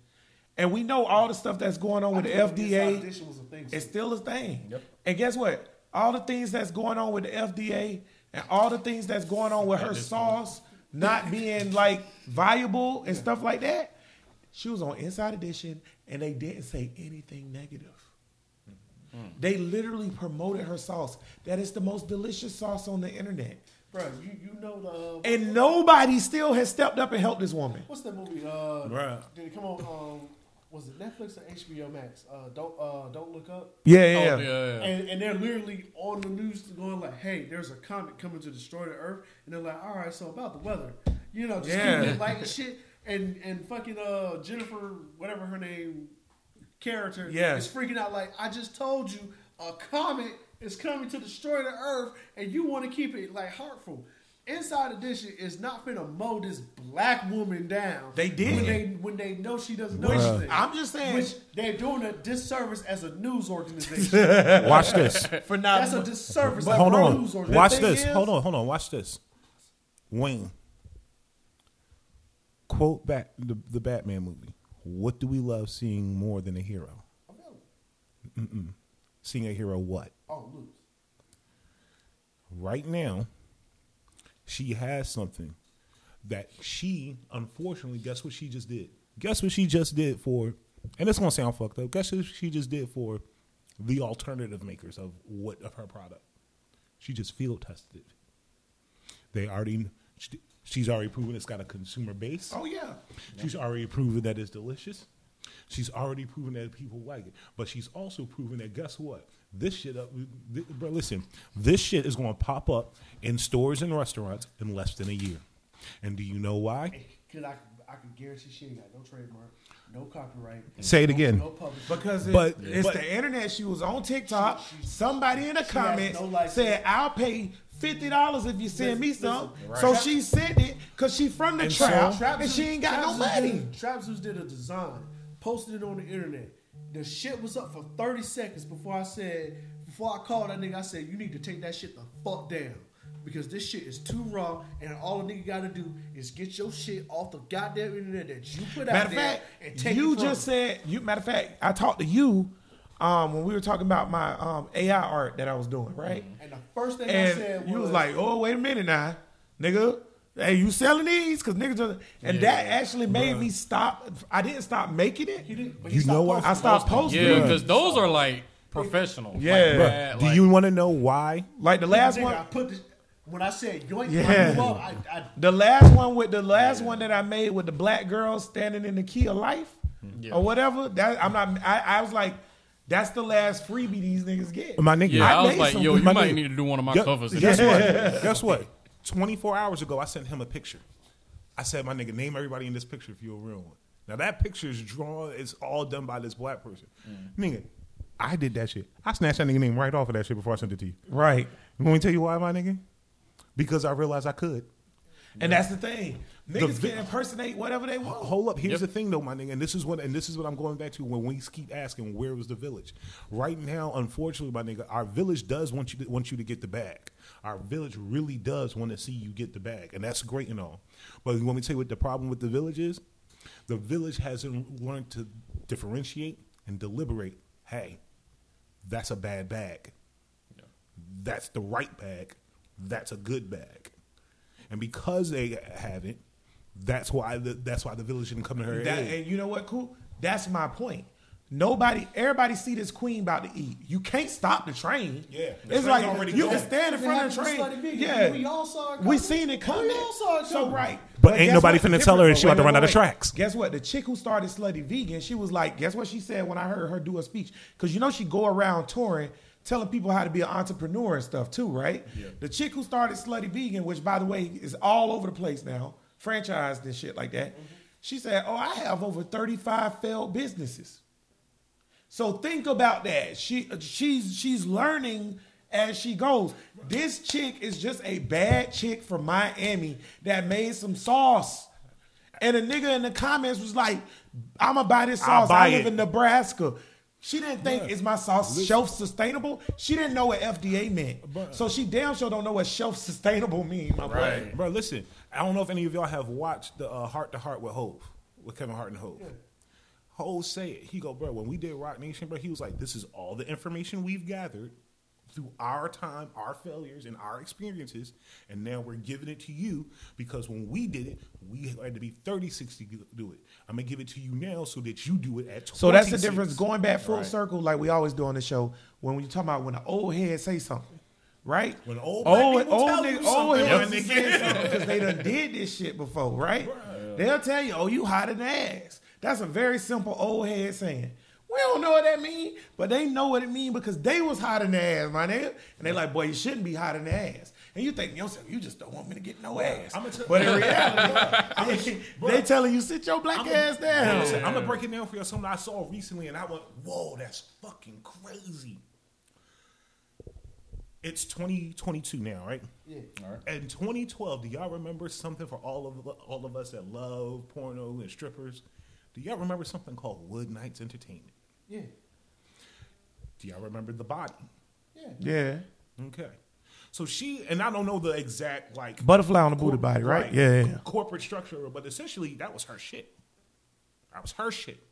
Speaker 2: and we know all the stuff that's going on with the
Speaker 3: I didn't know Inside
Speaker 2: FDA.
Speaker 3: Edition was a thing.
Speaker 2: It's still a thing.
Speaker 1: Yep.
Speaker 2: And guess what? All the things that's going on with the FDA and all the things that's going on with her sauce not being like viable and stuff like that. She was on Inside Edition and they didn't say anything negative. They literally promoted her sauce. That is the most delicious sauce on the internet.
Speaker 3: Bro, you you know the uh,
Speaker 2: And nobody still has stepped up and helped this woman.
Speaker 3: what's that movie? Uh,
Speaker 4: Bruh.
Speaker 3: Did it come on? Um, was it Netflix or HBO Max? Uh, don't uh, don't look up.
Speaker 2: Yeah,
Speaker 1: Oh,
Speaker 2: yeah,
Speaker 1: yeah,
Speaker 2: yeah.
Speaker 1: yeah.
Speaker 3: And, and they're literally on the news going like, "Hey, there's a comet coming to destroy the Earth," and they're like, "All right, so about the weather, you know, just
Speaker 2: Yeah.
Speaker 3: keep it light and shit." And and fucking uh Jennifer, whatever her name, character,
Speaker 2: Yeah.
Speaker 3: is freaking out like, "I just told you a comet is coming to destroy the Earth, and you want to keep it like heartful." Inside Edition is not finna mow this black woman down.
Speaker 2: They did.
Speaker 3: when they when they know she doesn't know
Speaker 2: Which
Speaker 3: anything.
Speaker 2: I'm just saying
Speaker 3: Which they're doing a disservice as a news organization. [LAUGHS]
Speaker 4: Watch this.
Speaker 2: for now,
Speaker 3: That's a disservice.
Speaker 2: But
Speaker 3: as
Speaker 4: Hold on.
Speaker 3: news organization.
Speaker 4: Watch this.
Speaker 2: is-
Speaker 4: Hold on. Hold on. Watch this. Wayne. Quote back the, the Batman movie. What do we love seeing more than a hero? Oh, Mm-mm. Seeing a hero what?
Speaker 3: Oh, lose.
Speaker 4: right now, she has something that she, unfortunately, guess what she just did? Guess what she just did for, and it's gonna sound fucked up. Guess what she just did for the alternative makers of what of her product? She just field tested it. They already, she- she's already proven it's got a consumer base.
Speaker 2: Oh yeah.
Speaker 4: She's already proven that it's delicious. She's already proven that people like it. But she's also proven that guess what? This shit up, th- bro. Listen, this shit is going to pop up in stores and restaurants in less than a year. And do you know why?
Speaker 3: Cause I, I can guarantee she ain't got no trademark, no copyright.
Speaker 4: Say it
Speaker 3: no-
Speaker 4: again.
Speaker 3: No publishing.
Speaker 2: Because it-
Speaker 4: But-
Speaker 2: it's
Speaker 4: but-
Speaker 2: the internet. She was on TikTok. Somebody in the
Speaker 3: has
Speaker 2: comments
Speaker 3: no license.
Speaker 2: said, "I'll pay fifty dollars if you send me
Speaker 3: Listen,
Speaker 2: some." So she sent it because she from the
Speaker 4: And
Speaker 2: trap
Speaker 4: so-
Speaker 2: and she ain't got no
Speaker 3: Traps
Speaker 2: money.
Speaker 3: Did, Traps did a design, posted it on the internet. The shit was up for 30 seconds before I said, before I called that nigga, I said, you need to take that shit the fuck down. Because this shit is too raw, and all a nigga gotta do is get your shit off the goddamn internet that you put out
Speaker 2: Matter of
Speaker 3: there
Speaker 2: fact,
Speaker 3: and take
Speaker 2: you just said you. Matter of fact, I talked to you um, when we were talking about my um, AI art that I was doing, right?
Speaker 3: And the first thing I
Speaker 2: And
Speaker 3: said
Speaker 2: you was like, "Oh, wait a minute now, nigga." Hey, you selling these? Cause niggas just, and that actually made me stop. I didn't stop making it.
Speaker 3: he did, but
Speaker 4: You
Speaker 3: he
Speaker 4: know what?
Speaker 2: I stopped posting
Speaker 1: Yeah,
Speaker 2: it.
Speaker 1: because those are like professional.
Speaker 2: Yeah.
Speaker 1: Like,
Speaker 2: Bruh,
Speaker 1: bad,
Speaker 4: Do
Speaker 1: like-
Speaker 4: you want to know why?
Speaker 2: Like the last one,
Speaker 3: I put this, when I said yoink,
Speaker 2: Yeah.
Speaker 3: yeah. I, up, I, I
Speaker 2: the last one with the last one that I made with the black girl standing in the key of life
Speaker 1: Yeah.
Speaker 2: or whatever. That I'm not. I, I was like, that's the last freebie these niggas get.
Speaker 4: My nigga.
Speaker 1: Yeah, I,
Speaker 2: I
Speaker 1: was
Speaker 2: made
Speaker 1: like,
Speaker 2: some
Speaker 1: yo, you
Speaker 4: money.
Speaker 1: might need to do one of my
Speaker 4: Gu-
Speaker 1: covers.
Speaker 4: Guess what? [LAUGHS] Guess what? 24 hours ago, I sent him a picture. I said, my nigga, name everybody in this picture if you're a real one. Now that picture is drawn, it's all done by this black person. Mm. Nigga, I did that shit. I snatched that nigga name right off of that shit before I sent it to you.
Speaker 2: Right.
Speaker 4: You want me to tell you why, my nigga? Because I realized I could.
Speaker 2: And that's the thing. Niggas
Speaker 4: vi-
Speaker 2: can impersonate whatever they want.
Speaker 4: Hold up. Here's
Speaker 1: Yep.
Speaker 4: the thing, though, my nigga, and this is what and this is what I'm going back to when we keep asking where was the village. Right now, unfortunately, my nigga, our village does want you to want you to get the bag. Our village really does want to see you get the bag, and that's great and all. But you want me to tell you what the problem with the village is? The village hasn't learned to differentiate and deliberate. Hey, that's a bad bag. That's the right bag. That's a good bag. And because they haven't, that's why the that's why the village didn't come to her
Speaker 2: That,
Speaker 4: aid.
Speaker 2: and you know what, cool? That's my point. Nobody, everybody see this queen about to eat. You can't stop the train.
Speaker 4: Yeah, the
Speaker 2: it's like
Speaker 4: already
Speaker 2: you
Speaker 4: going.
Speaker 2: can stand in front of the train.
Speaker 3: happened to Slutty Vegan.
Speaker 2: Yeah,
Speaker 3: We all saw it
Speaker 2: We seen it coming.
Speaker 3: We all saw it
Speaker 2: So
Speaker 3: coming.
Speaker 2: right,
Speaker 4: But ain't nobody
Speaker 2: what?
Speaker 4: finna tell her
Speaker 2: difference-
Speaker 4: she about to run out of tracks.
Speaker 2: Guess what? The chick who started Slutty Vegan, she was like, guess what she said when I heard her do a speech? Because you know she go around touring, telling people how to be an entrepreneur and stuff too, right? Yeah. The chick who started Slutty Vegan, which by the way is all over the place now, franchised and shit like that. Mm-hmm. She said, "Oh, I have over thirty-five failed businesses." So think about that. She she's she's learning as she goes. This chick is just a bad chick from Miami that made some sauce. And a nigga in the comments was like, I'ma buy this sauce.
Speaker 4: buy
Speaker 2: I live
Speaker 4: it."
Speaker 2: in Nebraska. She didn't think is my sauce shelf sustainable. She didn't know what FDA meant. so she damn sure don't know what shelf sustainable mean, my boy.
Speaker 1: Right.
Speaker 4: Bro, listen, I don't know if any of y'all have watched the uh, Hart to Heart with Hove, with Kevin Hart and Hove. Hove say it. He go, bro, when we did Roc Nation, bro, he was like, this is all the information we've gathered through our time, our failures, and our experiences, and now we're giving it to you because when we did it, we had to be 36 to do it. I'm gonna give it to you now so that you do it at 26.
Speaker 2: So that's the difference. Going back full
Speaker 4: Right.
Speaker 2: circle, like we always do on the show, when we talk about when an old head say something, right?
Speaker 4: When old black people tell you
Speaker 2: old
Speaker 4: something,
Speaker 2: heads
Speaker 4: my
Speaker 2: is
Speaker 4: nigga.
Speaker 2: something because they done did this shit before, right? They'll tell you, "Oh, you hot in ass." That's a very simple old head saying. We don't know what that mean, but they know what it mean because they was hot in the ass, my nigga. And they like, boy, you shouldn't be hot in the ass. And you think yourself, you just don't want me to get no ass.
Speaker 4: I'ma
Speaker 2: but in [LAUGHS] reality, [LAUGHS] they, they telling you sit your black
Speaker 4: I'm
Speaker 2: ass down.
Speaker 4: Listen, I'm gonna break it down for you. Something I saw recently, and I went, "Whoa, that's fucking crazy." It's 2022 now, right?
Speaker 3: Yeah.
Speaker 1: All right.
Speaker 4: In 2012, do y'all remember something for all of all of us that love porno and strippers? Do y'all remember something called Wood Nights Entertainment?
Speaker 3: Yeah.
Speaker 4: Do y'all remember the body?
Speaker 3: Yeah.
Speaker 2: Yeah.
Speaker 4: Okay. So she and I don't know the exact like
Speaker 2: Butterfly on the booty body, right? Yeah, yeah, yeah.
Speaker 4: corporate structure, but essentially that was her shit. That was her shit.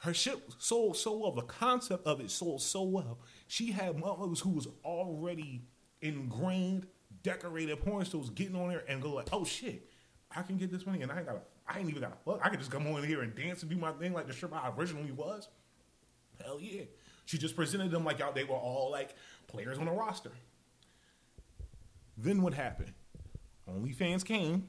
Speaker 4: Her shit sold so well. The concept of it sold so well. She had motherfuckers who was already ingrained, decorated porn stars getting on there and go like, "Oh shit, I can get this money, and I ain't got, I ain't even got to fuck. I can just come on here and dance and do my thing like the stripper I originally was." Hell yeah. She just presented them like y'all they were all like players on the roster. Then what happened? OnlyFans came,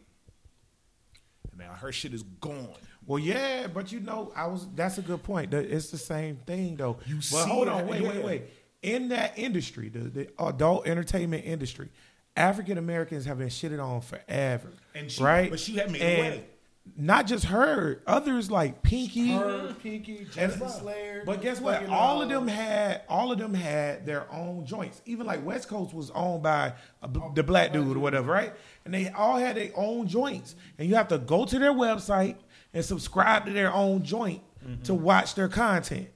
Speaker 4: and now her shit is gone.
Speaker 2: Well, yeah, but you know, I was. That's a good point. It's the same thing, though.
Speaker 4: You
Speaker 2: but
Speaker 4: see
Speaker 2: hold on, wait, wait, wait. In that industry, the, the adult entertainment industry, African Americans have been shitted on forever,
Speaker 4: And she-
Speaker 2: right?
Speaker 4: but she had made a
Speaker 2: And
Speaker 4: way.
Speaker 2: Not just her, others like Pinky.
Speaker 3: Her, Pinky,
Speaker 2: And-
Speaker 3: Justin Slayer.
Speaker 2: But guess what? All of them had all of them had their own joints. Even like West Coast was owned by a, the black dude or whatever, right? And they all had their own joints. And you have to go to their website and subscribe to their own joint mm-hmm. to watch their content.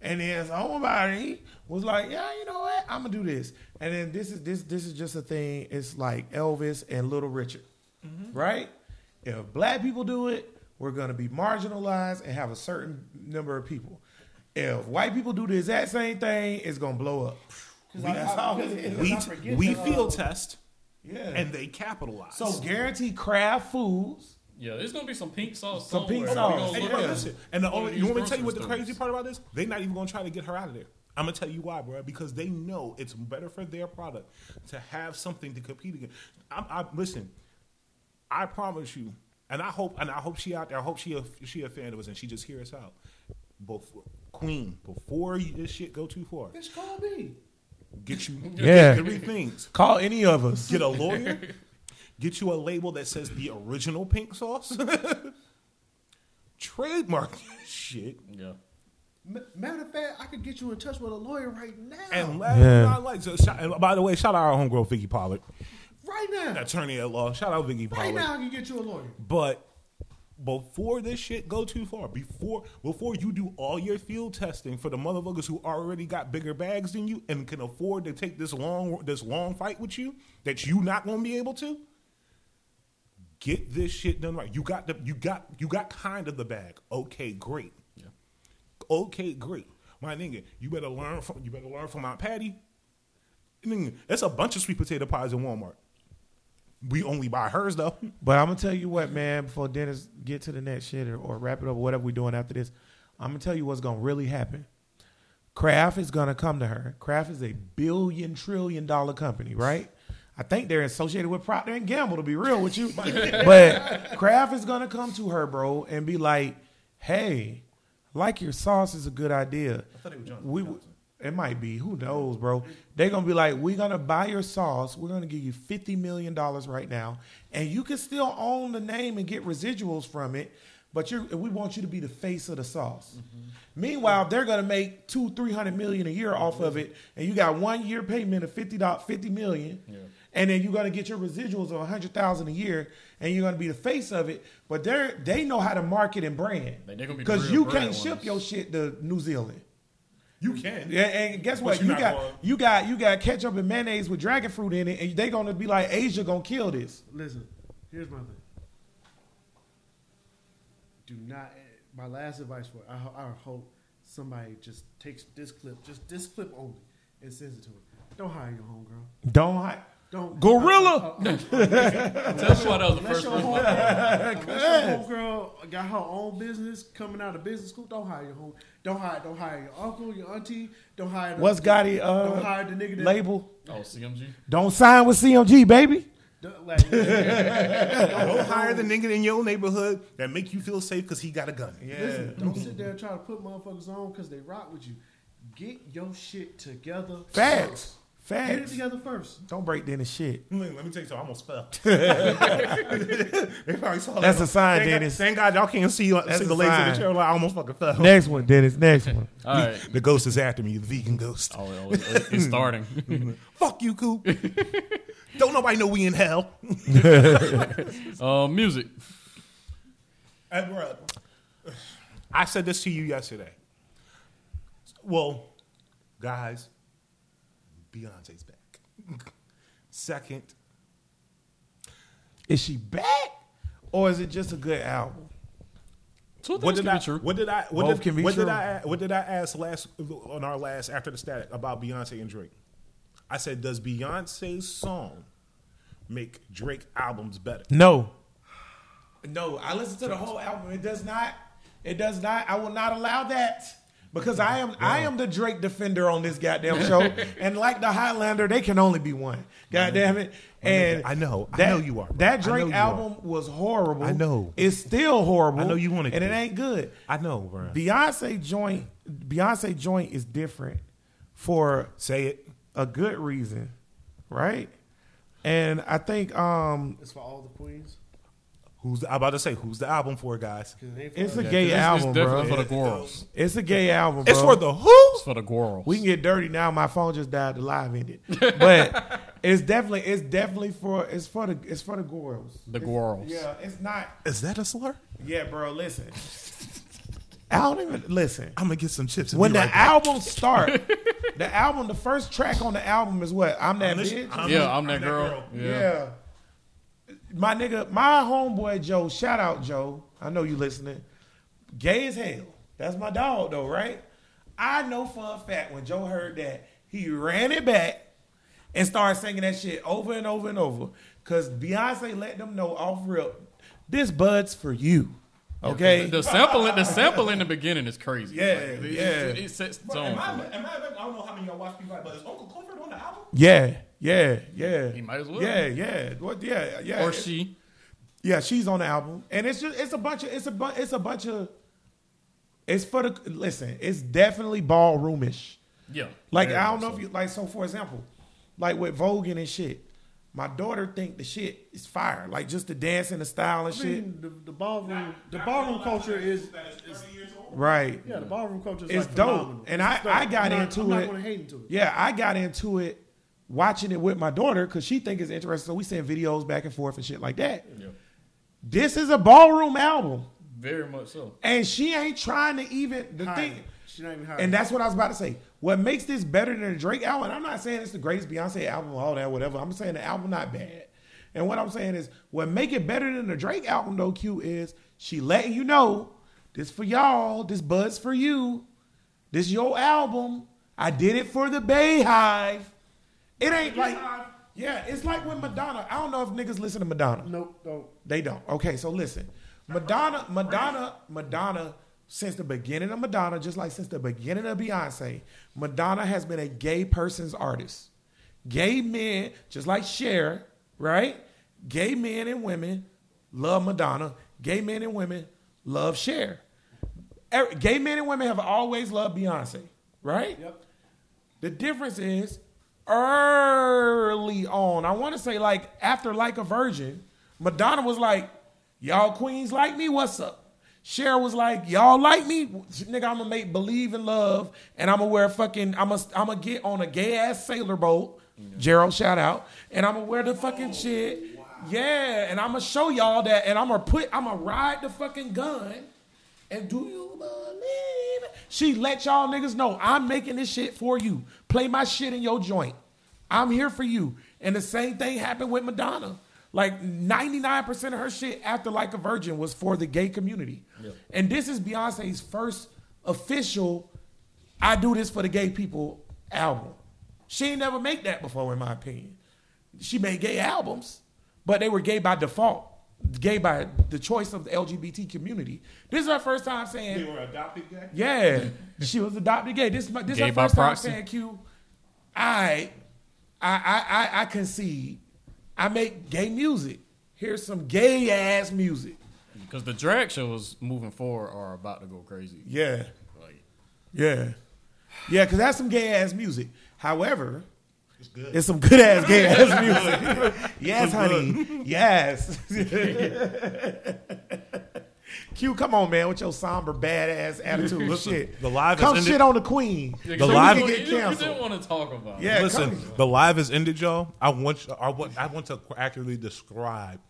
Speaker 2: And then somebody was like, "Yeah, you know what? I'm gonna do this." And then this is this this is just a thing. It's like Elvis and Little Richard, mm-hmm. right? If black people do it, we're gonna be marginalized and have a certain number of people. If white people do the exact same thing, it's gonna blow up.
Speaker 3: 'Cause I- I-
Speaker 2: all
Speaker 3: because-
Speaker 2: it is.
Speaker 3: because
Speaker 4: We
Speaker 3: I forget
Speaker 4: we
Speaker 3: uh,
Speaker 4: field test
Speaker 2: Yeah.
Speaker 4: and they capitalize.
Speaker 2: so guarantee Kraft Foods.
Speaker 1: Yeah, there's gonna be some pink sauce.
Speaker 2: Some pink
Speaker 1: somewhere. We
Speaker 2: sauce.
Speaker 1: gonna
Speaker 4: Hey,
Speaker 1: look
Speaker 4: bro, listen. And the only, you want me to tell you what the crazy
Speaker 1: stores.
Speaker 4: part about this? They're not even gonna try to get her out of there. I'm gonna tell you why, bro. Because they know it's better for their product to have something to compete against. I, I listen. I promise you, and I hope, and I hope she out there. I hope she a, she a fan of us, and she just hear us out. Before, Queen, before you, this shit go too far,
Speaker 3: Bitch, call me.
Speaker 4: get you [LAUGHS]
Speaker 2: Yeah.
Speaker 4: three things:
Speaker 2: Call any of us.
Speaker 4: get a lawyer, [LAUGHS] Get you a label that says the original pink sauce. [LAUGHS] Trademark shit.
Speaker 1: Yeah.
Speaker 3: M- Matter of fact, I could get you in touch with a lawyer right now.
Speaker 4: And last
Speaker 2: Yeah.
Speaker 4: but not like, so, uh, shout, and by the way, shout out our homegirl Vicky Pollard,
Speaker 3: right now,
Speaker 4: attorney at law. Shout out Vicky
Speaker 3: right
Speaker 4: Pollard.
Speaker 3: now, I can get you a lawyer.
Speaker 4: But before this shit go too far, before before you do all your field testing for the motherfuckers who already got bigger bags than you and can afford to take this long this long fight with you that you not gonna be able to, get this shit done right. You got the you got you got kind of the bag. Okay, great.
Speaker 1: Yeah.
Speaker 4: Okay, great. My nigga, you better learn from you better learn from Aunt Patty. Nigga, There's a bunch of sweet potato pies in Walmart. We only buy hers though.
Speaker 2: But I'm gonna tell you what, man. Before Dennis get to the next shit or, or wrap it up, or whatever we're doing after this, I'm gonna tell you what's gonna really happen. Kraft is gonna come to her. Kraft is a billion trillion dollar company, right? I think they're associated with Procter and Gamble. To be real with you, [LAUGHS] but Kraft is gonna come to her, bro, and be like, "Hey, like your sauce is a good idea.
Speaker 4: thought it was Johnson
Speaker 2: we, it might be. Who knows, bro? They're gonna be like, we're gonna buy your sauce. We're gonna give you fifty million dollars right now, and you can still own the name and get residuals from it. But you we want you to be the face of the sauce. Mm-hmm. Meanwhile, they're gonna make two, three hundred million a year off of it, and you got one year payment of fifty dollars, fifty million, and then you're gonna get your residuals of a hundred thousand a year, and you're gonna be the face of it. But they they know how to market and brand
Speaker 1: They- they be
Speaker 2: because you can't ship
Speaker 1: ones.
Speaker 2: your shit to New Zealand.
Speaker 4: You can.
Speaker 2: Yeah, and guess what? You got you got you got ketchup and mayonnaise with dragon fruit in it, and they're gonna be like Asia gonna kill this.
Speaker 3: Listen, here's my thing. Do not. My last advice for I, I hope somebody just takes this clip, just this clip only, and sends it to her. Don't hire your homegirl.
Speaker 2: Don't hi-
Speaker 3: Don't
Speaker 2: Gorilla!
Speaker 3: Uh, uh, uh,
Speaker 1: Tell me why that was the first one.
Speaker 3: home, [LAUGHS] unless your homegirl got her own business coming out of business school, don't hire your home. Don't hire. Don't hire your uncle, your auntie. Don't hire. The,
Speaker 2: What's Gotti uh,
Speaker 3: Don't hire the nigga that
Speaker 2: label?
Speaker 1: Oh, CMG.
Speaker 2: Don't sign with CMG, baby. [LAUGHS]
Speaker 3: Don't, like,
Speaker 4: Don't hire the nigga in your neighborhood that make you feel safe because he got a gun.
Speaker 3: Listen, don't sit there and try to put motherfuckers on because they rock with you. Get your shit together.
Speaker 2: Facts.
Speaker 3: First. Get it together first.
Speaker 2: Don't break Dennis shit.
Speaker 4: Let me tell you something. I almost fell. they probably saw
Speaker 2: That's
Speaker 4: that.
Speaker 2: a sign,
Speaker 4: thank
Speaker 2: Dennis.
Speaker 4: God, thank God y'all can't see,
Speaker 2: That's
Speaker 4: see
Speaker 2: a
Speaker 4: the legs of
Speaker 2: sign.
Speaker 4: the chair. Like, I almost fucking fell.
Speaker 2: Next one, Dennis. Next one.
Speaker 1: All right.
Speaker 4: The ghost is after me. The vegan ghost.
Speaker 1: Oh, oh, it- it's starting. [LAUGHS]
Speaker 4: Fuck you, Coop. Don't nobody know we in hell. [LAUGHS]
Speaker 1: uh, music.
Speaker 4: And, bruh, [SIGHS] I said this to you yesterday. Well, guys, Beyonce's back. [LAUGHS] Second,
Speaker 2: Is she back, or is it just a good album?
Speaker 1: Two
Speaker 4: what did
Speaker 1: can
Speaker 4: I?
Speaker 1: be true.
Speaker 4: What did I? What,
Speaker 2: Both
Speaker 4: did,
Speaker 2: can be
Speaker 4: what
Speaker 2: true.
Speaker 4: did I? What did I ask last on our last after the static about Beyonce and Drake? I said, does Beyonce's song make Drake albums better?
Speaker 2: No. No, I listened to the whole album. It does not. It does not. I will not allow that because I am I am the Drake defender on this goddamn show. [LAUGHS] and like the Highlander, they can only be one. God damn it. And
Speaker 4: I know. I
Speaker 2: that-
Speaker 4: know you are, bro.
Speaker 2: That Drake
Speaker 4: you
Speaker 2: album was horrible.
Speaker 4: I know.
Speaker 2: It's still horrible.
Speaker 4: I know you want to,
Speaker 2: and it ain't good.
Speaker 4: I know, bro.
Speaker 2: Beyonce joint. Beyonce joint is different for
Speaker 4: Say it.
Speaker 2: a good reason, right? And I think um
Speaker 3: It's for all the queens.
Speaker 4: Who's the, I'm about to say who's the album for, guys?
Speaker 3: 'Cause it ain't for
Speaker 2: it's a
Speaker 3: us.
Speaker 2: gay
Speaker 1: It's,
Speaker 2: album,
Speaker 1: it's definitely
Speaker 2: bro.
Speaker 1: for the girls.
Speaker 2: It's a gay album, bro.
Speaker 4: It's for the who?
Speaker 1: It's for the girls.
Speaker 2: We can get dirty now. My phone just died. The live ended, but [LAUGHS] it's definitely it's definitely for it's for the it's for the girls.
Speaker 1: the girls.
Speaker 2: Yeah, it's not.
Speaker 4: Is that a slur?
Speaker 2: Yeah, bro. Listen, I don't even listen.
Speaker 4: I'm gonna get some chips.
Speaker 2: When the
Speaker 4: right
Speaker 2: album start, [LAUGHS] the album, the first track on the album is what? I'm that
Speaker 4: I'm
Speaker 2: bitch.
Speaker 4: I'm-
Speaker 1: Yeah, I'm that
Speaker 4: I'm that
Speaker 1: girl.
Speaker 4: girl.
Speaker 1: Yeah.
Speaker 2: Yeah. My nigga, my homeboy Joe, shout out Joe. I know you listening. Gay as hell. That's my dog though, right? I know for a fact when Joe heard that, he ran it back and started singing that shit over and over and over. Cause Beyonce let them know off rip, this bud's for you. Okay?
Speaker 1: The sample, the sample in the beginning is crazy.
Speaker 2: Yeah,
Speaker 1: it,
Speaker 2: yeah.
Speaker 1: It, it sets the tone.
Speaker 4: Am I, am I, I don't know how many of y'all watch people, but is Uncle Clifford on the album?
Speaker 2: yeah, yeah, yeah.
Speaker 1: He might as well.
Speaker 2: Yeah, yeah. What yeah, yeah.
Speaker 1: Or she.
Speaker 2: Yeah, she's on the album, and it's just it's a bunch of it's a bu- it's a bunch of it's for the listen. It's definitely ballroomish.
Speaker 1: Yeah.
Speaker 2: Like I don't
Speaker 1: much
Speaker 2: know if you like. So for example, like with Vogan and shit, My daughter think the shit is fire, like just the dance and the style and
Speaker 3: I
Speaker 2: shit.
Speaker 3: the, the ballroom, the ballroom culture is, is
Speaker 2: Right.
Speaker 3: yeah, the ballroom culture is
Speaker 2: It's
Speaker 3: like
Speaker 2: dope.
Speaker 3: phenomenal.
Speaker 2: And
Speaker 3: It's
Speaker 2: I-
Speaker 3: dope.
Speaker 2: I got
Speaker 3: I'm not,
Speaker 2: into
Speaker 3: I'm not
Speaker 2: it.
Speaker 3: going to hate into it.
Speaker 2: Yeah, I got into it watching it with my daughter because she think it's interesting. So we send videos back and forth and shit like that.
Speaker 1: Yeah.
Speaker 2: This is a ballroom album,
Speaker 1: Very much so.
Speaker 2: and she ain't trying to even the
Speaker 3: Hide
Speaker 2: thing.
Speaker 3: it. Not even.
Speaker 2: And that's what I was about to say. What makes this better than the Drake album? and I'm not saying it's the greatest Beyonce album, all that, whatever. I'm saying the album not bad. And what I'm saying is, what make it better than the Drake album, though, Q, is she letting you know this for y'all, this bud's for you, this your album. I did it for the BeyHive. It ain't like, yeah, it's like when Madonna. I don't know if niggas listen to Madonna.
Speaker 3: Nope, don't.
Speaker 2: They don't. Okay, so listen. Madonna, Madonna, Madonna, since the beginning of Madonna, just like since the beginning of Beyonce, Madonna has been a gay person's artist. Gay men, just like Cher, right? Gay men and women love Madonna. Gay men and women love Cher. Er- Gay men and women have always loved Beyonce, right?
Speaker 3: Yep.
Speaker 2: The difference is early on, I want to say like after Like a Virgin, Madonna was like, Y'all queens like me, what's up? Cher was like, Y'all like me? Nigga, I'm gonna make believe in love and I'm gonna wear fucking, I'm gonna, I'm gonna get on a gay ass sailor boat. Gerald, shout out. And I'm gonna wear the fucking shit. Oh, yeah, and I'm gonna show y'all that, and I'm gonna put, I'm gonna ride the fucking gun. And do you believe? She let y'all niggas know I'm making this shit for you. Play my shit in your joint. I'm here for you. And the same thing happened with Madonna. Like 99% of her shit after Like a Virgin was for the gay community. And this is Beyonce's first official I do this for the gay people album. She ain't never make that before, in my opinion. She made gay albums, but they were gay by default, gay by the choice of the LGBT community. This is her first time saying,
Speaker 7: They were adopted gay.
Speaker 2: yeah, she was adopted gay. This is my, this is
Speaker 1: Gay
Speaker 2: her
Speaker 1: by
Speaker 2: first time
Speaker 1: proxy.
Speaker 2: saying Q. I, I, I, I, I concede. I make gay music. Here's some gay ass music.
Speaker 1: Because the drag shows moving forward are about to go crazy.
Speaker 2: Yeah,
Speaker 1: Like,
Speaker 2: yeah, yeah. Because that's some gay ass music. However,
Speaker 7: It's good.
Speaker 2: it's some good ass gay ass [LAUGHS] music. yes, honey. Yes. [LAUGHS] Q, come on, man, with your somber, badass attitude.
Speaker 4: Listen,
Speaker 2: shit.
Speaker 4: the live
Speaker 2: come
Speaker 4: is
Speaker 2: shit on the queen.
Speaker 1: the
Speaker 2: so
Speaker 4: live-
Speaker 2: we can
Speaker 1: you,
Speaker 2: get
Speaker 1: you
Speaker 2: canceled.
Speaker 1: didn't want to talk about. it.
Speaker 2: Yeah,
Speaker 4: Listen,
Speaker 2: come-
Speaker 4: the live is ended, y'all. I want, I want, I want to accurately describe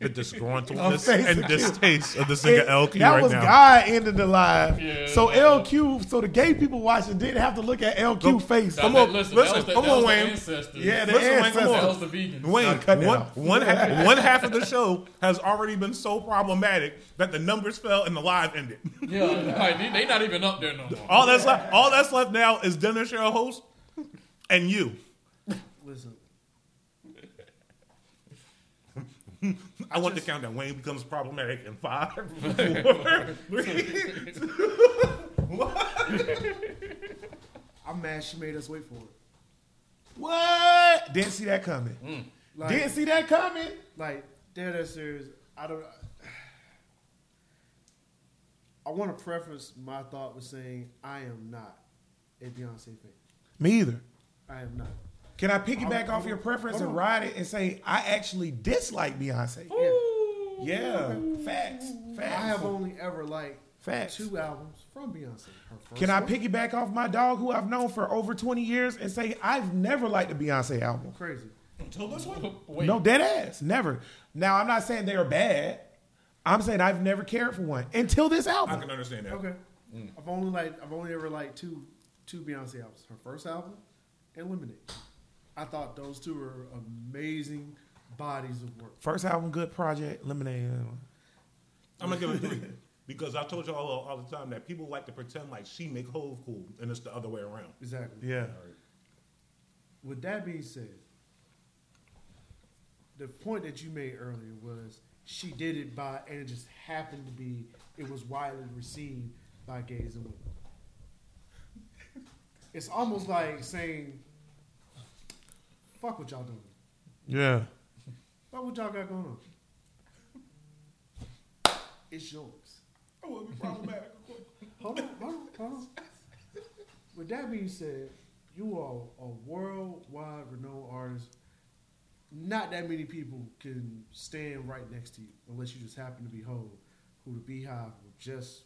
Speaker 4: the disgruntledness [LAUGHS] and distaste of the singer
Speaker 2: It-
Speaker 4: LQ
Speaker 2: that
Speaker 4: right
Speaker 2: was
Speaker 4: now.
Speaker 2: God ending the live.
Speaker 1: Yeah,
Speaker 2: so
Speaker 1: yeah.
Speaker 2: LQ, so the gay people watching didn't have to look at LQ face.
Speaker 1: That-
Speaker 4: Come
Speaker 1: that-
Speaker 4: on,
Speaker 1: listen,
Speaker 4: listen,
Speaker 1: the,
Speaker 4: come on, Wayne.
Speaker 2: Yeah, the
Speaker 4: Listen, Wayne, come
Speaker 2: ancestors.
Speaker 1: that
Speaker 4: on.
Speaker 1: was the vegans.
Speaker 4: Wayne,
Speaker 2: cut
Speaker 4: one, one, half, [LAUGHS] one half of the show has already been so problematic that the numbers fell and the live ended. [LAUGHS]
Speaker 1: Yeah, like, they, they not even up there no more.
Speaker 4: All that's left, all that's left now is Dennis, your host, and you.
Speaker 3: Listen, [LAUGHS]
Speaker 4: I want to count that Wayne becomes problematic in five, [LAUGHS] four, three, two, [LAUGHS] one.
Speaker 3: I'm mad she made us wait for it.
Speaker 2: What? Didn't see that coming. Mm.
Speaker 3: Like,
Speaker 2: Didn't see that coming.
Speaker 3: like dead ass serious. I don't. I want to preface my thought with saying I am not a Beyonce fan.
Speaker 2: Me either.
Speaker 3: I am not.
Speaker 2: Can I piggyback
Speaker 3: Hold
Speaker 2: off
Speaker 3: on.
Speaker 2: your preference and
Speaker 3: on.
Speaker 2: ride it and say I actually dislike Beyonce? Yeah, facts, facts.
Speaker 3: I have only ever liked
Speaker 2: Facts.
Speaker 3: two albums from Beyonce. Her first
Speaker 2: Can I
Speaker 3: one,
Speaker 2: piggyback off my dog who I've known for over 20 years and say I've never liked a Beyonce album?
Speaker 3: Crazy.
Speaker 7: Until this one.
Speaker 1: Wait,
Speaker 2: No, dead ass. Never. Now, I'm not saying they are bad. I'm saying I've never cared for one until this album.
Speaker 7: I can understand that.
Speaker 3: Okay. Mm. I've only like I've only ever liked two two Beyonce albums. Her first album and Lemonade. I thought those two were amazing bodies of work.
Speaker 2: First album, good project, Lemonade.
Speaker 7: I'm gonna give it three because I told you all, all the time that people like to pretend like she make Hove cool, and it's the other way around.
Speaker 3: Exactly.
Speaker 2: Yeah.
Speaker 3: With that being said, the point that you made earlier was she did it by, and it just happened to be, it was widely received by gays and women. It's almost like saying, "Fuck what y'all doing.
Speaker 2: Yeah.
Speaker 3: Fuck what y'all got going on. It's yours."
Speaker 7: I would be problematic. [LAUGHS]
Speaker 3: Hold on, hold on, hold on. With that being said, you are a worldwide renowned artist. not that many people can stand right next to you unless you just happen to be whole. Who the Beehive will just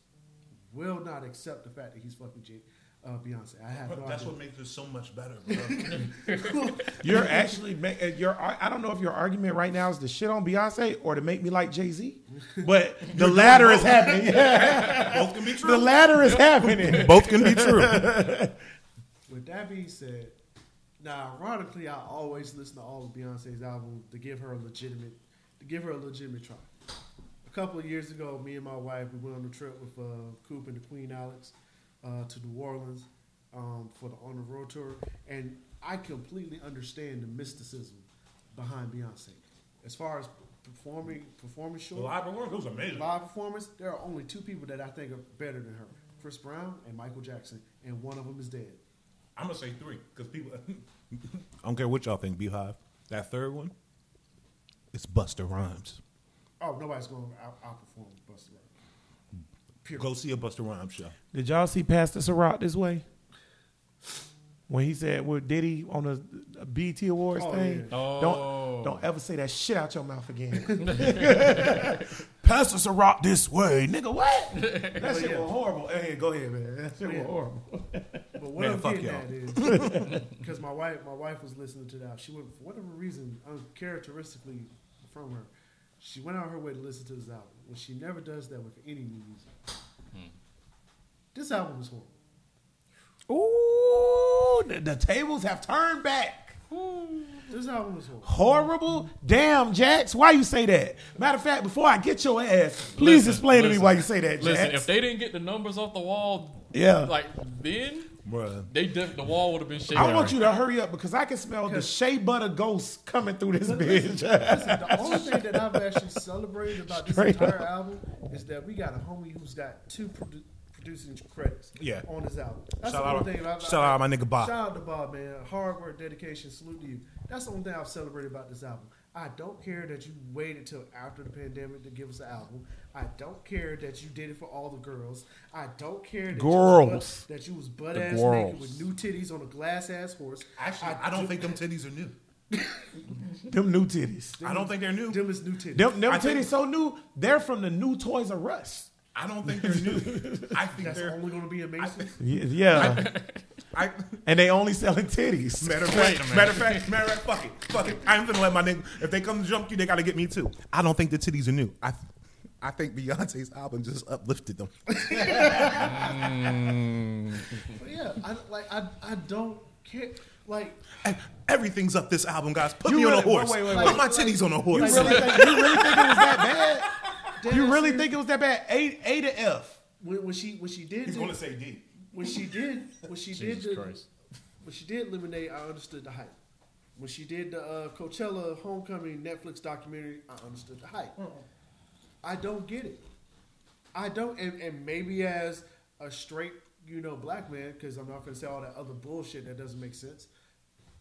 Speaker 3: will not accept the fact that he's fucking J- uh, Beyonce. I have no
Speaker 4: That's
Speaker 3: idea.
Speaker 4: what makes it so much better, bro. [LAUGHS]
Speaker 2: You're actually ma- uh, your. I don't know if your argument right now is to shit on Beyonce or to make me like Jay Z, but the latter is happening. Yeah. [LAUGHS]
Speaker 4: Both can be true.
Speaker 2: the latter is happening.
Speaker 4: Both can be true. [LAUGHS]
Speaker 3: With that being said, now ironically, I always listen to all of Beyonce's albums to give her a legitimate, to give her a legitimate try. A couple of years ago, me and my wife we went on a trip with uh, Coop and the Queen Alex uh, to New Orleans um, for the On the Road tour, and I completely understand the mysticism behind Beyonce. As far as performing, performing
Speaker 4: The
Speaker 3: show,
Speaker 4: live performance was amazing.
Speaker 3: live performance, there are only two people that I think are better than her: Chris Brown and Michael Jackson, and one of them is dead.
Speaker 4: I'm gonna say three because people. [LAUGHS] I don't care what y'all think, Beehive. That third one, it's Busta Rhymes.
Speaker 3: Oh, nobody's going to out, outperform Busta Rhymes. Period.
Speaker 4: Go see a Busta Rhymes show.
Speaker 2: Did y'all see Pastor Ciroc this way? When he said with Diddy on the BT Awards
Speaker 3: Oh,
Speaker 2: thing,
Speaker 3: yeah.
Speaker 1: Oh.
Speaker 2: don't don't oh. ever say that shit out your mouth again. [LAUGHS] [LAUGHS] Pastor Ciroc this way, nigga. What? [LAUGHS] That shit was horrible. Hey, go ahead, man. That shit was horrible.
Speaker 3: But what
Speaker 4: Man,
Speaker 3: I'm
Speaker 4: fuck
Speaker 3: getting
Speaker 4: y'all.
Speaker 3: at is because my wife, my wife was listening to that. She went for whatever reason, uncharacteristically from her, she went out her way to listen to this album. When she never does that with any new music. Hmm. This album is horrible.
Speaker 2: Ooh, the, the tables have turned back. Hmm.
Speaker 3: This album is horrible.
Speaker 2: Horrible. Damn, Jax. Why you say that? Matter of fact, before I get your ass, please
Speaker 1: Listen,
Speaker 2: explain to me why you say that, Jax.
Speaker 1: Listen, if they didn't get the numbers off the wall,
Speaker 2: Yeah.
Speaker 1: like then
Speaker 4: Bruh.
Speaker 1: they def- the wall would have been shaking.
Speaker 2: I want you to hurry up because I can smell the shea butter ghost coming through this bitch.
Speaker 3: Listen, the only [LAUGHS] thing that I've actually celebrated about this entire
Speaker 2: up.
Speaker 3: album is that we got a homie who's got two produ- producing credits
Speaker 4: Yeah.
Speaker 3: on his album. That's
Speaker 4: Shout
Speaker 3: the only
Speaker 4: out-
Speaker 3: thing I've,
Speaker 4: shout out my nigga Bob.
Speaker 3: Shout out to Bob, man. Hard work, dedication, salute to you. That's the only thing I've celebrated about this album. I don't care that you waited till after the pandemic to give us an album. I don't care that you did it for all the girls. I don't care that You
Speaker 2: Girls.
Speaker 3: was butt, that you was butt
Speaker 1: The
Speaker 3: ass
Speaker 1: girls.
Speaker 3: naked with new titties on a glass ass horse.
Speaker 4: Actually, I, don't think them titties are new. [LAUGHS]
Speaker 2: them new titties.
Speaker 4: I don't think they're new.
Speaker 3: them is new titties.
Speaker 2: Them, them titties
Speaker 4: think-
Speaker 2: so new, they're from the new Toys R Us.
Speaker 4: I don't think they're new. [LAUGHS] I think
Speaker 3: That's
Speaker 4: they're.
Speaker 3: only going to be amazing. Macy's.
Speaker 2: Y- Yeah.
Speaker 4: I, [LAUGHS] [LAUGHS]
Speaker 2: and they only selling titties.
Speaker 4: matter of [LAUGHS] fact, matter of fact, matter of fact, fuck it, fuck it. I'm gonna let my nigga. If they come to jump you, they gotta get me too. I don't think the titties are new. I, I think Beyonce's album just uplifted them. [LAUGHS]
Speaker 3: But yeah, I like I I don't care. Like
Speaker 4: Everything's up this album, guys. Put
Speaker 2: You
Speaker 4: me on a horse.
Speaker 2: wait, wait, wait,
Speaker 4: Put my
Speaker 3: wait.
Speaker 4: titties on a
Speaker 2: You
Speaker 4: horse.
Speaker 2: really, think, you really think it was that bad? You really think it was that bad? A, A to F.
Speaker 3: when, when she when she did
Speaker 4: He's
Speaker 3: the-
Speaker 4: gonna say D.
Speaker 3: when she did when she did the,
Speaker 1: Christ.
Speaker 3: when she did Lemonade, I understood the hype. When she did the uh, Coachella Homecoming Netflix documentary, I understood the hype. I don't get it. I don't, and, and maybe as a straight, you know, black man, because I'm not going to say all that other bullshit that doesn't make sense.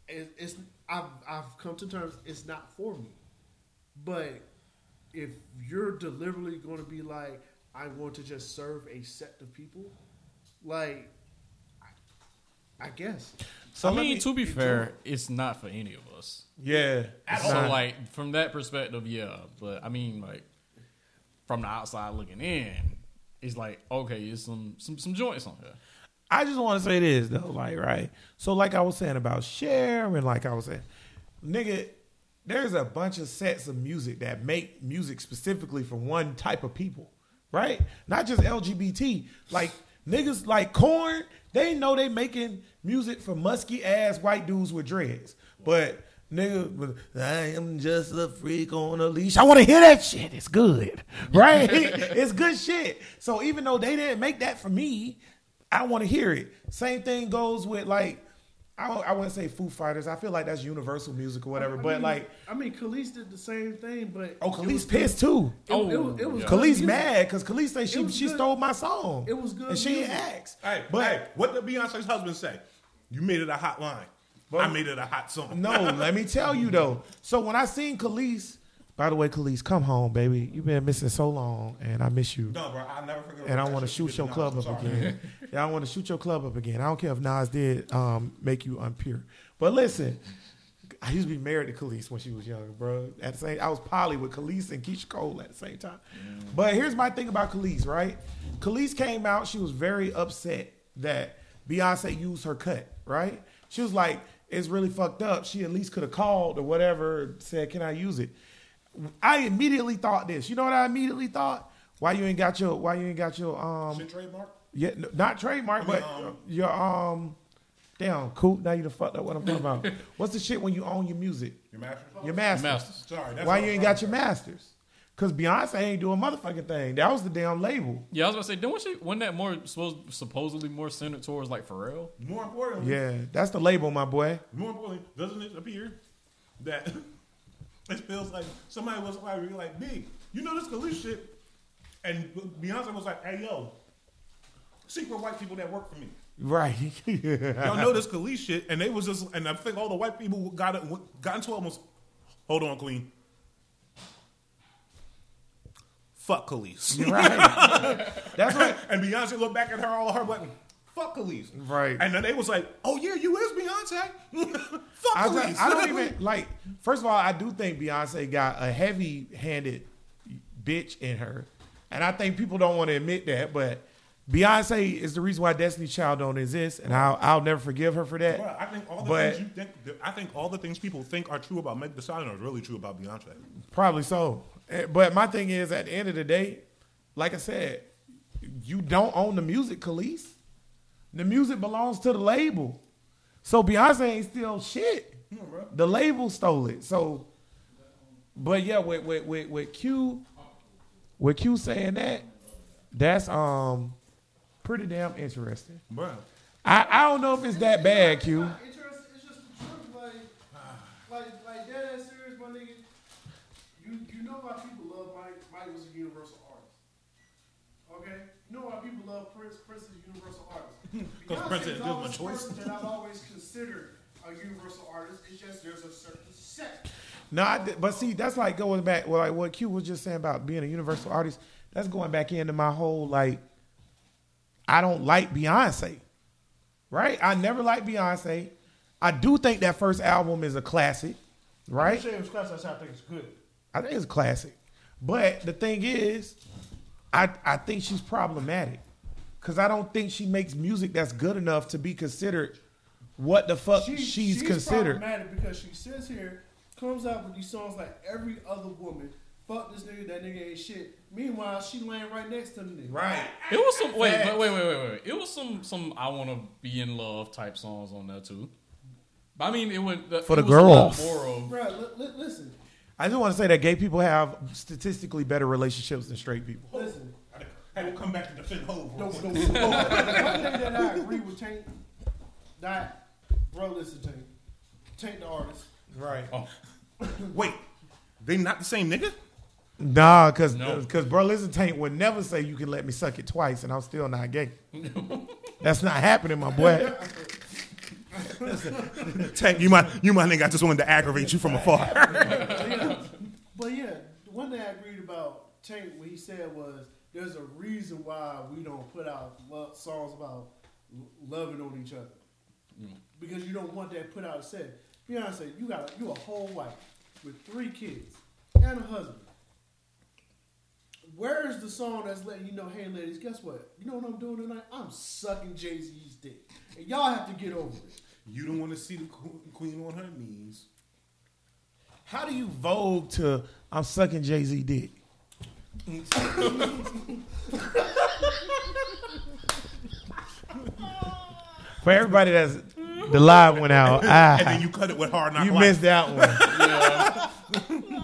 Speaker 3: It, it's I've I've come to terms it's not for me. But if you're deliberately going to be like, I'm going to just serve a set of people, like, I, I guess.
Speaker 2: So
Speaker 1: I mean,
Speaker 2: me-
Speaker 1: to be fair, it's not for any of us.
Speaker 2: Yeah.
Speaker 1: so
Speaker 2: Nah.
Speaker 1: like from that perspective, yeah. But I mean, like from the outside looking in, it's like okay, it's some some some joints on here.
Speaker 2: I just want to say this though, like right. So like I was saying about Cher and like I was saying, nigga, there's a bunch of sets of music that make music specifically for one type of people, right? Not just LGBT. Like niggas like Korn, they know they making music for musky ass white dudes with dreads, but. Nigga, I am just a freak on a leash. I want to hear that shit. It's good, [LAUGHS] right? [LAUGHS] it's good shit. So even though they didn't make that for me, I want to hear it. Same thing goes with like I I wouldn't say Foo Fighters. I feel like that's universal music or whatever.
Speaker 3: I
Speaker 2: but like,
Speaker 3: I mean, Kelis did the same thing, but
Speaker 2: oh,
Speaker 3: it
Speaker 2: Kelis
Speaker 3: was
Speaker 2: pissed too.
Speaker 3: It, it, was- it oh, was
Speaker 1: Yeah.
Speaker 3: Kelis
Speaker 2: mad because Kelis say she she
Speaker 3: good-
Speaker 2: stole my song.
Speaker 3: it was good
Speaker 2: and she ain't
Speaker 3: music.
Speaker 2: asked.
Speaker 4: Hey,
Speaker 2: but
Speaker 4: hey, what did Beyonce's husband say? You made it a hot line.
Speaker 2: But-
Speaker 4: I made it a hot song.
Speaker 2: no, let me tell you though. So when I seen Kelis, by the way, Kelis, come home, baby. You've been missing so long, and I miss you.
Speaker 4: No, bro, I'll never forget.
Speaker 2: and I want to shoot your club up again. [LAUGHS] yeah, I want to shoot your club up again. I don't care if Nas did um, make you unpure. But listen, I used to be married to Kelis when she was younger, bro. At the same, I was poly with Kelis and Keyshia Cole at the same time. But here's my thing about Kelis, right? Kelis came out. She was very upset that Beyonce used her cut, right? She was like, "It's really fucked up." She at least could have called or whatever, said, "Can I use it?" I immediately thought this. You know what I immediately thought? Why you ain't got your Why you ain't got your um
Speaker 4: trademark?
Speaker 2: yeah, no, not trademark,
Speaker 4: I mean,
Speaker 2: but
Speaker 4: um,
Speaker 2: your um, damn, cool. Now you done fucked up what I'm talking about. [LAUGHS] What's the shit when you own your music?
Speaker 4: Your masters.
Speaker 2: Your masters.
Speaker 1: Masters.
Speaker 4: Sorry, that's
Speaker 2: Why you ain't got
Speaker 4: to
Speaker 2: your masters? Cause Beyonce ain't doing motherfucking thing. That was the damn label.
Speaker 1: Yeah, I was gonna say, don't she? Wasn't that more supposed supposedly more centered towards like Pharrell?
Speaker 4: More importantly,
Speaker 2: Yeah, that's the label, my boy.
Speaker 4: More importantly, doesn't it appear that [LAUGHS] it feels like somebody was like, like, "B, you know this Kelis shit," and Beyonce was like, "Hey, yo, secret white people that work for me,
Speaker 2: Right. [LAUGHS]
Speaker 4: y'all know this Kelis shit," and they was just, and I think all the white people got it, got into almost. Hold on, Queen. Fuck Kelis.
Speaker 2: right. [LAUGHS] That's right.
Speaker 4: and Beyonce looked back at her, all her like, "Fuck Kelis."
Speaker 2: Right.
Speaker 4: And then they was like, "Oh yeah, you is Beyonce." [LAUGHS] Fuck
Speaker 2: I, I don't even [LAUGHS] like. First of all, I do think Beyonce got a heavy-handed bitch in her, and I think people don't want to admit that. But Beyonce is the reason why Destiny Child don't exist, and I'll I'll never forgive her for that.
Speaker 4: Bro, I think all the
Speaker 2: But-
Speaker 4: things you think. I think all the things people think are true about Meg Thee Stallion are really true about Beyonce.
Speaker 2: Probably so. Eh, But my thing is, at the end of the day, like I said, you don't own the music, Kelis. The music belongs to the label. So Beyonce ain't still shit. The label stole it. So, but yeah, with with with, with Q, with Q saying that, that's um pretty damn interesting.
Speaker 4: Bro,
Speaker 2: I, I don't know if it's that bad, Q.
Speaker 3: Interesting. It's just the truth. Like, like, like dead ass serious, my nigga. You you know why people love Mike? Mike was a universal artist. Okay. You know why people love Prince? Prince is a universal artist.
Speaker 4: 'Cause
Speaker 3: Beyonce
Speaker 4: Prince
Speaker 3: is
Speaker 4: didn't give him a
Speaker 3: always the
Speaker 4: choice.
Speaker 3: that I've [LAUGHS] always considered a universal artist. It's just there's a certain set.
Speaker 2: No, I but see, that's like going back. Well, like what Q was just saying about being a universal artist. That's going back into my whole like. I don't like Beyonce, right? I never liked Beyonce. I do think that first album is a classic, right?
Speaker 3: Shame was class. That's how I think it's good.
Speaker 2: I think it's a classic. But the thing is, I I think she's problematic because I don't think she makes music that's good enough to be considered what the fuck
Speaker 3: She-
Speaker 2: she's, considered.
Speaker 3: problematic because she sits here, comes out with these songs like every other woman. Fuck this nigga, that nigga ain't shit. Meanwhile, she laying right next to the nigga.
Speaker 2: Right.
Speaker 1: It was some wait, wait, wait, wait, wait, wait. It was some some I want to be in love type songs on there too. But I mean, it went
Speaker 2: For the
Speaker 1: was a lot
Speaker 2: girls.
Speaker 3: Bro, li- li- listen,
Speaker 2: I just want to say that gay people have statistically better relationships than straight people.
Speaker 3: listen.
Speaker 4: I will come back to defend Hove.
Speaker 3: No, no, no. One thing that I agree with Tank, that, bro, listen, Tank. Tank the artist.
Speaker 2: Right.
Speaker 1: oh,
Speaker 4: Wait, they not the same nigga?
Speaker 2: Nah, cause
Speaker 1: No.
Speaker 2: cause bro, listen, Tank would never say you can let me suck it twice, and I'm still not gay. [LAUGHS] That's not happening, my boy. [LAUGHS]
Speaker 4: Tank, you might, you might think I just wanted to aggravate you from afar.
Speaker 3: But yeah, the one thing I agreed about Tank, what he said was, there's a reason why we don't put out lo- songs about loving on each other. Mm. Because you don't want that put out said. Beyonce, you got a, you a whole wife with three kids and a husband. Where is the song that's letting you know, hey ladies, guess what? You know what I'm doing tonight? I'm sucking Jay Z's dick, and y'all have to get over it.
Speaker 4: You don't want to see the queen on her knees.
Speaker 2: How do you vogue to I'm sucking Jay Z dick? [LAUGHS] For everybody that's the live went out, ah,
Speaker 4: And then you cut it with hard knock
Speaker 2: you
Speaker 4: life.
Speaker 2: missed that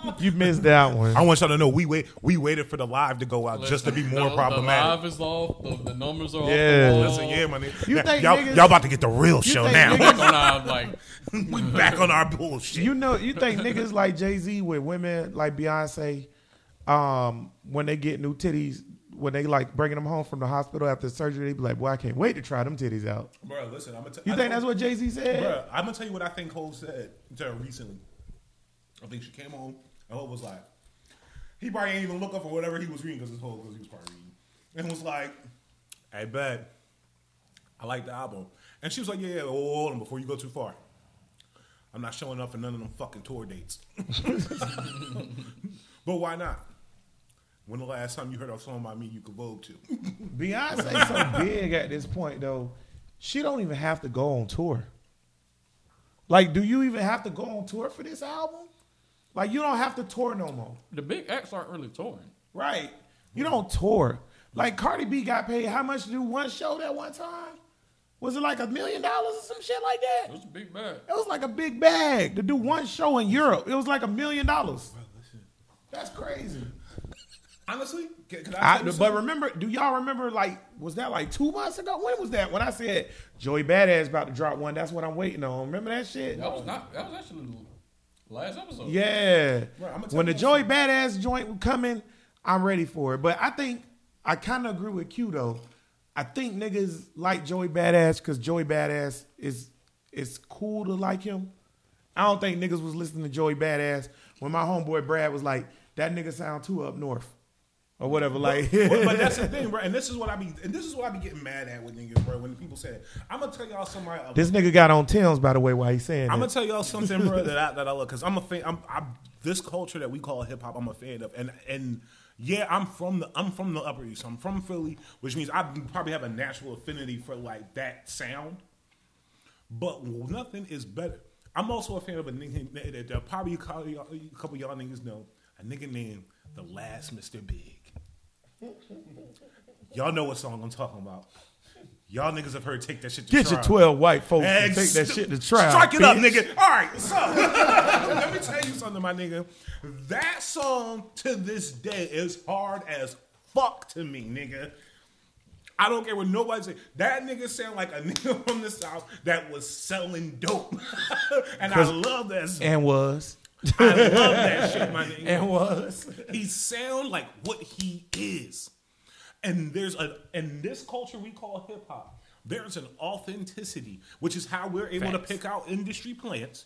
Speaker 2: one. [LAUGHS] you missed that one.
Speaker 4: I want y'all to know we wait. We waited for the live to go out just to be more
Speaker 1: the,
Speaker 4: problematic.
Speaker 1: The live is off. The, the numbers are
Speaker 2: Yeah.
Speaker 1: off. The wall.
Speaker 4: Listen, yeah, man.
Speaker 2: You
Speaker 4: Now,
Speaker 2: think
Speaker 4: y'all,
Speaker 2: niggas-
Speaker 4: y'all about to get the real show
Speaker 2: think
Speaker 4: now.
Speaker 2: niggas-
Speaker 1: On our, like [LAUGHS]
Speaker 4: we back on our bullshit.
Speaker 2: You know, you think niggas like Jay Z with women like Beyonce, um, when they get new titties, when they like bringing them home from the hospital after surgery, they be like, "Boy, I can't wait to try them titties out."
Speaker 4: Bro, listen, I'm gonna tell
Speaker 2: You think that's what Jay Z said?
Speaker 4: Bro, I'm gonna tell you what I think Cole said to her recently. I think she came home and Cole was like, he probably ain't even look up for whatever he was reading because his whole because he was probably reading, and was like, "I bet I like the album," and she was like, "Yeah, yeah, hold on before you go too far." I'm not showing up for none of them fucking tour dates. [LAUGHS] but why not? When the last time you heard a song by me you could vote to? [LAUGHS]
Speaker 2: Beyonce so big at this point though, she don't even have to go on tour. Like, do you even have to go on tour for this album? Like, you don't have to tour no more,
Speaker 1: The big acts aren't really touring.
Speaker 2: right? You don't tour. Like Cardi B got paid how much to do one show that one time? Was it like a million dollars or some shit like that?
Speaker 1: It was a big bag.
Speaker 2: It was like a big bag to do one show in Europe. It was like a million dollars. That's crazy.
Speaker 4: Honestly, I
Speaker 2: but remember, do y'all remember? Like, was that like two months ago? When was that? When I said Joey Badass about to drop one, that's what I'm waiting on. Remember that shit?
Speaker 1: That was not. That was actually the last episode.
Speaker 2: Yeah.
Speaker 4: Right,
Speaker 2: when the Joey Badass joint was coming, I'm ready for it. But I think I kind of agree with Q though. I think niggas like Joey Badass because Joey Badass is is cool to like him. I don't think niggas was listening to Joey Badass when my homeboy Brad was like, "That nigga sound too up north." Or whatever, like,
Speaker 4: but, but that's the [LAUGHS] thing, bro. And this is what I be, and this is what I be getting mad at with niggas, bro. When people say, "I'm gonna tell y'all somebody,"
Speaker 2: this nigga got on Tim's by the way. Why he saying
Speaker 4: I'm
Speaker 2: that?
Speaker 4: gonna tell y'all something, bro, that I [LAUGHS] that I love because I'm a fan. I'm, I'm this culture that we call hip hop. I'm a fan of, and and yeah, I'm from the I'm from the Upper East. I'm from Philly, which means I probably have a natural affinity for like that sound. But nothing is better. I'm also a fan of a nigga that that probably a couple y'all- a couple of y'all niggas know a nigga named the Last Mr. Big. Y'all know what song I'm talking about. Y'all niggas have heard "Take That Shit to
Speaker 2: Get
Speaker 4: Trial."
Speaker 2: your twelve white folks and
Speaker 4: And
Speaker 2: take that shit to trial.
Speaker 4: Strike it up, nigga. All right, so [LAUGHS] let me tell you something, my nigga. That song to this day is hard as fuck to me, nigga. I don't care what nobody say. That nigga sound like a [LAUGHS] nigga from the south that was selling dope, [LAUGHS] and I love that. Song.
Speaker 2: And was.
Speaker 4: I [LAUGHS] love that shit, my nigga.
Speaker 2: And was.
Speaker 4: He sound like what he is. And there's a in this culture we call hip hop, there's an authenticity, which is how we're able to pick out industry plants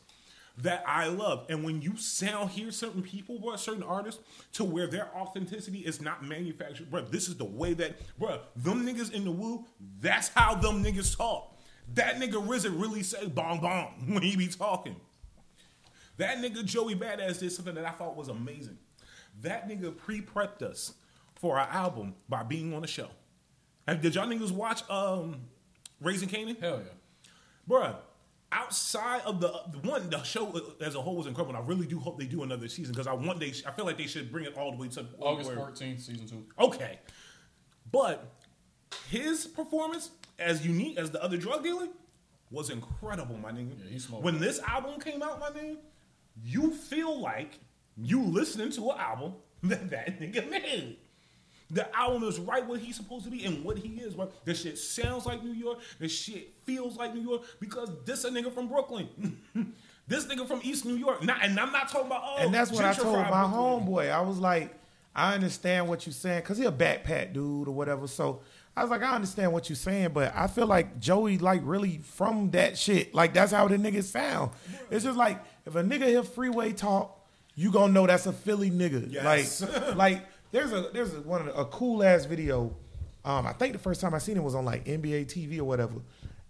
Speaker 4: that I love. And when you sound hear certain people, bro, certain artists, to where their authenticity is not manufactured, bro, this is the way that, bro, them niggas in the Wu, that's how them niggas talk. That nigga RZA really say bong bong [LAUGHS] when he be talking. That nigga Joey Badass did something that I thought was amazing. That nigga pre-prepped us for our album by being on the show. And did y'all niggas watch um Raising Kanan?
Speaker 1: Hell yeah.
Speaker 4: Bruh, outside of the, the one, the show as a whole was incredible. And I really do hope they do another season because I want they. I feel like they should bring it all the way to
Speaker 1: August 14th, season two.
Speaker 4: Okay, but his performance, as unique as the other drug dealer, was incredible, my nigga.
Speaker 1: Yeah, he smoked.
Speaker 4: when this album came out, my nigga, you feel like you listening to an album [LAUGHS] that that nigga made. The album is right where he's supposed to be and what he is. Right? This shit sounds like New York. This shit feels like New York because this a nigga from Brooklyn. [LAUGHS] this nigga from East New York. Not, and I'm not talking about oh,
Speaker 2: and that's what I told my
Speaker 4: Brooklyn.
Speaker 2: homeboy. I was like, I understand what you're saying because he a backpack dude or whatever. So I was like, I understand what you're saying, but I feel like Joey like really from that shit. Like that's how the niggas sound. It's just like if a nigga hear freeway talk, you gonna know that's a Philly nigga.
Speaker 4: Yes.
Speaker 2: Like, [LAUGHS] like there's a there's a, one of the, a cool ass video. Um, I think the first time I seen it was on like NBA TV or whatever.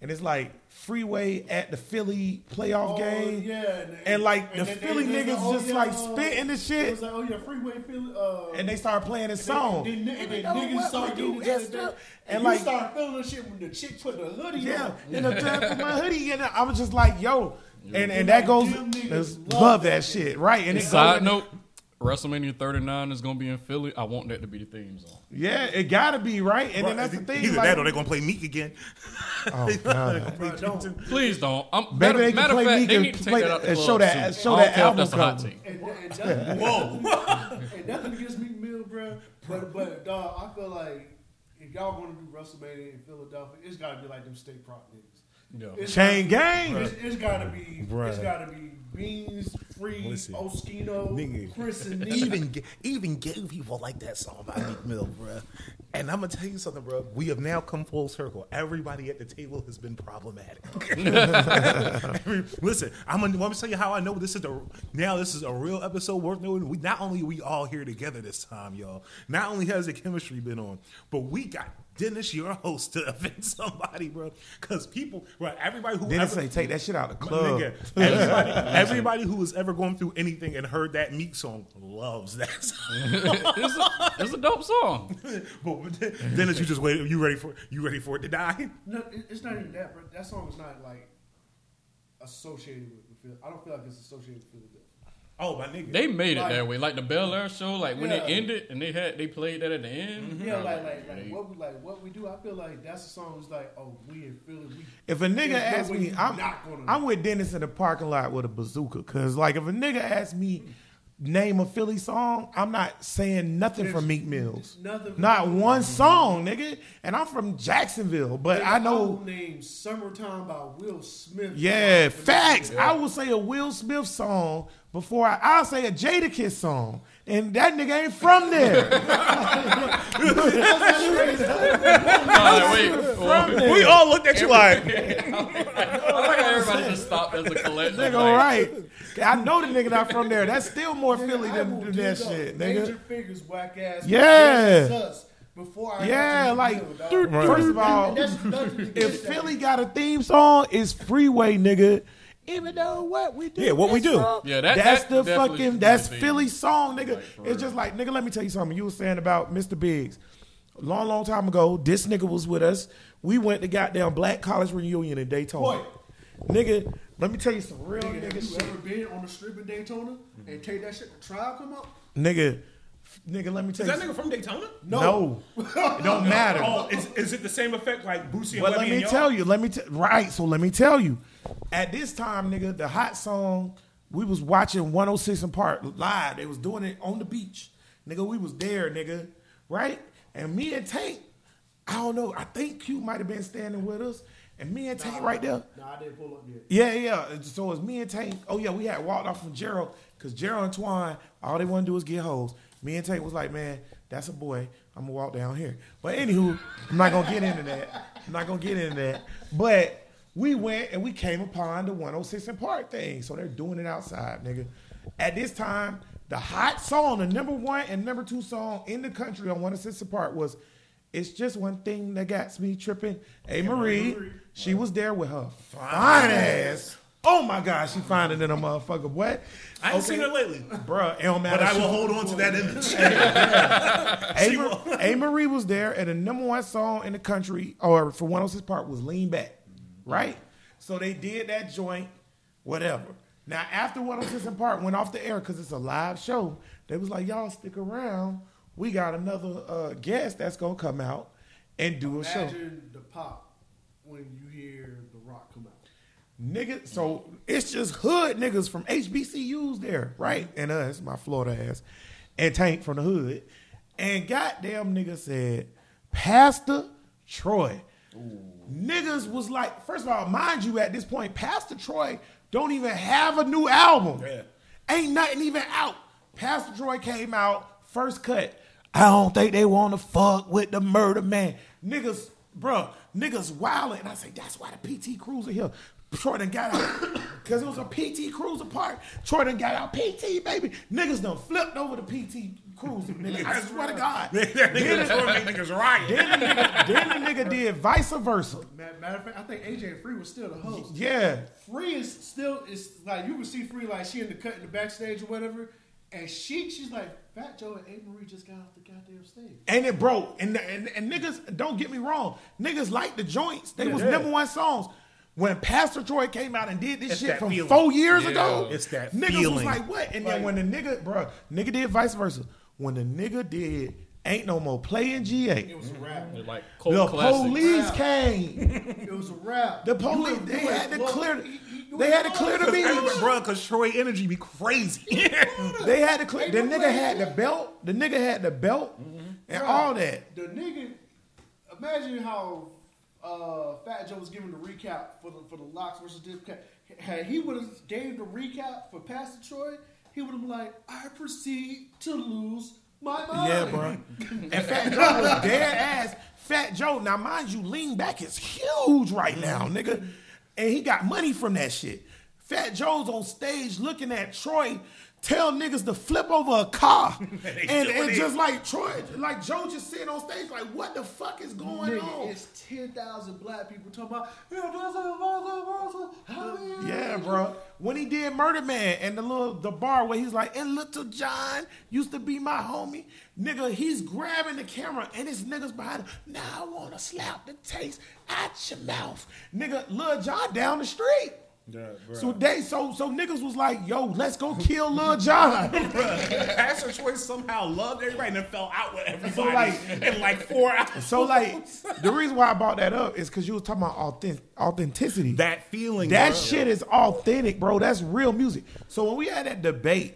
Speaker 2: And it's like freeway at the Philly playoff
Speaker 3: Oh,
Speaker 2: game.
Speaker 3: yeah,
Speaker 2: And, like the
Speaker 3: and then
Speaker 2: Philly
Speaker 3: they- they
Speaker 2: niggas
Speaker 3: go, oh,
Speaker 2: just
Speaker 3: yeah,
Speaker 2: like
Speaker 3: uh,
Speaker 2: spitting the
Speaker 3: It
Speaker 2: shit.
Speaker 3: was like, oh yeah, freeway Philly. Uh,
Speaker 2: and they start playing his song.
Speaker 3: And then, and niggas start
Speaker 2: we
Speaker 3: getting
Speaker 2: do
Speaker 3: each other.
Speaker 2: extra.
Speaker 3: And,
Speaker 2: And
Speaker 3: and
Speaker 2: like-
Speaker 3: you start feeling the shit when the chick put the hoodie
Speaker 2: Yeah,
Speaker 3: on.
Speaker 2: in the time for my hoodie, and I was just like, yo, and and that goes
Speaker 3: them
Speaker 2: love,
Speaker 3: love
Speaker 2: that
Speaker 3: that
Speaker 2: shit, right? And it
Speaker 1: Side
Speaker 2: goes,
Speaker 1: note, WrestleMania 39 is gonna be in Philly. I want that to be the theme song.
Speaker 2: yeah, it gotta be right. And then that's the thing,
Speaker 4: Either
Speaker 2: like,
Speaker 4: that or they're gonna play Meek again. [LAUGHS]
Speaker 2: oh god,
Speaker 3: Bro, don't.
Speaker 1: Please don't. I'm,
Speaker 2: maybe
Speaker 1: matter,
Speaker 2: they can
Speaker 1: matter
Speaker 2: play
Speaker 1: fact,
Speaker 2: Meek
Speaker 1: they
Speaker 2: and
Speaker 1: need to take
Speaker 2: play
Speaker 1: that out the
Speaker 2: and
Speaker 1: club
Speaker 2: show that
Speaker 1: soon.
Speaker 2: show
Speaker 1: I
Speaker 2: that
Speaker 1: don't care if
Speaker 2: album
Speaker 1: that's a hot
Speaker 2: cover.
Speaker 1: take.
Speaker 3: And, and nothing,
Speaker 4: Whoa.
Speaker 3: and nothing against Meek Mill, bro. But but dog, I feel like if y'all want to do WrestleMania in Philadelphia, it's got to be like them state prop niggas.
Speaker 1: Yeah.
Speaker 3: It's
Speaker 2: Chain
Speaker 3: gotta-
Speaker 2: gang.
Speaker 3: It's, it's got to be.
Speaker 4: Bruh.
Speaker 3: It's got to be Beans, Free,
Speaker 4: Listen.
Speaker 3: Oschino,
Speaker 4: Nigga.
Speaker 3: Chris, and [LAUGHS] Nick.
Speaker 4: even even gay people like that song by Meek Mill, bruh. And I'm gonna tell you something, bro. We have now come full circle. Everybody at the table has been problematic. [LAUGHS] Listen, I'm gonna, let me tell you how I know this is a now this is a real episode worth knowing. We not only are we all here together this time, y'all. Not only has the chemistry been on, but we got Dennis, you're a host to [LAUGHS] offend somebody, bro. Because people, bro, everybody who
Speaker 2: Dennis
Speaker 4: ever,
Speaker 2: say take that shit out of the club.
Speaker 4: nigga, [LAUGHS] everybody, everybody who has ever gone through anything and heard that Meek song loves that [LAUGHS] song.
Speaker 1: it's, a, it's a dope song.
Speaker 4: but Dennis, you just wait. You ready for you ready for it to die?
Speaker 3: No, it's not even that, bro. That song is not like associated with, with I don't feel like it's associated with Philadelphia.
Speaker 4: Oh my nigga,
Speaker 1: They made it
Speaker 3: Like-
Speaker 1: that way. Like the Bel Air show, like when
Speaker 3: Yeah.
Speaker 1: they ended and they had they played that at the end.
Speaker 4: Mm-hmm.
Speaker 3: Yeah, like like like
Speaker 1: yeah,
Speaker 3: what we like what we do. I feel like that's a song. Is like oh we in Philly. We,
Speaker 2: If a nigga
Speaker 3: There's no
Speaker 2: asks me, I'm,
Speaker 3: not
Speaker 2: I'm with Dennis in the parking lot with a bazooka. Cause like if a nigga asks me name a Philly song, I'm not saying nothing
Speaker 3: There's
Speaker 2: from Meek Mills.
Speaker 3: nothing from
Speaker 2: Not
Speaker 3: Meek Mills.
Speaker 2: one song, nigga. And I'm from Jacksonville, but I know.
Speaker 3: name "Summertime" by Will Smith.
Speaker 2: Yeah,
Speaker 3: Yeah.
Speaker 2: facts. I will say a Will Smith song before I, I'll say a Jadakiss song, and that nigga ain't from there.
Speaker 1: Nah, [LAUGHS] wait, wait.
Speaker 4: we all looked at you like, [LAUGHS]
Speaker 1: I like everybody just stopped as a collective.
Speaker 2: nigga, all right. I know the nigga not from there. That's still more Philly than, than that
Speaker 3: up
Speaker 2: shit,
Speaker 3: Major
Speaker 2: nigga.
Speaker 3: figures, whack ass.
Speaker 2: Yeah.
Speaker 3: Sus Before I
Speaker 2: Yeah, like,
Speaker 3: Meek Mill,
Speaker 2: dude,
Speaker 3: dog.
Speaker 2: first of all,
Speaker 3: And that's nothing to
Speaker 2: If. Philly got a theme song, it's Freeway, nigga. Even though what we do,
Speaker 4: Yeah, what we do.
Speaker 2: wrong.
Speaker 1: Yeah, that-
Speaker 2: that's
Speaker 1: that
Speaker 2: the fucking that's. Philly song, nigga.
Speaker 1: Like,
Speaker 2: it's
Speaker 1: real.
Speaker 2: just like nigga. Let me tell you something. You were saying about Mr. Biggs. A long, long time ago, this nigga was with us. We went to goddamn Black College reunion in Daytona.
Speaker 3: Boy.
Speaker 2: Nigga, let me tell you some real
Speaker 3: Nigga,
Speaker 2: nigga
Speaker 3: have you
Speaker 2: shit.
Speaker 3: ever been on the strip in Daytona and take that shit? The trial come up?
Speaker 2: Nigga, nigga, let me tell
Speaker 4: is
Speaker 2: you.
Speaker 4: Is that nigga from Daytona?
Speaker 2: no, no. it don't [LAUGHS] matter.
Speaker 4: Oh, is, is it the same effect like Boosie and
Speaker 2: But
Speaker 4: Webby
Speaker 2: let me tell you, let me tell right. So let me tell you, at this time, nigga, the hot song we was watching 106 and Park live. They was doing it on the beach, nigga. We was there, nigga, right? And me and Tank, I don't know. I think Q might have been standing with us, and me and Tank right there.
Speaker 3: Nah, I didn't pull up yet.
Speaker 2: Yeah, yeah. So it's me and Tank. Oh yeah, we had walked off from Gerald because Gerald and Twine, all they want to do is get hoes. Me and Tank was like, man, that's a boy. I'm gonna walk down here. But anywho, I'm not gonna get into that. I'm not gonna get into that. But we went and we came upon the 106 and Park thing. So they're doing it outside, nigga. At this time, the hot song, the number one and number two song in the country on 106 and Park was it's just one thing that got me tripping. Hey Marie, she was there with her fine ass. Oh my God, she finer than a motherfucker. What?
Speaker 4: I ain't seen her lately,
Speaker 2: Bruh, it don't matter.
Speaker 4: but I will hold on to that image. [LAUGHS] [LAUGHS]
Speaker 2: A. A. Marie was there, and the number one song in the country, or for 106 Park, was Lean Back, right? So they did that joint, whatever. Now, after 106 and Park went off the air because it's a live show, they was like, y'all stick around. We got another uh, guest that's going to come out and do a show.
Speaker 3: Imagine the pop when you hear The Rock come out.
Speaker 2: Nigga, so it's just hood niggas from HBCUs there, right? And us, my Florida ass, and Tank from the hood. And goddamn nigga said, Pastor Troy. Niggas was like, first of all, mind you, at this point, Pastor Troy don't even have a new album.
Speaker 4: Yeah.
Speaker 2: Ain't nothing even out. Pastor Troy came out, first cut. I don't think they want to fuck with the murder man. Niggas, bruh, niggas wildin'. And I say, that's why the PT Cruiser here. Troy done got out. [COUGHS] Because it was a PT Cruiser park. Troy done got out PT, baby. Niggas done flipped over the PT Cruiser, [LAUGHS] nigga. I swear to God. [LAUGHS]
Speaker 4: that nigga Troy make niggas riot.
Speaker 2: Then the nigga, then the nigga did vice versa.
Speaker 3: Matter of fact, I think AJ Free was still the host.
Speaker 2: Yeah.
Speaker 3: Free is still is like you can see Free like she in the cut in the backstage or whatever, and she she's like Fat Joe and A Marie just got off the goddamn stage.
Speaker 2: And it broke. And, and and niggas, don't get me wrong, niggas like the joints. They was
Speaker 4: Yeah.
Speaker 2: number one songs. When Pastor Troy came out and did this
Speaker 4: It's
Speaker 2: shit from
Speaker 4: feeling.
Speaker 2: four years
Speaker 1: Yeah.
Speaker 2: ago,
Speaker 4: It's that
Speaker 2: niggas was like, what? And then when the nigga, bro, nigga did vice versa. When the nigga did Ain't No More Playing GA,
Speaker 3: It was a rap.
Speaker 1: They're like
Speaker 2: the
Speaker 1: cult classics.
Speaker 2: police
Speaker 3: Rap.
Speaker 2: came.
Speaker 3: It was a rap.
Speaker 2: The police,
Speaker 3: ain't-
Speaker 2: they
Speaker 3: you
Speaker 2: had to clear,
Speaker 3: you- you- you
Speaker 2: they had to clear the
Speaker 3: look.
Speaker 2: beach.
Speaker 4: bro, because Troy energy be crazy.
Speaker 2: They had to clear.
Speaker 3: Ain't
Speaker 2: The
Speaker 3: no
Speaker 2: nigga had the belt. The nigga had the belt and all that.
Speaker 3: The nigga, imagine how uh, Fat Joe was giving the recap for the for the LOX versus Dipset. Had he would have gave the recap for Pastor Troy, he would have been like, "I proceed to lose my mind."
Speaker 2: Yeah, bro. [LAUGHS] And Fat Joe was dead ass. Fat Joe, now mind you, lean back is huge right now, nigga. And he got money from that shit. Fat Joe's on stage looking at Troy tell niggas to flip over a car. [LAUGHS] and
Speaker 4: doing
Speaker 2: and just like Troy, like Joe just sitting on stage like, what the fuck is going
Speaker 3: Nigga,
Speaker 2: on?
Speaker 3: it's ten thousand black people talking about.
Speaker 2: Yeah, bro. When he did Murder Man and the little the bar where he's like, and Little John used to be my homie. Nigga, he's grabbing the camera and his niggas behind him. Now I wanna slap the taste out your mouth. Nigga, Lil Jon down the street.
Speaker 4: Yeah.
Speaker 2: So they so so niggas was like, yo, let's go kill [LAUGHS] Lil Jon.
Speaker 4: Pastor Troy somehow loved everybody and then fell out with everybody
Speaker 2: like-
Speaker 4: in like four hours.
Speaker 2: so like the reason why I brought that up is because you was talking about authentic, authenticity.
Speaker 4: that feeling,
Speaker 2: That
Speaker 4: bro.
Speaker 2: shit is authentic, bro. That's real music. So when we had that debate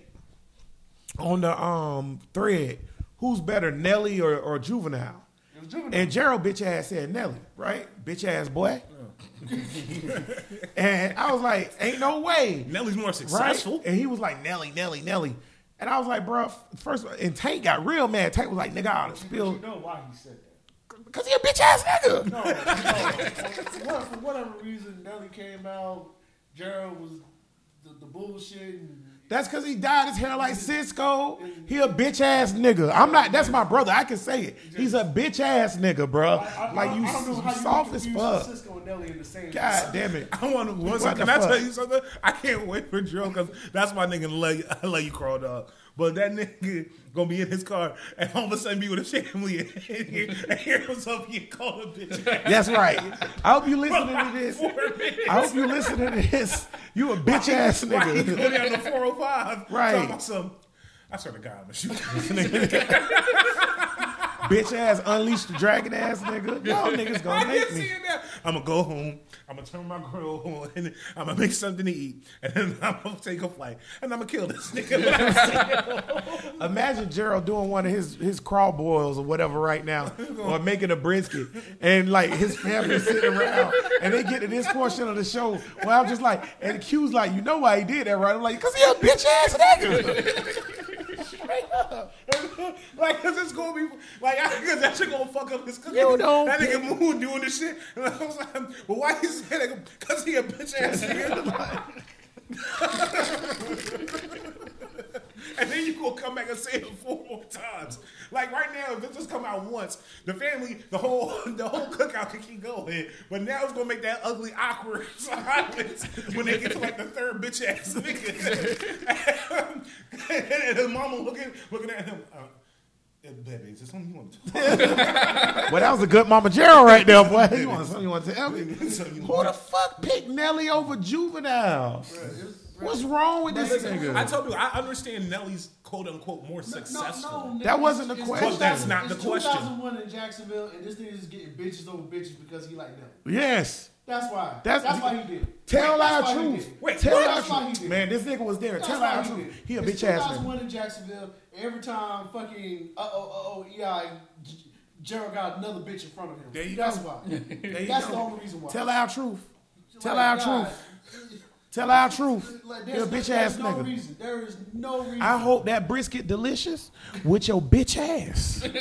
Speaker 2: on the um thread, who's better, Nelly or, or Juvenile? And Gerald bitch ass said Nelly, right? Bitch ass boy. [LAUGHS] and I was like, ain't no way.
Speaker 4: Nelly's more
Speaker 2: Right?
Speaker 4: successful.
Speaker 2: And he was like, Nelly, Nelly, Nelly. And I was like, bro, first and Tank got real mad. Tank was like, nigga, I ought to spill
Speaker 3: You know why he said that?
Speaker 2: because he a bitch ass nigga.
Speaker 3: No, no. for, for whatever reason, Nelly came out. Gerald was the, the bullshit. And
Speaker 2: That's because he dyed his hair like Sisqó. He a bitch ass nigga. I'm not. That's my brother. I can say it. He's a bitch ass nigga, bro.
Speaker 3: I, I,
Speaker 2: like
Speaker 3: I,
Speaker 2: you,
Speaker 3: I don't know how you
Speaker 2: soft as fuck.
Speaker 3: Sisqó and Nelly in the same.
Speaker 2: God damn it. [LAUGHS]
Speaker 4: I want to. One
Speaker 2: What
Speaker 4: second,
Speaker 2: the
Speaker 4: can I tell you something? I can't wait for Drill because that's my nigga. Love you, I love you, Carl Dog. But that nigga gonna be in his car and all of a sudden be with his family and hear, and hear himself get called a bitch.
Speaker 2: That's right. I hope you listening to this. I hope you listening to this. You a bitch ass
Speaker 4: he go
Speaker 2: nigga.
Speaker 4: down to 405?
Speaker 2: Right.
Speaker 4: Some. I swear to God, I'm gonna shoot this nigga.
Speaker 2: bitch ass unleashed the dragon ass nigga. Y'all niggas gonna make me.
Speaker 4: I'm gonna go home. I'm gonna turn my grill on, I'm gonna make something to eat, and then [LAUGHS] I'm gonna take a flight, and I'm gonna kill this nigga. [LAUGHS]
Speaker 2: Imagine Gerald doing one of his his craw boils or whatever right now, or making a brisket, and like his family sitting around, and they get to this portion of the show where I'm just like, and Q's like, you know why he did that, right? I'm like, cause he a bitch ass nigga. [LAUGHS] Straight up. [LAUGHS]
Speaker 4: like, cause it's gonna be like, cause that shit gonna fuck up his cooking.
Speaker 2: You don't
Speaker 4: that nigga Moon doing this shit. And [LAUGHS] I was like, well, why he say that? Cause he a bitch ass nigga. [LAUGHS] and then you gonna come back and say it four more times. Like right now, if it just come out once, the family, the whole, [LAUGHS] the whole cookout can keep going. But now it's gonna make that ugly, awkward [LAUGHS] silence when they get to like the third bitch ass nigga. [LAUGHS] and his mama looking, looking at him. Uh, "Eh, Baby, is there something you want to talk
Speaker 2: Well, that was a good Mama Gerald right there, boy. You want something you want to tell me? Who the fuck picked Nelly over Juvenile? What's wrong with this nigga?
Speaker 4: I told you, I understand Nelly's quote unquote more successful.
Speaker 2: No, no, That wasn't the question.
Speaker 4: But that's not the question.
Speaker 3: 2001 in Jacksonville, and this nigga is getting bitches over bitches because he like Nelly.
Speaker 2: yes.
Speaker 3: That's why.
Speaker 2: That's-
Speaker 3: That's, why he did.
Speaker 2: Tell
Speaker 3: That's
Speaker 2: our truth.
Speaker 4: Wait,
Speaker 2: Tell
Speaker 4: what?
Speaker 2: our
Speaker 3: That's why he
Speaker 2: truth.
Speaker 3: did.
Speaker 2: Man, this nigga was there.
Speaker 3: That's
Speaker 2: Tell our
Speaker 3: he
Speaker 2: truth.
Speaker 3: did.
Speaker 2: He a
Speaker 3: It's
Speaker 2: bitch ass nigga.
Speaker 3: 2001 in Jacksonville. Every time fucking uh oh uh oh EI, Gerald got another bitch in front of him.
Speaker 2: There you
Speaker 3: That's
Speaker 2: go.
Speaker 3: why. [LAUGHS]
Speaker 2: There you
Speaker 3: That's
Speaker 2: go.
Speaker 3: the only reason why.
Speaker 2: Tell our truth. Tell
Speaker 3: Like,
Speaker 2: our
Speaker 3: God,
Speaker 2: truth. Tell our truth. You're a bitch ass
Speaker 3: no
Speaker 2: nigga.
Speaker 3: reason. There is no reason.
Speaker 2: I hope that brisket delicious with your bitch ass. [LAUGHS]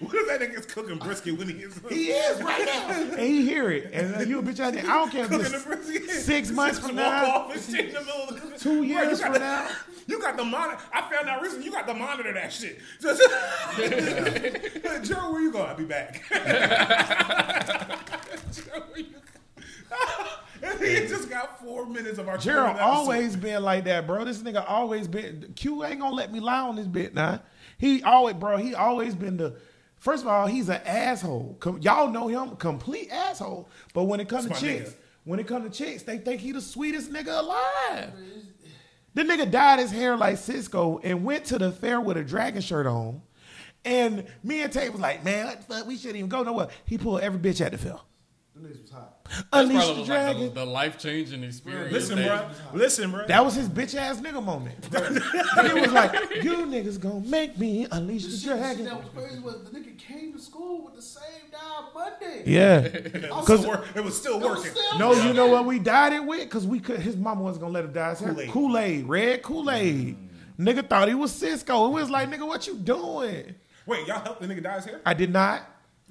Speaker 4: What if that nigga's cooking brisket when he is
Speaker 2: He is right now. And he hear it. And uh, you a bitch ass nigga. I don't care if
Speaker 4: cooking
Speaker 2: it's
Speaker 4: brisket?
Speaker 2: six months from now.
Speaker 4: off and in the middle of the cooking.
Speaker 2: Two years from now. [LAUGHS]
Speaker 4: You got the monitor. I found out recently you got the monitor that shit. [LAUGHS] Joe, where you going? I'll be back. Joe, where you [LAUGHS] he just got four minutes of our
Speaker 2: Gerald always been like that, bro. This nigga always been. Q ain't gonna let me lie on this bit now. He always, bro. He always been the. First of all, he's an asshole. Com- y'all know him, complete asshole. But when it comes to chicks,
Speaker 4: nigga.
Speaker 2: when it comes to chicks, they think he the sweetest nigga alive. The nigga dyed his hair like Sisqó and went to the fair with a dragon shirt on. And me and Tate was like, man, fuck? We shouldn't even go nowhere. He pulled every bitch at the fair.
Speaker 3: The niggas was hot.
Speaker 1: That's
Speaker 2: Unleash the
Speaker 1: was like
Speaker 2: dragon.
Speaker 1: the, the life changing experience.
Speaker 4: Listen,
Speaker 1: that-
Speaker 4: bro. Listen, bro.
Speaker 2: That was his bitch ass nigga moment. [LAUGHS] [LAUGHS] he was like, "You niggas gonna make me unleash
Speaker 3: The
Speaker 2: the
Speaker 3: shit, the shit
Speaker 2: dragon."
Speaker 3: that was crazy was the nigga came to school with the same dye Monday.
Speaker 2: Yeah, [LAUGHS] Cause-
Speaker 4: still it was still
Speaker 3: It was
Speaker 4: working.
Speaker 3: still
Speaker 2: no, you know what we dyed it with? Cause we could. His mama wasn't gonna let him dye his hair.
Speaker 4: Kool-Aid.
Speaker 2: Kool Aid, red Kool Aid. Mm. Nigga thought he was Sisqó. It was like, nigga, what you doing?
Speaker 4: Wait, y'all helped the nigga dye his hair?
Speaker 2: I did not.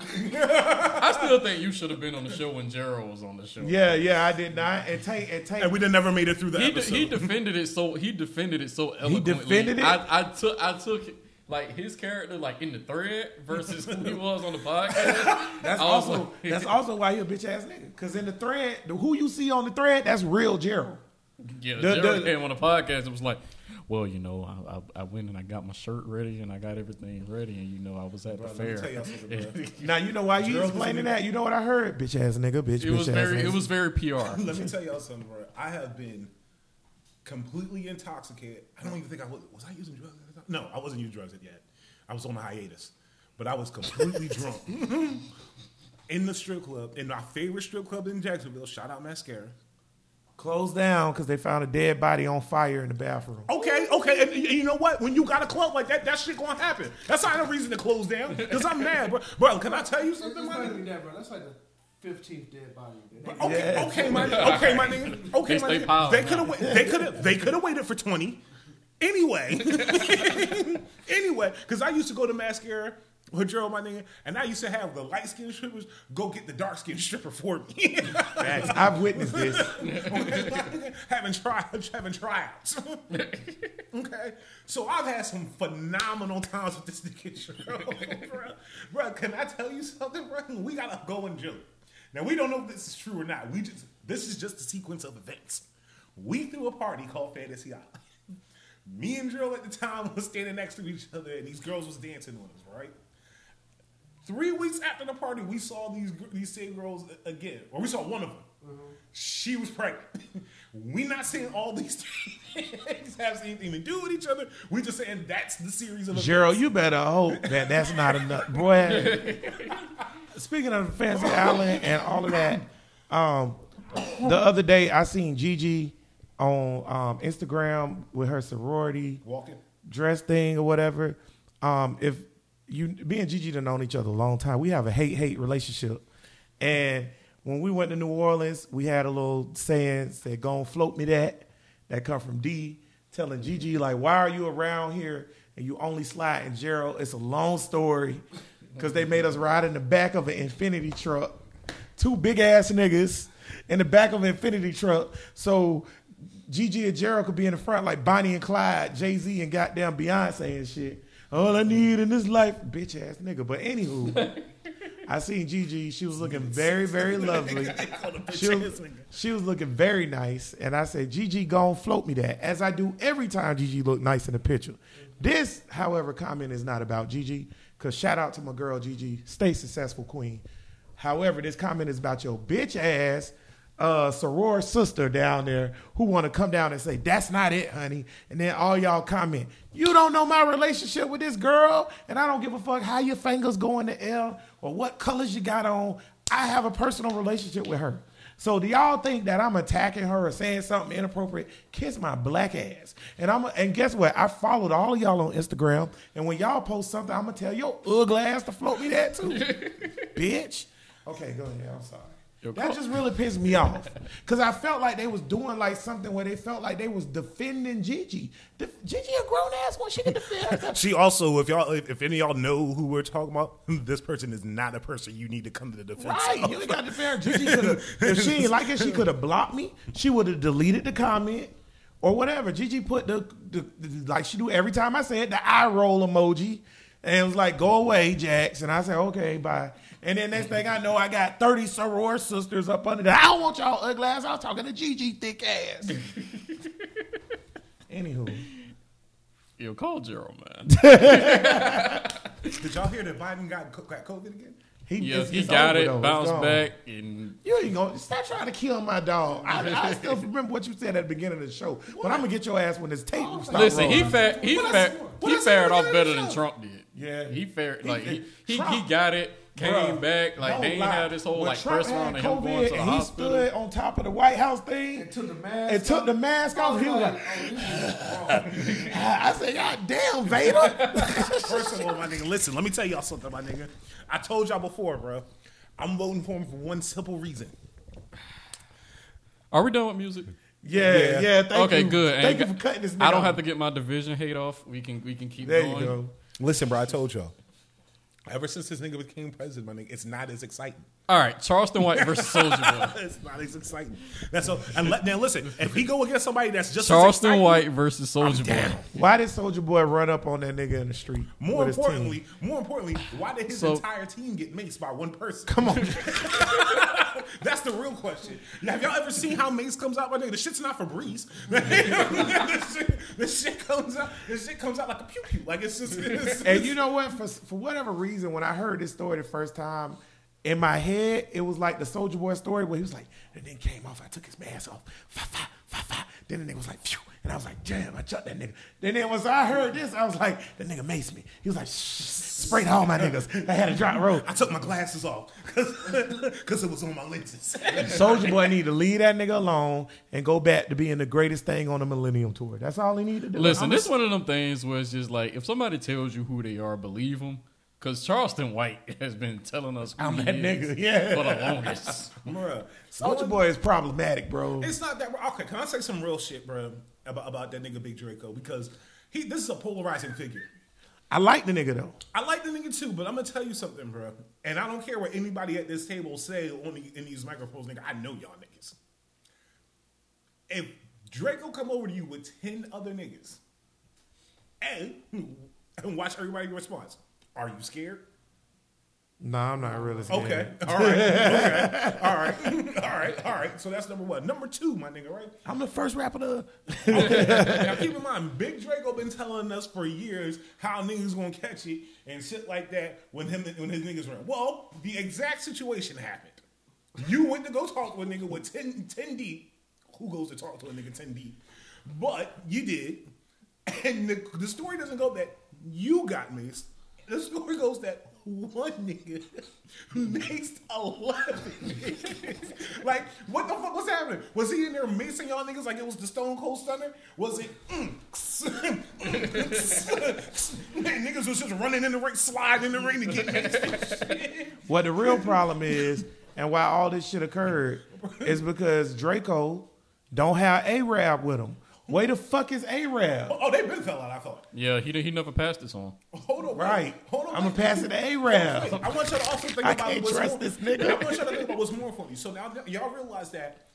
Speaker 1: I still think you should have been on the show when Gerald was on the show.
Speaker 2: Yeah, yeah, I did not. And Tank, and Tank,
Speaker 4: And we done never made it through the
Speaker 1: he, de- he defended it so he defended it so eloquently.
Speaker 2: He defended it?
Speaker 1: I, I took I took like his character like in the thread versus who he was on the podcast. [LAUGHS]
Speaker 2: that's also
Speaker 1: like-
Speaker 2: that's [LAUGHS] also why you a bitch ass nigga. Because in the thread, the who you see on the thread, that's real Gerald.
Speaker 1: Yeah,
Speaker 2: The-
Speaker 1: Gerald
Speaker 2: the-
Speaker 1: came on the podcast It was like, "Well, you know, I, I, I went and I got my shirt ready and I got everything ready, and you know, I was at
Speaker 4: Bro,
Speaker 1: the fair."
Speaker 4: y'all something, bro. [LAUGHS]
Speaker 2: Now you know why you explaining that. You know what I heard? Bitch ass nigga, bitch.
Speaker 1: It
Speaker 2: bitch
Speaker 1: was
Speaker 2: ass
Speaker 1: very,
Speaker 2: nigga.
Speaker 1: it was very PR. [LAUGHS]
Speaker 4: Let me tell y'all something, bro. I have been completely intoxicated. I don't even think I was. Was I using drugs? at? No, I wasn't using drugs yet. I was on a hiatus, but I was completely [LAUGHS] drunk in the strip club, in my favorite strip club in Jacksonville. Shout out Mascara.
Speaker 2: Closed down because they found a dead body on fire in the bathroom.
Speaker 4: Okay, okay, and, and you know what? When you got a club like that, that shit gonna happen. That's not a reason to close down. Cause I'm mad, bro. Bro, can I tell you
Speaker 3: It's
Speaker 4: something,
Speaker 3: not even that, bro. That's like the fifteenth dead body.
Speaker 4: Okay,
Speaker 2: Yeah.
Speaker 4: okay, my okay, my nigga. Okay,
Speaker 1: They
Speaker 4: my nigga.
Speaker 1: piled
Speaker 4: They could have they could have they could have waited for twenty. Anyway, [LAUGHS] anyway, because I used to go to mascara with Gerald, my nigga, and I used to have the light skinned strippers go get the dark skinned stripper for me.
Speaker 2: Facts. I've witnessed this. [LAUGHS]
Speaker 4: having try having tryouts. [LAUGHS] okay, so I've had some phenomenal times with this nigga, [LAUGHS] bro. bro. Can I tell you something, bro? We gotta go and joke. Now we don't know if this is true or not. We just this is just a sequence of events. We threw a party called Fantasy Island. Me and Drill at the time was standing next to each other, and these girls was dancing with us, right? Three weeks after the party, we saw these these same girls again, or we saw one of them. She was pregnant. [LAUGHS] we not saying all these [LAUGHS] things have anything to do with each other. We just saying that's the series of events.
Speaker 2: Gerald, you better hope that that's not enough, boy. [LAUGHS] Speaking of Fancy Island and all of that, um, the other day I seen Gigi on um, Instagram with her sorority
Speaker 4: walking.
Speaker 2: dress thing or whatever. Um, if you, me and Gigi done known each other a long time. We have a hate hate relationship, and when we went to New Orleans, we had a little saying said, "Go and float me that." That come from D telling Gigi like, "Why are you around here and you only slide in Gerald?" It's a long story because they made us ride in the back of an Infiniti truck, two big ass niggas in the back of an Infiniti truck. So Gigi and Gerald could be in the front like Bonnie and Clyde, Jay Z and goddamn Beyonce and shit. All I need in this life, bitch ass nigga. But anywho, I seen Gigi. She was looking very, very [LAUGHS] lovely. She was, she was looking very nice, and I said, Gigi, go and float me that, as I do every time Gigi look nice in the picture. This, however, comment is not about Gigi, because shout out to my girl Gigi, stay successful queen. However, this comment is about your bitch ass uh, soror sister down there who want to come down and say, that's not it, honey. And then all y'all comment, you don't know my relationship with this girl, and I don't give a fuck how your fingers go in the air or what colors you got on. I have a personal relationship with her. So do y'all think that I'm attacking her or saying something inappropriate? Kiss my black ass. And I'm and guess what? I followed all of y'all on Instagram. And when y'all post something, I'm gonna tell your ugly ass to float me that too. [LAUGHS] Bitch. Okay, go ahead. I'm sorry. That just really pissed me off. [LAUGHS] Cause I felt like they was doing like something where they felt like they was defending Gigi. Def- Gigi a grown ass when she can defend [LAUGHS] herself.
Speaker 4: She also, if y'all, if, if any of y'all know who we're talking about, [LAUGHS] this person is not a person you need to come to the defense.
Speaker 2: Right,
Speaker 4: of.
Speaker 2: you ain't got to fair. Gigi could. If she ain't like it, she could have blocked me. She would have deleted the comment or whatever. Gigi put the, the, the like she do every time I say it, the eye roll emoji, and it was like, "Go away, Jax." And I said, "Okay, bye." And then next thing I know, I got thirty soror sisters up under there. I don't want y'all ugly ass. I was talking to Gigi thick ass. [LAUGHS] Anywho,
Speaker 1: Yo, call Gerald, man.
Speaker 4: Did y'all hear that Biden got, co- got COVID again?
Speaker 2: he,
Speaker 1: Yeah,
Speaker 2: it's-
Speaker 1: he
Speaker 2: it's
Speaker 1: got it,
Speaker 2: though.
Speaker 1: Bounced back, and
Speaker 2: You ain't gonna stop trying to kill my dog. I, I [LAUGHS] still remember what you said at the beginning of the show, but I'm gonna get your ass when this tape oh, stops.
Speaker 1: listen, he fared he
Speaker 3: What I-
Speaker 1: fared he fared off better than. Trump did.
Speaker 2: Yeah.
Speaker 1: he fared like he he, he
Speaker 2: Trump-
Speaker 1: got it, came
Speaker 2: Bruh,
Speaker 1: back like
Speaker 2: don't
Speaker 1: they ain't
Speaker 2: lie.
Speaker 1: had this whole
Speaker 2: When
Speaker 1: like
Speaker 2: Trump
Speaker 1: press
Speaker 2: had
Speaker 1: run of him
Speaker 2: COVID
Speaker 1: going to the
Speaker 2: and he
Speaker 1: hospital.
Speaker 2: stood on top of the White House thing
Speaker 3: And took the mask
Speaker 2: and took the
Speaker 3: off.
Speaker 2: mask
Speaker 3: I
Speaker 2: off. He was
Speaker 3: like,
Speaker 2: like,
Speaker 3: oh, this is wrong. [LAUGHS]
Speaker 2: I said, God damn, Vader. [LAUGHS]
Speaker 4: First of all, my nigga, listen, let me tell y'all something, my nigga. I told y'all before, bro. I'm voting for him for one simple reason.
Speaker 1: Are we done with music?
Speaker 2: yeah, yeah,
Speaker 4: Yeah.
Speaker 2: Thank
Speaker 1: okay,
Speaker 2: you.
Speaker 1: good.
Speaker 2: Thank
Speaker 1: Ain't
Speaker 2: you for cutting this.
Speaker 1: I don't
Speaker 2: off.
Speaker 1: have to get my division hate off. We can we can keep
Speaker 2: There
Speaker 1: going.
Speaker 2: you go.
Speaker 4: Listen, bro, I told y'all. Ever since this nigga became president, my nigga, it's not as exciting.
Speaker 1: All right, Charleston White versus [LAUGHS] Soldier Boy.
Speaker 4: it's not as exciting. That's so. And let, now listen, if he go against somebody that's just as
Speaker 1: Charleston
Speaker 4: exciting,
Speaker 1: White versus Soldier Boy.
Speaker 4: down.
Speaker 2: Why did Soldier Boy run up on that nigga in the street?
Speaker 4: More
Speaker 2: with his
Speaker 4: importantly, more importantly, why did his
Speaker 1: So-
Speaker 4: entire team get maced by one person?
Speaker 2: come on. [LAUGHS]
Speaker 4: That's the real question. Now, have y'all ever seen how Mace comes out? My nigga, the shit's not Febreze. [LAUGHS] the, shit, the shit comes out. The shit comes out like a pew pew. Like it's just. It's,
Speaker 2: And you know what? For for whatever reason, when I heard this story the first time, in my head, it was like the Soldier Boy story where he was like, the nigga came off, I took his mask off, fa fa fa fa. Then the nigga was like, phew, and I was like, damn, I chucked that nigga. Then it was I heard this, I was like, the nigga maced me. He was like, shh, sprayed all my niggas. I had to drop road.
Speaker 4: I took my glasses off because [LAUGHS] it was on my lenses.
Speaker 2: Soldier Boy need to leave that nigga alone and go back to being the greatest thing on the Millennium Tour. That's all he need to do.
Speaker 1: Listen,
Speaker 2: I'm
Speaker 1: this
Speaker 2: a-
Speaker 1: one of them things where it's just like if somebody tells you who they are, believe them. Because Charleston White [LAUGHS] has been telling us
Speaker 2: I'm that nigga, yeah.
Speaker 1: for the longest. [LAUGHS]
Speaker 4: Bruh,
Speaker 2: Soldier Boy is problematic, bro.
Speaker 4: It's not that. Okay, can I say some real shit, bro, about, about that nigga Big Draco? Because he, this is a polarizing figure.
Speaker 2: I like the nigga though.
Speaker 4: I like the nigga too, but I'm gonna tell you something, bro. And I don't care what anybody at this table say on the, in these microphones, nigga. I know y'all niggas. If Draco come over to you with ten other niggas, and [LAUGHS] and watch everybody's response, are you scared?
Speaker 2: No, I'm not really scared.
Speaker 4: Okay, all right, okay, all right, [LAUGHS] all right, all right. So that's number one. Number two, my nigga, right?
Speaker 2: I'm the first rapper to. [LAUGHS]
Speaker 4: now keep in mind, Big Draco been telling us for years how niggas gonna catch it and shit like that when him when his niggas run. Well, the exact situation happened. You went to go talk to a nigga with 10, 10 deep. Who goes to talk to a nigga 10 deep? But you did. And the, the story doesn't go that you got maced. The story goes that one nigga maced 11 niggas. Like, what the fuck was happening? Was he in there macing y'all niggas like it was the Stone Cold Stunner? Was it, mm, [LAUGHS] Man, mm, mm, mm, [LAUGHS] niggas was just running in the ring, sliding in the ring to get maced?
Speaker 2: What the real problem is, and why all this shit occurred, is because Draco don't have Arab with him. Where the fuck is Arab?
Speaker 4: oh, oh they been fell out, I thought.
Speaker 1: Yeah, he he never passed this on.
Speaker 4: Hold on, wait.
Speaker 2: Right.
Speaker 4: Hold on.
Speaker 2: I'm gonna pass it to Arab.
Speaker 4: I want y'all to also think
Speaker 2: I
Speaker 4: about
Speaker 2: can't
Speaker 4: what's
Speaker 2: trust
Speaker 4: more,
Speaker 2: this nigga.
Speaker 4: I want y'all to think about what's more funny. So now y'all realize that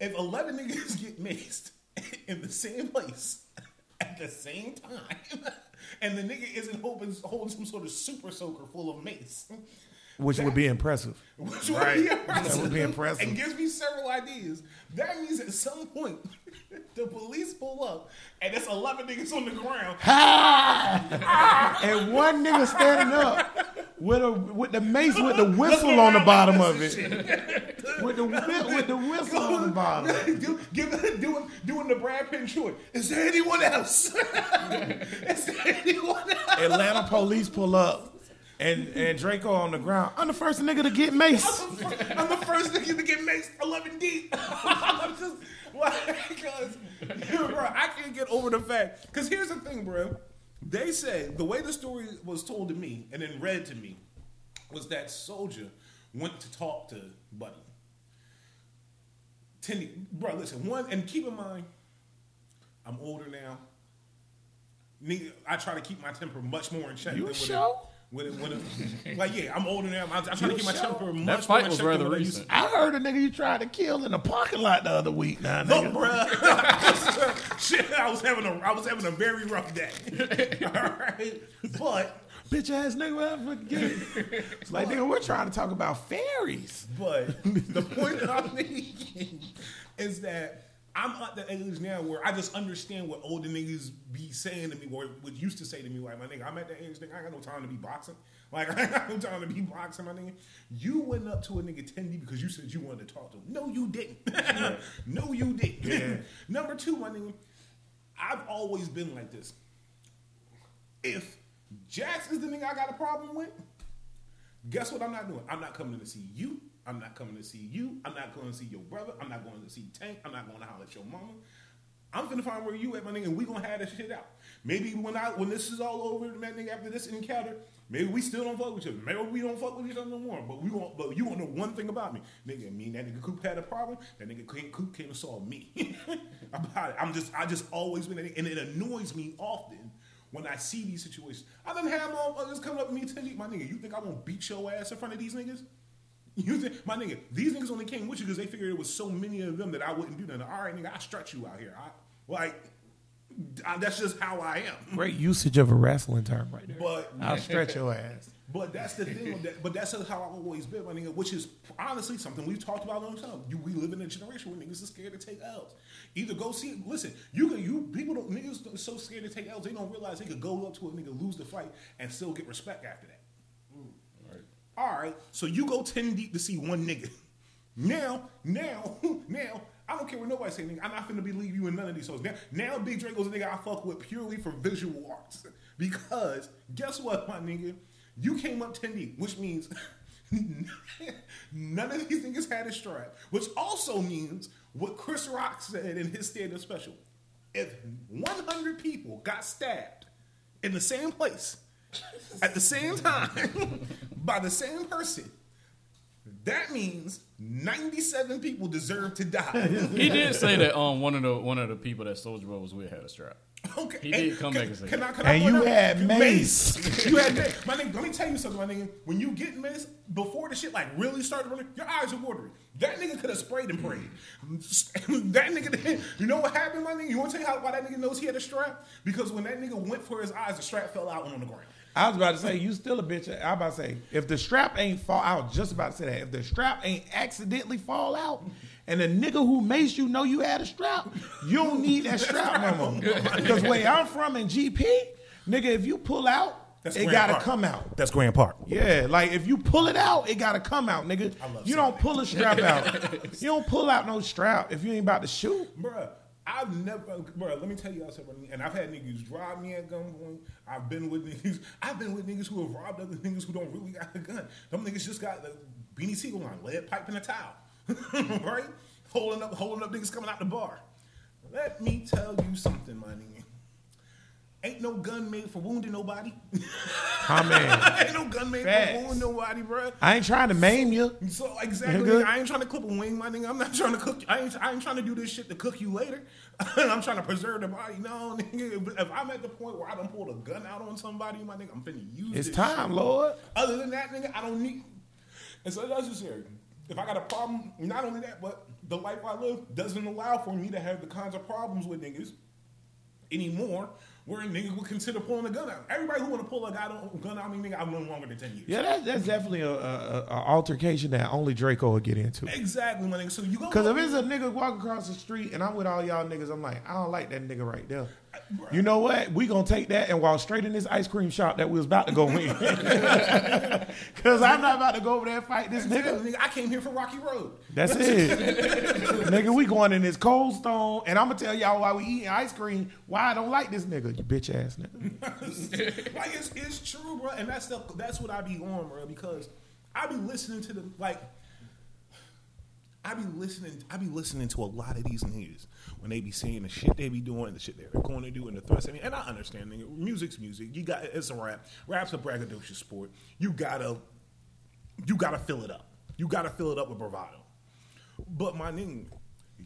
Speaker 4: if eleven niggas get maced [LAUGHS] in the same place [LAUGHS] at the same time, [LAUGHS] and the nigga isn't holding, holding some sort of super soaker full of mace,
Speaker 2: Which would be impressive. [LAUGHS]
Speaker 4: which would be impressive,
Speaker 2: That would be impressive.
Speaker 4: and gives me several ideas. That means at some point [LAUGHS] the police pull up and there's eleven niggas on the ground.
Speaker 2: And one nigga standing up with a with the mace with the whistle on the bottom of it. With the whi- with the whistle on the bottom.
Speaker 4: Do, give, doing, doing the Brad Pitt short. Is there anyone else? [LAUGHS] Is there anyone else?
Speaker 2: Atlanta police pull up. And and Draco on the ground. I'm the first nigga to get mace. [LAUGHS]
Speaker 4: I'm the first nigga to get maced 11 deep. [LAUGHS] I'm just like, because, bro, I can't get over the fact. Because here's the thing, bro. They said the way the story was told to me and then read to me was that Soldier went to talk to Buddy. Tindy, bro, listen, one, and keep in mind, I'm older now. I try to keep my temper much more in check.
Speaker 2: You
Speaker 4: than when
Speaker 2: sure?
Speaker 4: It, when it, when [LAUGHS] it, like, yeah, I'm older now. I, I try to keep my
Speaker 2: sure?
Speaker 4: temper much
Speaker 1: That fight was rather
Speaker 4: what I used
Speaker 1: recent.
Speaker 2: I heard a nigga you tried to kill in the parking lot the other week. Now,
Speaker 4: Look,
Speaker 2: nigga.
Speaker 4: bruh. [LAUGHS] [LAUGHS] Shit, I was having a I was having a very rough day. All right, but
Speaker 2: bitch ass nigga, I forget. It's like nigga, we're trying to talk about fairies.
Speaker 4: but the point that I'm making is that I'm at the age now where I just understand what older niggas be saying to me, or what used to say to me, like my nigga, I'm at that age, nigga, I ain't got no time to be boxing. [LAUGHS] Like I ain't got no time to be boxing, my nigga. You went up to a nigga 10 deep because you said you wanted to talk to him. No, you didn't. [LAUGHS] no, you didn't. [LAUGHS] Number two, my nigga, I've always been like this. If Jax is the nigga I got a problem with, guess what I'm not doing? I'm not coming to see you. I'm not coming to see you. I'm not going to see your brother. I'm not going to see Tank. I'm not going to holler at your mama. I'm finna find where you at, my nigga, and we gonna have that shit out. Maybe when I when this is all over, man, nigga, after this encounter, maybe we still don't fuck with each other. Maybe we don't fuck with each other no more. But we want, but you want to know one thing about me, nigga. Me and that nigga Coop had a problem. That nigga Coop came and saw me [LAUGHS] about it. I'm just, I just always been, and it annoys me often when I see these situations. I done have motherfuckers coming up to me ten deep. My nigga, you think I won't beat your ass in front of these niggas? [LAUGHS] You think, my nigga, these niggas only came with you because they figured it was so many of them that I wouldn't do nothing. All right, nigga, I stretch you out here. I, like, I, that's just how I am. [LAUGHS]
Speaker 2: Great usage of a wrestling term right there.
Speaker 4: But
Speaker 2: I'll stretch your ass. [LAUGHS]
Speaker 4: but that's the thing. with that, but that's how I've always been, my nigga. Which is honestly something we've talked about a long time. You, we live in a generation where niggas are scared to take L's. Either go see. Listen, you can. You people don't. Niggas are so scared to take L's. They don't realize they could go up to a nigga, lose the fight, and still get respect after that. All right, so you go ten deep to see one nigga. Now, now, [LAUGHS] now, I don't care what nobody say, nigga. I'm not finna believe you in none of these shows. Now, now Big Draco's a nigga I fuck with purely for visual arts. [LAUGHS] Because guess what, my nigga? You came up 10 deep, which means [LAUGHS] none of these niggas had a strap. Which also means what Chris Rock said in his stand-up special. If 100 people got stabbed in the same place at the same time [LAUGHS] by the same person, that means 97 people deserve to die. [LAUGHS]
Speaker 1: He did say that um one of the one of the people that Soldier Boy was with had a strap.
Speaker 4: Okay.
Speaker 1: He did come
Speaker 4: can,
Speaker 1: back and say
Speaker 4: can
Speaker 1: that.
Speaker 4: I, can
Speaker 2: And
Speaker 4: point
Speaker 2: you
Speaker 4: out-
Speaker 2: had mace.
Speaker 4: you had mace. My nigga, let me tell you something, my nigga. When you get mace, before the shit like really started running, your eyes are watering. That nigga could have sprayed and prayed. [LAUGHS] that nigga, you know what happened, my nigga? You want to tell you how, why that nigga knows he had a strap? Because when that nigga went for his eyes, the strap fell out and on the ground.
Speaker 2: I was about to say, you still a bitch. I was about to say, if the strap ain't fall out, just about to say that. If the strap ain't accidentally fall out, and the nigga who makes you know you had a strap, you don't need that strap no more. Because where I'm from in GP, nigga, if you pull out,
Speaker 4: That's
Speaker 2: it
Speaker 4: Grand
Speaker 2: gotta
Speaker 4: Park.
Speaker 2: come out.
Speaker 4: That's Grand Park.
Speaker 2: Yeah, like if you pull it out, it gotta come out, nigga.
Speaker 4: I love
Speaker 2: You don't pull a strap out. [LAUGHS] you don't pull out no strap if you ain't about to shoot.
Speaker 4: Bruh, I've never, bro. let me tell you how something, and I've had niggas drive me at gunpoint. I've been with niggas, I've been with niggas who have robbed other niggas who don't really got a gun. Them niggas just got the beanie seagull line, lead pipe and a towel, [LAUGHS] right? Holding up, holding up niggas coming out the bar. Let me tell you something, nigga. Ain't no gun made for wounding nobody.
Speaker 2: Man. [LAUGHS]
Speaker 4: Ain't no gun made
Speaker 2: Facts.
Speaker 4: for wounding nobody, bro.
Speaker 2: I ain't trying to maim you.
Speaker 4: So exactly, I ain't trying to clip a wing, my nigga. I'm not trying to cook. I ain't. I ain't trying to do this shit to cook you later. [LAUGHS] I'm trying to preserve the body. No, nigga. If- If I'm at the point where I don't pull a gun out on somebody, my nigga, I'm finna use.
Speaker 2: It.
Speaker 4: It's
Speaker 2: time,
Speaker 4: shit.
Speaker 2: Lord.
Speaker 4: Other than that, nigga, I don't need. It's so that's necessary. If I got a problem, not only that, but the life I live doesn't allow for me to have the kinds of problems with niggas anymore. Where niggas would consider pulling a gun out. Everybody who want to pull a gun out, gun out, I mean, nigga, I've known longer than ten years.
Speaker 2: Yeah, that, that's definitely a, a, a altercation that only Draco would get into.
Speaker 4: Exactly, my nigga. So you go.
Speaker 2: Because if it's a nigga walking across the street and I'm with all y'all niggas, I'm like, I don't like that nigga right there. You know what? We gonna take that and walk straight in this ice cream shop that we was about to go in. [LAUGHS] Because I'm not about to go over there and fight this nigga.
Speaker 4: Nigga, I came here for Rocky Road.
Speaker 2: That's it. [LAUGHS] nigga, we going in this cold stone and I'm gonna tell y'all why we eating ice cream, why I don't like this nigga, you bitch ass nigga. [LAUGHS]
Speaker 4: like it's, it's true, bro, and that's the, that's what I be on, bro, because I be listening to the like. I be listening. I be listening to a lot of these niggas when they be saying the shit they be doing, the shit they're going to do, and the threats. I mean, and I understand, nigga. Music's music. You got it's a rap. Rap's a braggadocious sport. You gotta, you gotta fill it up. You gotta fill it up with bravado. But my nigga,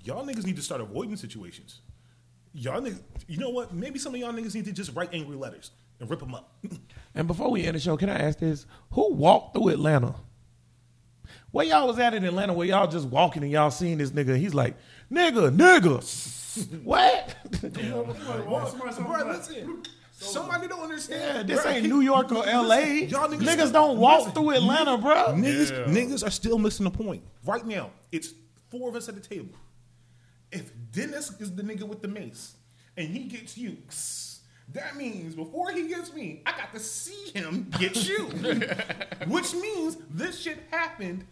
Speaker 4: y'all niggas need to start avoiding situations. Y'all niggas, you know what? Maybe some of y'all niggas need to just write angry letters and rip them up. [LAUGHS]
Speaker 2: And before we end the show, can I ask this? Who walked through Atlanta? Where y'all was at in Atlanta where y'all just walking and y'all seeing this nigga? He's like, nigga, nigga. [LAUGHS] what?
Speaker 4: Bro, listen. Somebody don't understand.
Speaker 2: yeah, this
Speaker 4: Bro,
Speaker 2: ain't New York or LA.
Speaker 4: Listen, y'all niggas,
Speaker 2: niggas don't walk
Speaker 4: listen,
Speaker 2: through Atlanta, bro.
Speaker 4: Niggas, niggas are still missing the point. Right now, it's four of us at the table. If Dennis is the nigga with the mace and he gets you, [SNIFFS] that means before he gets me, I got to see him get you. [LAUGHS] Which means this shit happened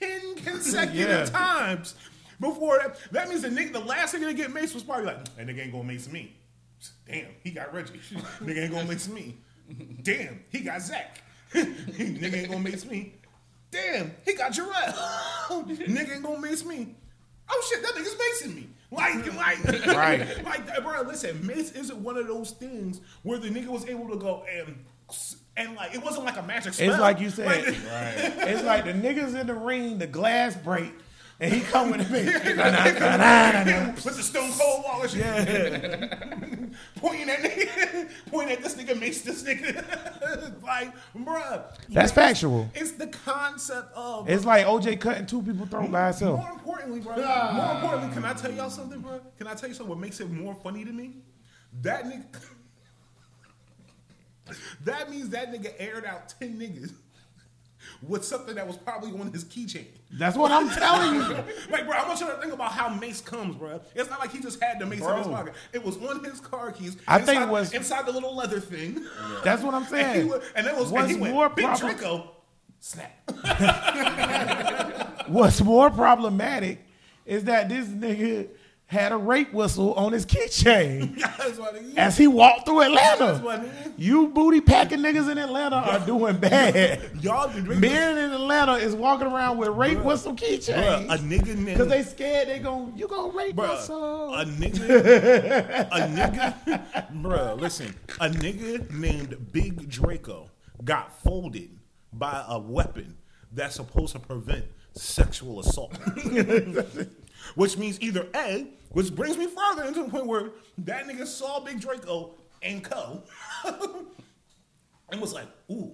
Speaker 4: 10 [LAUGHS] consecutive
Speaker 2: Yeah.
Speaker 4: times before that. That means the nigga, the last nigga to get maced was probably like, that nigga ain't gonna mace me. Damn, he got Reggie. [LAUGHS] nigga ain't gonna mace me. Damn, he got Zach. [LAUGHS] nigga ain't gonna mace me. Damn, he got Jarrell. nigga ain't gonna mace me. Oh shit, that nigga's macing me. Like, like,
Speaker 2: Right.
Speaker 4: like, bro, listen, mace isn't one of those things where the nigga was able to go and, and like, it wasn't like a magic spell.
Speaker 2: It's like you said.
Speaker 4: Like- [LAUGHS] [LAUGHS]
Speaker 2: It's like the niggas in the ring, the glass break, and he come with a big. [LAUGHS]
Speaker 4: With the stone cold wall and shit. pointing at nigga, pointing at this nigga makes this nigga like, bruh.
Speaker 2: That's factual.
Speaker 4: It's the concept of
Speaker 2: It's like OJ cutting two people throat by himself.
Speaker 4: more importantly, bro. More importantly, can I tell y'all something, bro? Can I tell you something? What makes it more funny to me? That nigga. That means that nigga aired out ten niggas with something that was probably on his keychain.
Speaker 2: That's what I'm telling you. [LAUGHS]
Speaker 4: Like, bro, I want you to think about how Mace comes, bro. It's not like he just had the Mace in his pocket. It was on his car keys.
Speaker 2: I think it was-
Speaker 4: inside the little leather thing. [LAUGHS]
Speaker 2: That's what I'm
Speaker 4: And,
Speaker 2: saying.
Speaker 4: and it was
Speaker 2: What's
Speaker 4: and he went,
Speaker 2: more
Speaker 4: Big
Speaker 2: problem-
Speaker 4: Draco, snap. [LAUGHS]
Speaker 2: What's more problematic is that this nigga had a rape whistle on his keychain [LAUGHS]
Speaker 4: That's what it is.
Speaker 2: as he walked through Atlanta.
Speaker 4: what it is.
Speaker 2: You booty packing niggas in Atlanta are doing bad. [LAUGHS]
Speaker 4: Y'all been drinking.
Speaker 2: Men in Atlanta is walking around with rape whistle
Speaker 4: Bruh, a
Speaker 2: keychains
Speaker 4: nigga
Speaker 2: because they scared they gon' you gon' rape
Speaker 4: Bruh,
Speaker 2: whistle.
Speaker 4: a nigga, [LAUGHS] a nigga, bruh, listen, a nigga named Big Draco got folded by a weapon that's supposed to prevent sexual assault. Which means either A, which brings me further into the point where that nigga saw Big Draco and Co. [LAUGHS] and was like, ooh,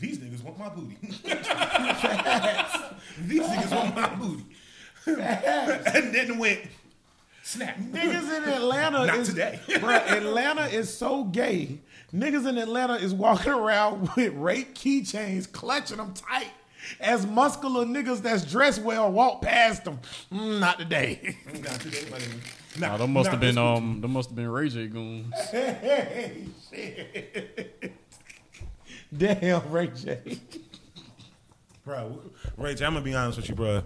Speaker 4: these niggas want my booty. [LAUGHS] these niggas want my booty. and then went, snap.
Speaker 2: Niggas in Atlanta
Speaker 4: Not
Speaker 2: is
Speaker 4: today. [LAUGHS]
Speaker 2: Bruh, Atlanta is so gay. Niggas in Atlanta is walking around with rape keychains, clutching them tight. As muscular niggas that's dressed well walk past them. Mm, not today. [LAUGHS]
Speaker 4: Not today, my nigga.
Speaker 1: Nah,
Speaker 4: Not-
Speaker 1: them must have been
Speaker 4: this
Speaker 1: um, them must have been Ray J goons. [LAUGHS]
Speaker 2: hey, shit. Damn, Ray J.
Speaker 4: Bro, Ray J, I'm gonna be honest with you, bro.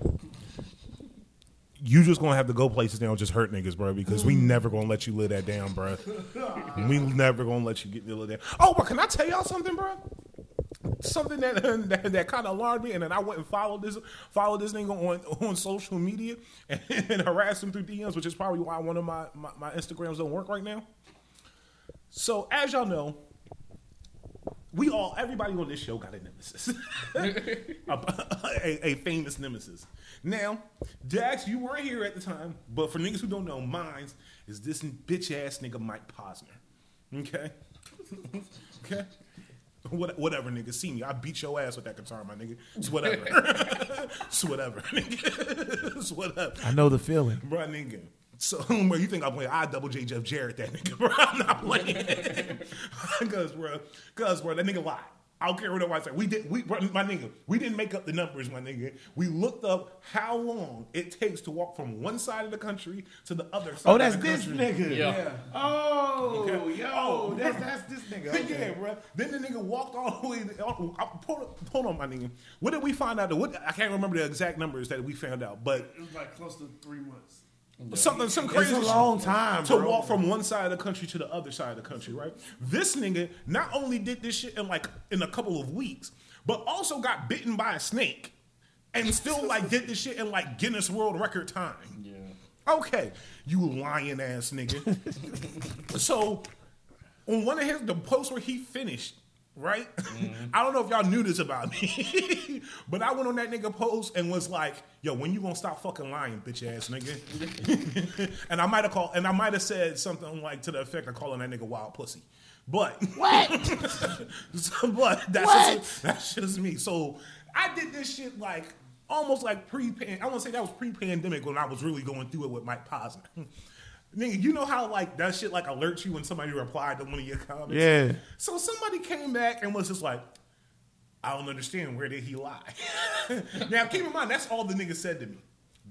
Speaker 4: You just gonna have to go places now and just hurt niggas, bro, because we never gonna let you live that down, bro. we never gonna let you get to live that. Oh, but can I tell y'all something, bro? Something that [LAUGHS] that, that kind of alarmed me, and then I went and followed this followed this nigga on [LAUGHS] on social media and, [LAUGHS] and harassed him through DMs, which is probably why one of my, my my Instagrams don't work right now. So as y'all know, we all everybody on this show got a nemesis, a, a, a famous nemesis. Now, Dax, you weren't here at the time, but for niggas who don't know, mine is this bitch ass nigga Mike Posner. Okay, okay. What, whatever, nigga. See me. I beat your ass with that guitar, my nigga. It's whatever. [LAUGHS] it's whatever, nigga. It's whatever.
Speaker 2: I know the feeling.
Speaker 4: Bro, nigga. So, [LAUGHS] bro, you think I'm playing? I double J Jeff Jarrett that nigga, bro. [LAUGHS] I'm not playing. Cause, bro, cause, bro, that nigga lied. I don't care what nobody say. We did. We my nigga. We didn't make up the numbers, my nigga. We looked up how long it takes to walk from one side of the country to the other side.
Speaker 2: Oh,
Speaker 4: of
Speaker 2: that's
Speaker 4: the
Speaker 2: this
Speaker 4: country.
Speaker 2: nigga.
Speaker 1: Yeah.
Speaker 2: Oh,
Speaker 4: Okay.
Speaker 2: yo,
Speaker 4: Oh,
Speaker 2: that's, that's this nigga. [LAUGHS]
Speaker 4: Yeah, bro. Then the nigga walked all the way. oh, Hold on, hold on, my nigga. What did we find out? What I can't remember the exact numbers that we found out, but
Speaker 3: It was like close to three months.
Speaker 4: Something, some crazy.
Speaker 2: It's
Speaker 4: a
Speaker 2: long time,
Speaker 4: to
Speaker 2: bro.
Speaker 4: walk from one side of the country to the other side of the country, right? This nigga not only did this shit in like in a couple of weeks, but also got bitten by a snake, and still like did this shit in like Guinness World Record time.
Speaker 1: Yeah.
Speaker 4: Okay, you lying ass nigga. [LAUGHS] so on one of his the posts where he finished, right? Mm-hmm. [LAUGHS] I don't know if y'all knew this about me, [LAUGHS] but I went on that nigga post and was like, "Yo, when you gonna stop fucking lying, bitch ass nigga?" [LAUGHS] and I might have called, and I might have said something like to the effect of calling that nigga wild pussy. But
Speaker 2: What?
Speaker 4: so, but that's
Speaker 2: What?
Speaker 4: Just, that's just me. So I did this shit like almost like pre. I want to say that was pre-pandemic when I was really going through it with Mike Posner. Nigga, you know how like that shit like alerts you when somebody replied to one of your comments.
Speaker 2: Yeah.
Speaker 4: So somebody came back and was just like, "I don't understand. Where did he lie?" [LAUGHS] now keep in mind that's all the nigga said to me.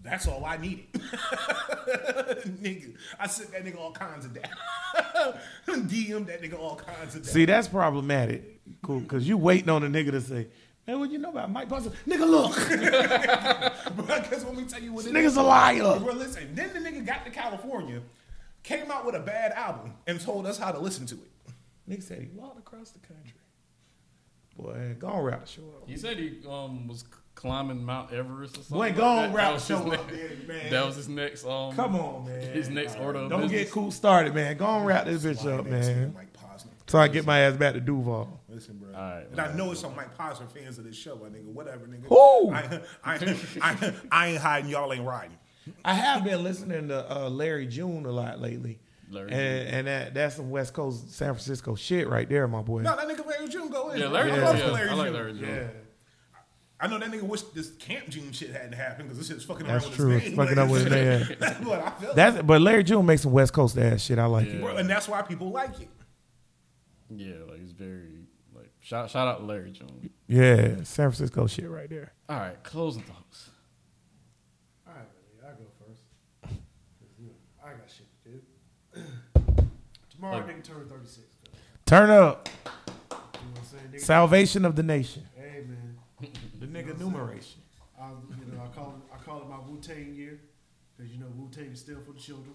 Speaker 4: That's all I needed. [LAUGHS] nigga, I sent that nigga all kinds of that. [LAUGHS] DM that nigga all kinds of that.
Speaker 2: See, that's problematic. Cool, because you waiting on a nigga to say, man, what you know about Mike Posner? Nigga, look, [LAUGHS]
Speaker 4: Bro, guess what me tell you what it
Speaker 2: nigga's
Speaker 4: is.
Speaker 2: a liar.
Speaker 4: Bro, listen. Then the nigga got to California, came out with a bad album, and told us how to listen to it.
Speaker 2: Nigga said he walked across the country. Boy, go on rap show up.
Speaker 1: He said he um was climbing Mount Everest or something.
Speaker 2: Boy,
Speaker 1: like
Speaker 2: go on,
Speaker 1: that.
Speaker 2: rap
Speaker 1: That
Speaker 2: show up there, man.
Speaker 1: That was his next um.
Speaker 2: Come on, man.
Speaker 1: His next order. Of
Speaker 2: Don't
Speaker 1: business.
Speaker 2: get cool started, man. Go on, wrap this bitch up,
Speaker 4: Lying ass nigga
Speaker 2: man.
Speaker 4: Mike Posner.
Speaker 2: So I get my ass back to Duval.
Speaker 4: Listen, bro.
Speaker 1: All right,
Speaker 4: and I know it's some Mike Posner fans of this show, my nigga. Whatever, nigga.
Speaker 2: Who?
Speaker 4: I, I, I, I ain't hiding. Y'all ain't riding.
Speaker 2: I have been listening to uh, Larry June a lot lately.
Speaker 1: Larry
Speaker 2: and, and that that's some West Coast San Francisco shit right there, my boy.
Speaker 4: No, that nigga Larry June go in.
Speaker 1: Yeah, Larry.
Speaker 4: I
Speaker 1: Yeah,
Speaker 4: love
Speaker 1: yeah,
Speaker 4: Larry
Speaker 1: I like Larry June.
Speaker 2: yeah,
Speaker 4: I know that nigga wish this Camp June shit hadn't happened because this shit's fucking
Speaker 2: That's
Speaker 4: around
Speaker 2: true.
Speaker 4: with
Speaker 2: It's
Speaker 4: his name.
Speaker 2: fucking up with his name. [LAUGHS]
Speaker 4: but I feel
Speaker 2: that's but Larry June makes some West Coast ass shit. I like
Speaker 1: Yeah.
Speaker 2: it.
Speaker 4: Bro, and that's why people like it.
Speaker 1: Yeah, like it's very like shout shout out to Larry June.
Speaker 2: Yeah, San Francisco shit right there.
Speaker 1: All right, closing thoughts.
Speaker 3: All right, I go first. you know, I got shit to do. [CLEARS THROAT] Tomorrow,
Speaker 1: Like-
Speaker 3: nigga turn 36.
Speaker 2: Turn up,
Speaker 3: You know what I'm saying? Nigga,
Speaker 2: salvation of the nation.
Speaker 3: hey, man.
Speaker 2: The nigga numeration.
Speaker 3: I, you know, I call it, I call it my Wu Tang year. Because, you know, Wu Tang is still for the children.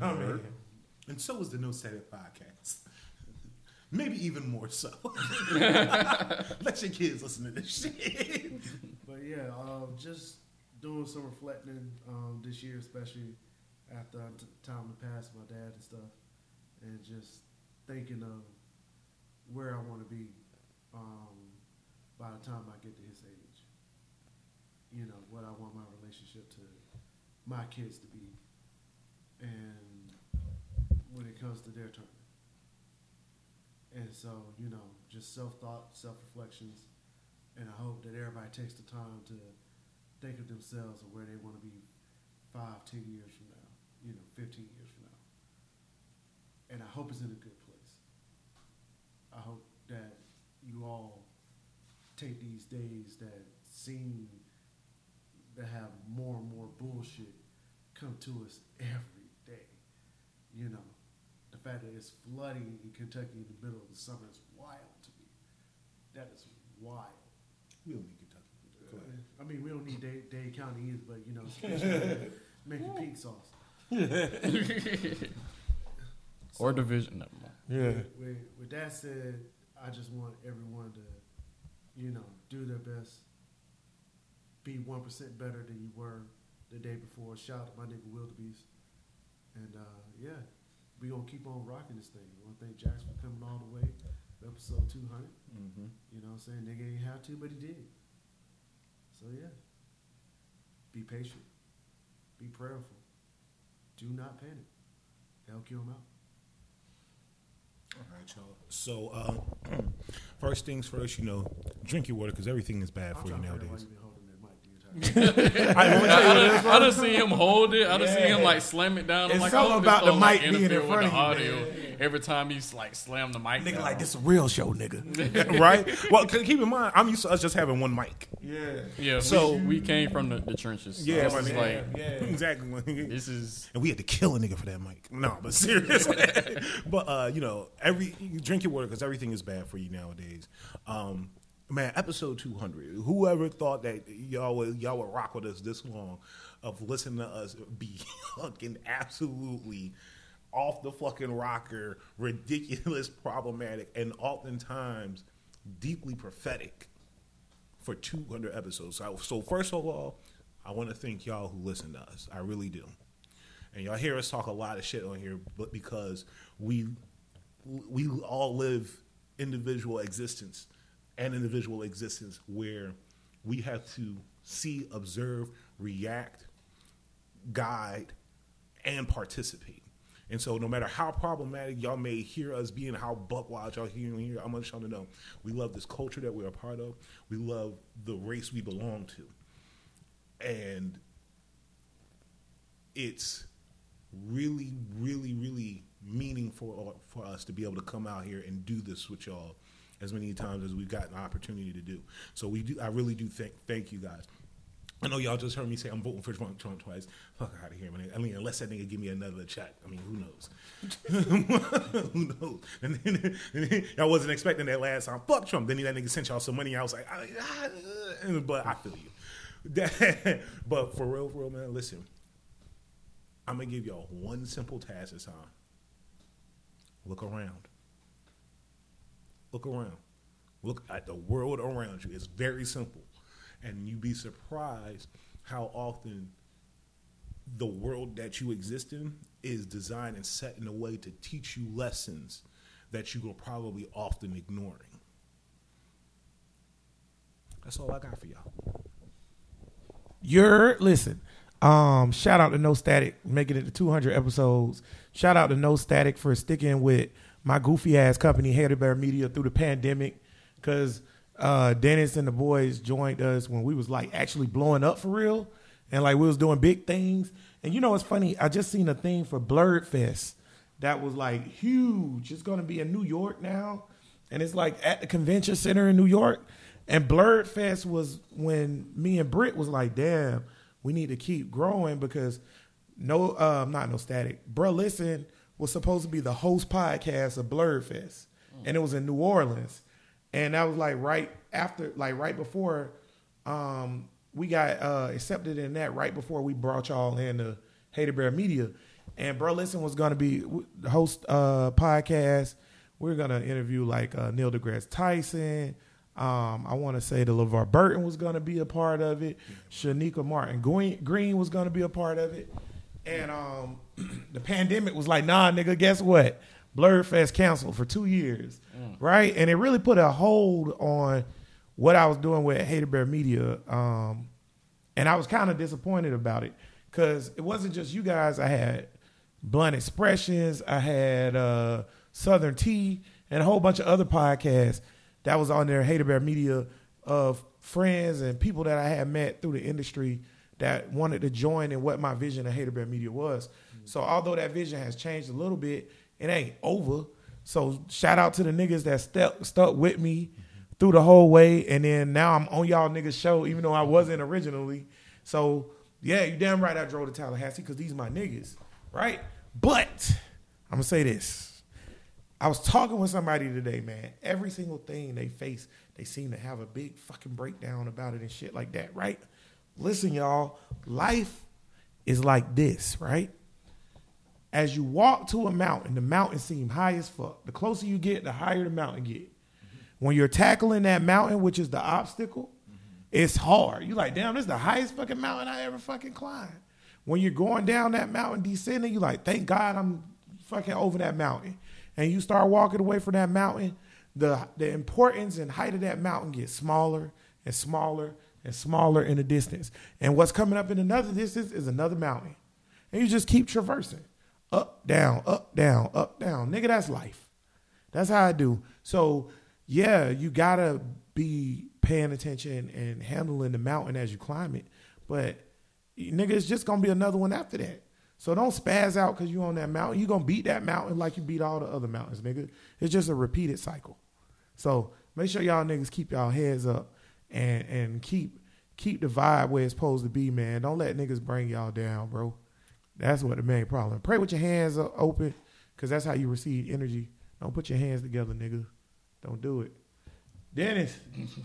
Speaker 2: I mean,
Speaker 4: And so is the No Static podcast. Maybe even more so. [LAUGHS] [LAUGHS] Let your kids listen to this shit.
Speaker 3: But yeah, uh, just doing some reflecting um, this year, especially after I took time to pass my dad and stuff, and just thinking of where I want to be um, by the time I get to his age. You know, what I want my relationship to my kids to be, and when it comes to their turn. And so, you know, just self thought, self reflections, and I hope that everybody takes the time to think of themselves and where they want to be five, ten years from now, you know, fifteen years from now. And I hope it's in a good place. I hope that you all take these days that seem to have more and more bullshit come to us [LAUGHS] every day. You know, fact that it's flooding in Kentucky in the middle of the summer is wild to me. That is wild.
Speaker 4: We don't need Kentucky. Go ahead.
Speaker 3: I mean, we don't need Dade, Dade County either, but you know, especially [LAUGHS] making pink sauce. [LAUGHS]
Speaker 1: Or division. Never mind.
Speaker 2: yeah.
Speaker 3: With, with that said, I just want everyone to, you know, do their best. Be one percent better than you were the day before. Shout out to my nigga Wildebeest. And uh, yeah, we gonna keep on rocking this thing. I want to thank Jax for coming all the way. to Episode two hundred. You know what I'm saying? Nigga ain't have to, but he did. So yeah. Be patient. Be prayerful. Do not panic. Hell kill him out.
Speaker 4: All right, y'all. So, uh, [CLEARS THROAT] first things first, you know, drink your water because everything is bad
Speaker 3: I'm
Speaker 4: for you
Speaker 3: trying to figure out why
Speaker 4: nowadays. [LAUGHS] I,
Speaker 1: I, I, done, I done see him hold it. I done see
Speaker 2: Yeah.
Speaker 1: him like slam it down. I'm
Speaker 2: It's
Speaker 1: like,
Speaker 2: something
Speaker 1: I this
Speaker 2: about the
Speaker 1: don't, like,
Speaker 2: mic being in
Speaker 1: interfere with
Speaker 2: front
Speaker 1: the
Speaker 2: of you,
Speaker 1: audio.
Speaker 2: man.
Speaker 1: Every time he's like slam the mic.
Speaker 2: Nigga,
Speaker 1: down.
Speaker 2: like this a real show, nigga. [LAUGHS] [LAUGHS]
Speaker 4: right? Well, c- keep in mind, I'm used to us just having one mic.
Speaker 2: Yeah.
Speaker 1: Yeah,
Speaker 4: So-
Speaker 1: we, we came from the, the trenches. So
Speaker 4: Yeah,
Speaker 1: this
Speaker 4: my
Speaker 1: is
Speaker 4: nigga.
Speaker 1: like
Speaker 2: Yeah.
Speaker 4: exactly.
Speaker 1: this is
Speaker 4: and we had to kill a nigga for that mic. No, but seriously. but uh, you know, every you drink your water because everything is bad for you nowadays. Um, man, episode two hundred. Whoever thought that y'all would y'all would rock with us this long of listening to us be [LAUGHS] fucking absolutely off the fucking rocker, ridiculous, [LAUGHS] problematic, and oftentimes deeply prophetic for 200 episodes. So, so first of all, I want to thank y'all who listen to us. I really do. And y'all hear us talk a lot of shit on here, but because we we all live individual existence and individual existence where we have to see, observe, react, guide, and participate. And so, no matter how problematic y'all may hear us being, how buck wild y'all hearing here, I'm gonna y'all to know we love this culture that we're a part of. We love the race we belong to, and it's really, really, really meaningful for us to be able to come out here and do this with y'all as many times as we've gotten the opportunity to do. So we do. I really do thank thank you guys. I know y'all just heard me say I'm voting for Trump, Trump twice. Fuck out of here, man. I mean, unless that nigga give me another check. I mean, who knows? [LAUGHS] who knows? And then, and then y'all wasn't expecting that last time. Fuck Trump. Then that nigga sent y'all some money. I was like, I, uh, but I feel you. [LAUGHS] but for real, for real, man, listen. I'm gonna give y'all one simple task this time. Look around. Look around. Look at the world around you. It's very simple. And you'd be surprised how often the world that you exist in is designed and set in a way to teach you lessons that you are probably often ignoring. That's all I got for y'all.
Speaker 2: You're listen. Um, shout out to No Static making it to 200 episodes. Shout out to No Static for sticking with my goofy ass company, Hater Bear Media, through the pandemic. Cause uh, Dennis and the boys joined us when we was like actually blowing up for real, and like we was doing big things. And you know what's funny? I just seen a thing for Blurred Fest that was like huge. It's gonna be in New York now, and it's like at the convention center in New York. And Blurred Fest was when me and Britt was like, damn, we need to keep growing because no, uh, not no static. Bro, listen was supposed to be the host podcast of Blurred Fest, and it was in New Orleans, and that was like right after, like right before, um, we got uh, accepted in that right before we brought y'all in the Hater Bear Media, and Bro, listen was gonna be the host uh podcast. We're gonna interview like uh, Neil deGrasse Tyson. Um, I want to say the LeVar Burton was going to be a part of it. Shanika Martin Green, Green was going to be a part of it. And um, the pandemic was like, nah, nigga, guess what? Blurred Fest canceled for two years, right? And it really put a hold on what I was doing with Hater Bear Media. Um, and I was kind of disappointed about it because it wasn't just you guys. I had Blunt Expressions, I had uh, Southern Tea, and a whole bunch of other podcasts that was on there. Hater Bear Media of friends and people that I had met through the industry that wanted to join in what my vision of Hater Bear Media was. So although that vision has changed a little bit, it ain't over. So shout out to the niggas that stuck stuck with me through the whole way, and then now I'm on y'all niggas show, even though I wasn't originally. So yeah, you damn right I drove to Tallahassee because these my niggas, right? But I'm gonna say this. I was talking with somebody today, man. Every single thing they face, they seem to have a big fucking breakdown about it and shit like that, right? Listen, y'all, life is like this, right? As you walk to a mountain, the mountain seem high as fuck. The closer you get, the higher the mountain get. When you're tackling that mountain, which is the obstacle, it's hard. You're like, damn, this is the highest fucking mountain I ever fucking climbed. When you're going down that mountain, descending, you're like, thank God I'm fucking over that mountain. And you start walking away from that mountain, the the importance and height of that mountain gets smaller and smaller and smaller in the distance. And what's coming up in another distance is another mountain. And you just keep traversing. Up, down, up, down, up, down. Nigga, that's life. That's how I do. So yeah, you gotta be paying attention and handling the mountain as you climb it. But nigga, it's just gonna be another one after that. So don't spaz out because you on that mountain. you gonna beat that mountain like you beat all the other mountains, nigga. It's just a repeated cycle. So make sure y'all niggas keep y'all heads up and and keep keep the vibe where it's supposed to be, man. Don't let niggas bring y'all down, bro. That's what the main problem. Pray with your hands open, cause that's how you receive energy. Don't put your hands together, nigga. Don't do it. Dennis,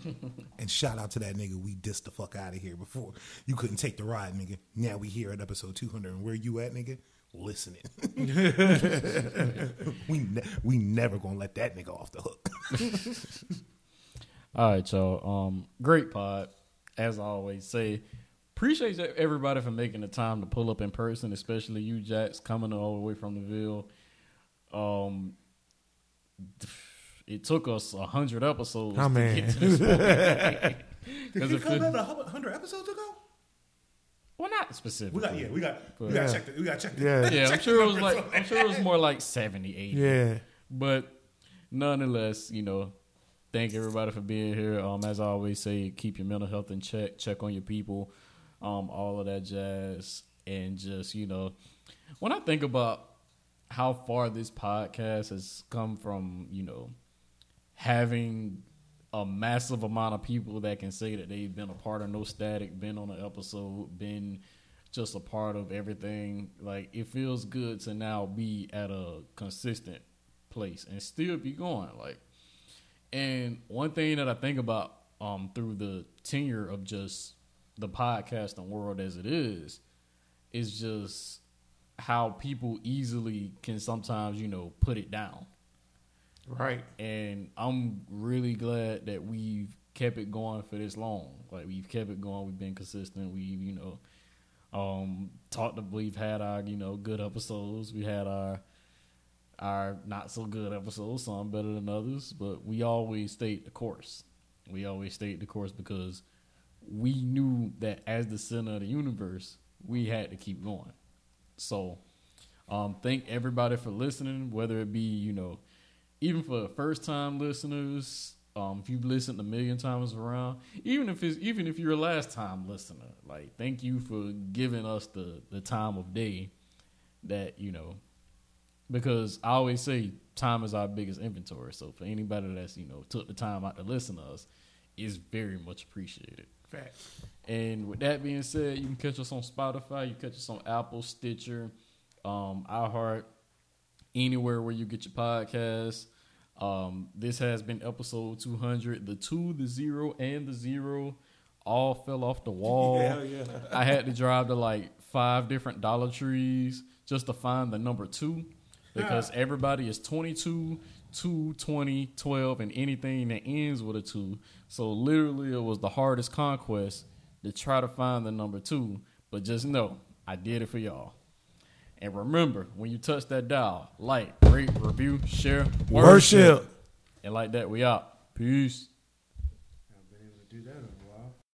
Speaker 2: [LAUGHS]
Speaker 4: And shout out to that nigga we dissed the fuck out of here before. You couldn't take the ride, nigga. Now we here at episode 200. And where you at, nigga? Listening. [LAUGHS] we ne- we never gonna let that nigga off the hook. [LAUGHS]
Speaker 1: All right, y'all. Um, great pod, as I always say. Appreciate everybody for making the time to pull up in person, especially you, Jacks, coming all the way from the Ville. Um, it took us a hundred episodes
Speaker 2: Oh,
Speaker 1: to get to this point. [LAUGHS]
Speaker 4: Did
Speaker 1: 'Cause
Speaker 4: he come
Speaker 1: feel-
Speaker 4: out a hundred episodes ago?
Speaker 1: well, not specifically.
Speaker 4: We got yeah, we got we got
Speaker 2: Yeah.
Speaker 4: to check the, we got to check the,
Speaker 2: Yeah.
Speaker 1: yeah, I'm sure it was like I'm sure it was more like 70, 80.
Speaker 2: yeah,
Speaker 1: But nonetheless, you know, thank everybody for being here. Um, as I always say, keep your mental health in check, check on your people, um, all of that jazz, and just you know, when I think about how far this podcast has come from, you know, having a massive amount of people that can say that they've been a part of No Static, been on an episode, been just a part of everything. Like it feels good to now be at a consistent place and still be going. Like, and one thing that I think about um through the tenure of just the podcasting world as it is, is just how people easily can sometimes you know put it down
Speaker 2: right.
Speaker 1: and I'm really glad that we've kept it going for this long. Like we've kept it going. We've been consistent. We've you know, um, talked. To, we've had our you know good episodes. We had our our not so good episodes. Some better than others, but we always stayed the course. We always stayed the course because we knew that as the center of the universe, we had to keep going. So, um, thank everybody for listening, whether it be you know, even for first time listeners. Um, if you've listened a million times around, even if it's even if you're a last time listener, like thank you for giving us the the time of day that you know because I always say time is our biggest inventory. So for anybody that's you know took the time out to listen to us, is very much appreciated.
Speaker 2: Facts.
Speaker 1: And with that being said, you can catch us on Spotify, you catch us on Apple, Stitcher, um, iHeart, anywhere where you get your podcasts. Um, this has been episode 200. The two, the zero, and the zero all fell off the wall. [LAUGHS]
Speaker 4: Yeah.
Speaker 1: I had to drive to like five different Dollar Trees just to find the number two because everybody is 22, 2, 20, 12, and anything that ends with a two. So literally, it was the hardest conquest to try to find the number two. But just know, I did it for y'all. And remember, when you touch that dial, like, rate, review, share,
Speaker 4: Worship.
Speaker 1: And like that, we out. Peace.